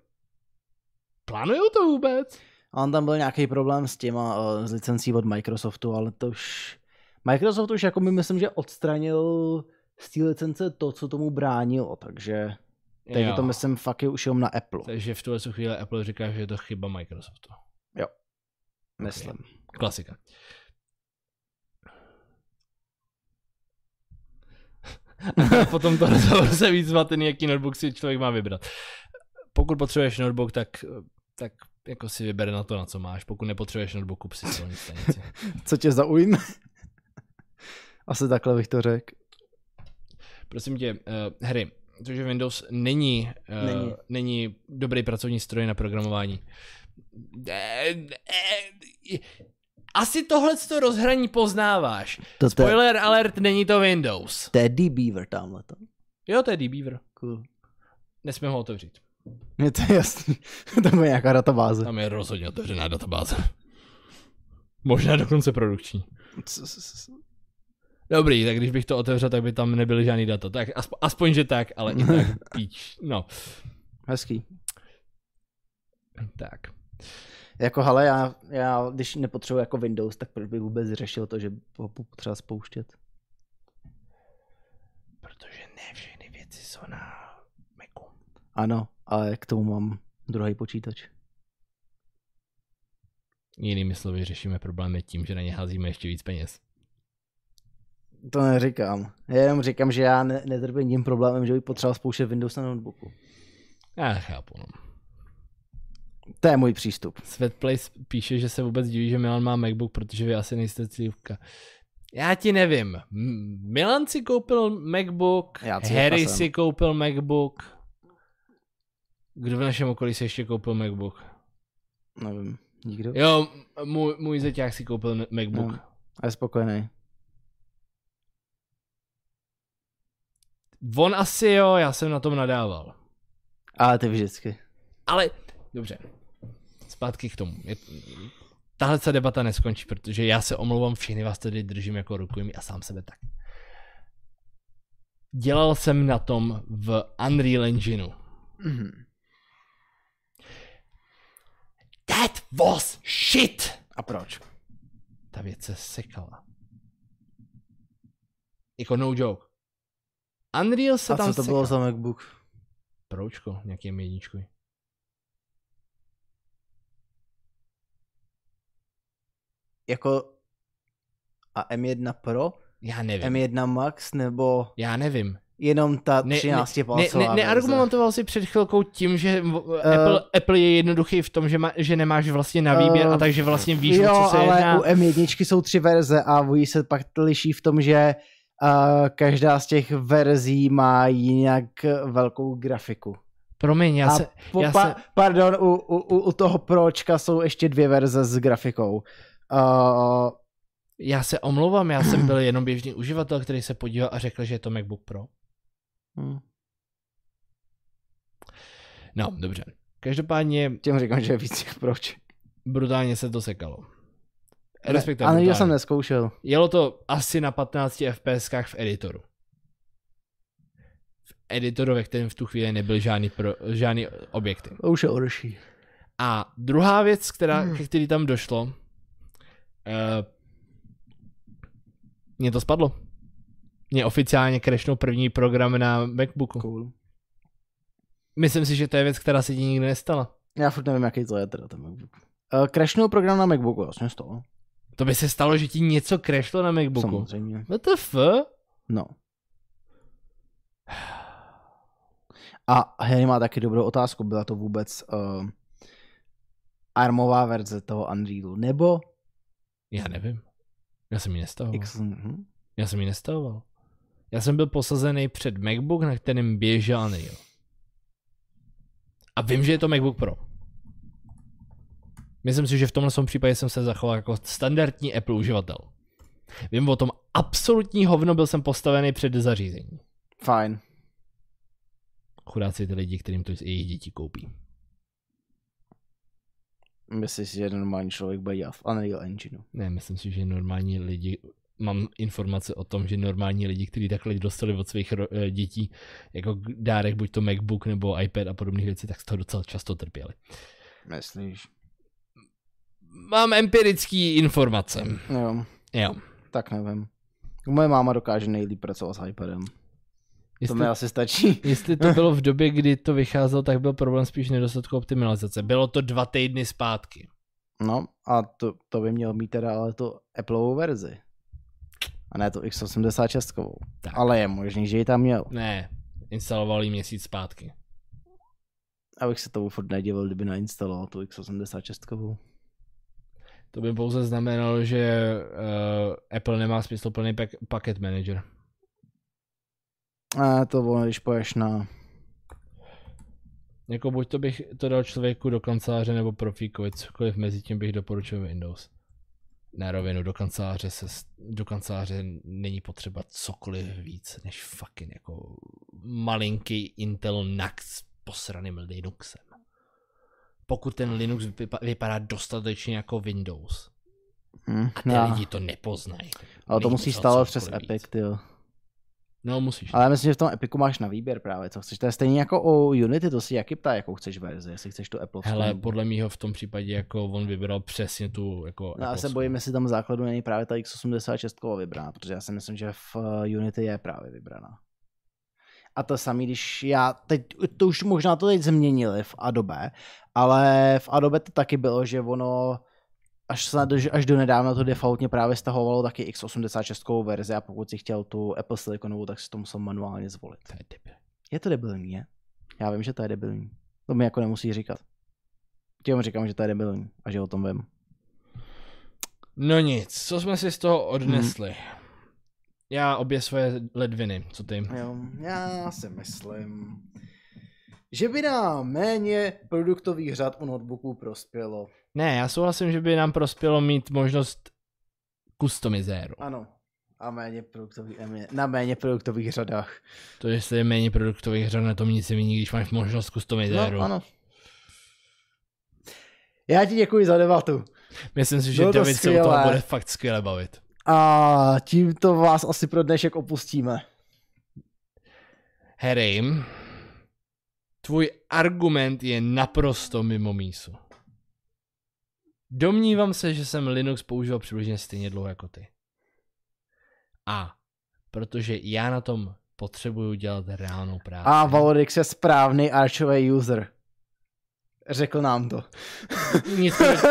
Plánujou to vůbec? A on tam byl nějaký problém s těma, uh, s licencí od Microsoftu, ale to už... Microsoft už jako my myslím, že odstranil z té licence to, co tomu bránilo, takže... Takže Jo. to myslím fakt je už jenom na Apple. Takže v tuhle chvíli Apple říká, že je to chyba Microsoftu. Myslím. Klasika. A potom to rozhovor se víc zmatený, jaký notebook si člověk má vybrat. Pokud potřebuješ notebook, tak, tak jako si vybere na to, na co máš. Pokud nepotřebuješ notebook, kup si silní stanici. Co tě zaujme? Asi takhle bych to řekl. Prosím tě, uh, hry, protože Windows není, uh, Není. není. dobrý pracovní stroj na programování. Eh, Asi tohle to rozhraní poznáváš. To, Spoiler alert, není to Windows. to je D-Beaver tamhle. to. Jo, to je D-Beaver. Cool. Nesmím ho otevřít. Je to jasný. to je nějaká databáze. Tam je rozhodně otevřená databáze. Možná dokonce produkční. Dobrý, tak když bych to otevřel, tak by tam nebyly žádný data. Tak aspoň, aspoň že tak, ale i tak píč. No, Hezký. tak. Jako, hele, já, já, když nepotřebuji jako Windows, tak proč bych vůbec řešil to, že ho potřeba spouštět? Protože ne všechny věci jsou na Macu. Ano, ale k tomu mám druhý počítač. Jinými slovy, řešíme problémy tím, že na ně házíme ještě víc peněz. To neříkám. Já jenom říkám, že já ne, netrpím tím problémem, že bych potřeboval spouštět Windows na notebooku. Já chápu, no. To je můj přístup. Svetplace píše, že se vůbec diví, že Milan má MacBook, protože vy asi nejste cívka. Já ti nevím. Milan si koupil MacBook, Harry si koupil MacBook. Kdo v našem okolí si ještě koupil MacBook? Nevím. Nikdo? Jo, můj, můj zeťák si koupil MacBook. No. A je spokojený. On asi jo, já jsem na tom nadával. Ale ty vždycky. Ale, dobře. Zpátky k tomu. Je, tahle se debata neskončí, protože já se omlouvám, všechny vás tady držím jako rukojmí a sám sebe tak. Dělal jsem na tom v Unreal Engineu. Mhm. That was shit! A proč? Ta věc se sekala. Jako no joke. Unreal se A tam co to sekal. bylo za MacBook? Pročko, nějaký M1. Jako a M1 Pro? Já nevím. M1 Max nebo Já nevím. Jenom ta Ne- 13 Ne, palcová ne, neargumentoval si před chvilkou tím, že uh, Apple, Apple je jednoduchý v tom, že, má, že nemáš vlastně na výběr a Eh, takže vlastně víš, jo, co se ale jedná. u M1 jsou tři verze a oni se pak liší v tom, že uh, každá z těch verzí má jinak velkou grafiku. Promiň, já se... po, já pa, se- Pardon, u, u, u toho Pročka jsou ještě dvě verze s grafikou. Uh, Já se omlouvám, já jsem byl jenom běžný uživatel, který se podíval a řekl, že je to MacBook Pro. Hm, No, dobře. Každopádně těm říkám, že je víc Proč. brutálně se to sekalo. Respektive Ale já jsem neskoušel. Jelo to asi na 15 FPSkách v editoru. editoru, ve kterém v tu chvíli nebyl žádný, pro, žádný objekty. To už je horší. A druhá věc, která, hmm. ke který tam došlo, uh, mě to spadlo. Mě oficiálně crashnul první program na MacBooku. Cool. Myslím si, že to je věc, která se ti nikdy nestala. Já furt nevím, jaký to je teda ten MacBook. Uh, crashnul program na MacBooku, jasně z toho. To by se stalo, že ti něco crashlo na MacBooku. Samozřejmě. What the f? No. A Harry má taky dobrou otázku. Byla to vůbec uh, armová verze toho Unrealu, nebo Já nevím. Já jsem ji nestavoval. X... Hm? Já jsem ji nestavoval. Já jsem byl posazený před MacBook, na kterém běžel Unreal. A vím, že je to MacBook Pro. Myslím si, že v tomhle svém případě jsem se zachoval jako standardní Apple uživatel. Vím o tom absolutní hovno, byl jsem postavený před zařízení. Fajn. Chudáci ty lidi, kterým to i jejich děti koupí. Myslíš si, že normální člověk bude dělat v Unreal Engineu? Ne, myslím si, že normální lidi, mám informace o tom, že normální lidi, kteří takhle dostali od svých eh, dětí jako dárek, buď to MacBook nebo iPad a podobné věci, tak z toho docela často trpěli. Myslíš? Mám empirický informace. Jo, Jo. tak nevím. Moje máma dokáže nejlíp pracovat s iPadem. To Jestli, mi asi stačí. jestli to bylo v době, kdy to vycházelo, tak byl problém spíš nedostatku optimalizace. Bylo to dva týdny zpátky. No a to, to by měl mít teda ale tu Appleovou verzi. A ne tu X86. Tak. Ale je možný, že ji tam měl. Ne, instaloval ji měsíc zpátky. Abych se tomu furt nedivil, kdyby nainstaloval tu X86. To by pouze znamenalo, že uh, Apple nemá smysluplný pak- packet manager. A to ono, když poješ na... Jako buď to bych to dal člověku do kanceláře nebo profíkovi, cokoliv mezi tím bych doporučil Windows. Na rovinu do kanceláře se, do kanceláře není potřeba cokoliv víc, než fucking jako malinký Intel s posraným Linuxem. Pokud ten Linux vypa- vypadá dostatečně jako Windows Hm, a ty já. lidi to nepoznají. Ale to musel stále přes Epic, víc. ty jo. No musíš. Ale já myslím, že v tom Epiku máš na výběr právě, co chceš. To je stejně jako u Unity, to si jaký ptá, jakou chceš verzi, jestli chceš tu Apple. Hele, podle mýho v tom případě jako on vybral přesně tu jako No, já se bojím, jestli tam základu není právě ta X86 vybraná, protože já si myslím, že v eh, Unity je právě vybraná. A to samý, když já, teď, to už možná to teď změnili v Adobe, ale v Adobe to taky bylo, že ono až, snad, až do nedávna to defaultně právě stahovalo taky X86 verzi a pokud si chtěl tu Apple Siliconovou, tak si to musel manuálně zvolit. To je debil. Je to debilní, je? Já vím, že to je debilní. To mi jako nemusí říkat. Těm říkám, že to je debilní a že o tom vím. No nic, co jsme si z toho odnesli? Hmm. Já obě svoje ledviny, co ty? Jo, já si myslím, že by nám méně produktových řad u notebooků prospělo. Ne, já souhlasím, že by nám prospělo mít možnost customizéru. Ano. A méně produktový, na méně produktových řadách. To, jestli je méně produktových řad, na tom nic nevidí, když máš možnost customizéru. No, ano. Já ti děkuji za debatu. Myslím si, že Bylo to David se o toho bude fakt skvěle bavit. A tímto vás asi pro dnešek opustíme. Harry, tvůj argument je naprosto mimo mísu. Domnívám se, že jsem Linux používal přibližně stejně dlouho jako ty. A protože já na tom potřebuju dělat reálnou práci. A Valorix je správný archový user. Řekl nám to. Nic proti,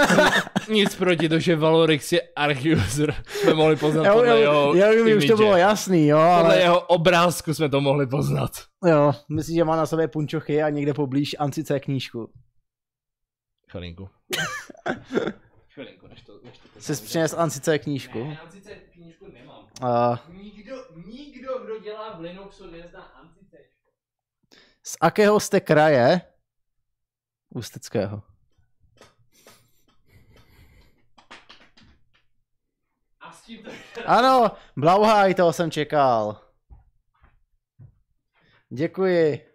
nic proti to, že Valorix je arch-user. Jsme mohli poznat Jo, podle jo, jeho jo, mi už to bylo jasný, jo, Podle ale jeho obrázku jsme to mohli poznat. jo, myslím, že má na sobě punčochy a někde poblíž Ancice knížku. Chvilinku. Chvilinku, než to... Než to Jsi přines Ancice knížku? Ne, Ancice knížku nemám. Uh, Nikdo, nikdo, kdo dělá v Linuxu, nezná Ancice. z akého jste kraje? Ústeckého. A s tím to... Ano, Blauhaj, toho jsem čekal. Děkuji.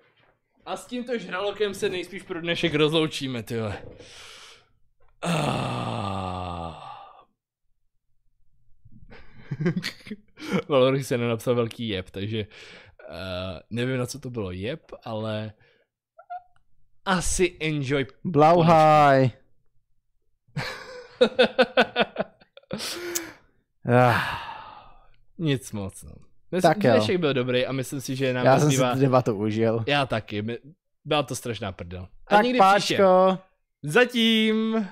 A s tímto žralokem se nejspíš pro dnešek rozloučíme, tyhle. Ah. Valory se nenapsal velký jeb, takže uh, nevím, na co to bylo jeb, ale asi enjoy. Blauhaj. Ah, Nic moc, no. Myslím, Tak jo. dnešek byl dobrý a myslím si, že nám Já jsem si nezbývá... tu debatu užil. Já taky. Byla to strašná prdel. A Tak někdy příště. páčko. Zatím.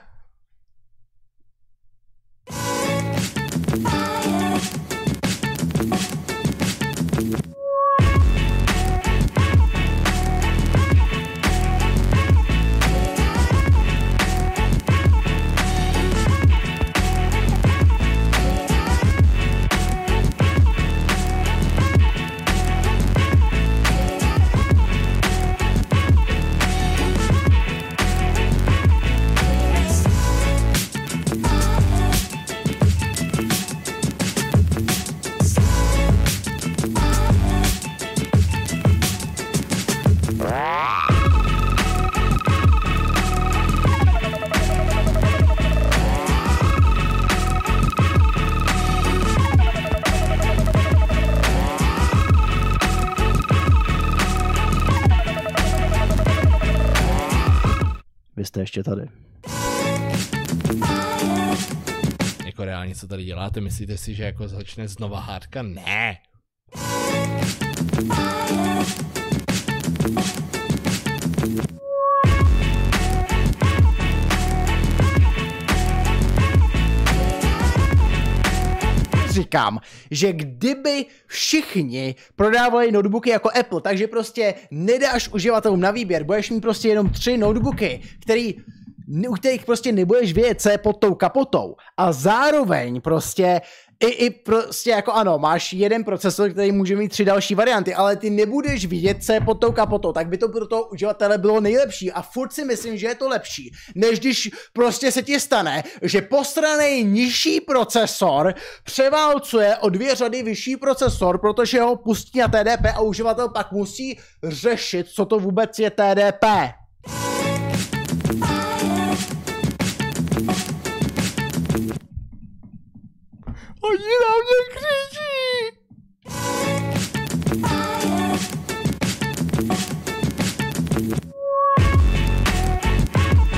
Ještě tady. Jako reálně, co tady děláte? Myslíte si, že jako začne znova hádka? Ne. Říkám, že kdyby všichni prodávali notebooky jako Apple, takže prostě nedáš uživatelům na výběr, budeš mít prostě jenom tři notebooky, který u kterých prostě nebudeš vědět, co je pod tou kapotou. A zároveň prostě i, i prostě jako ano, máš jeden procesor, který může mít tři další varianty, ale ty nebudeš vidět, co je pod tou kapotou, tak by to pro toho uživatele bylo nejlepší a furt si myslím, že je to lepší, než když prostě se ti stane, že postranej nižší procesor převálcuje o dvě řady vyšší procesor, protože ho pustí na TDP a uživatel pak musí řešit, co to vůbec je TDP. 我一老就去世。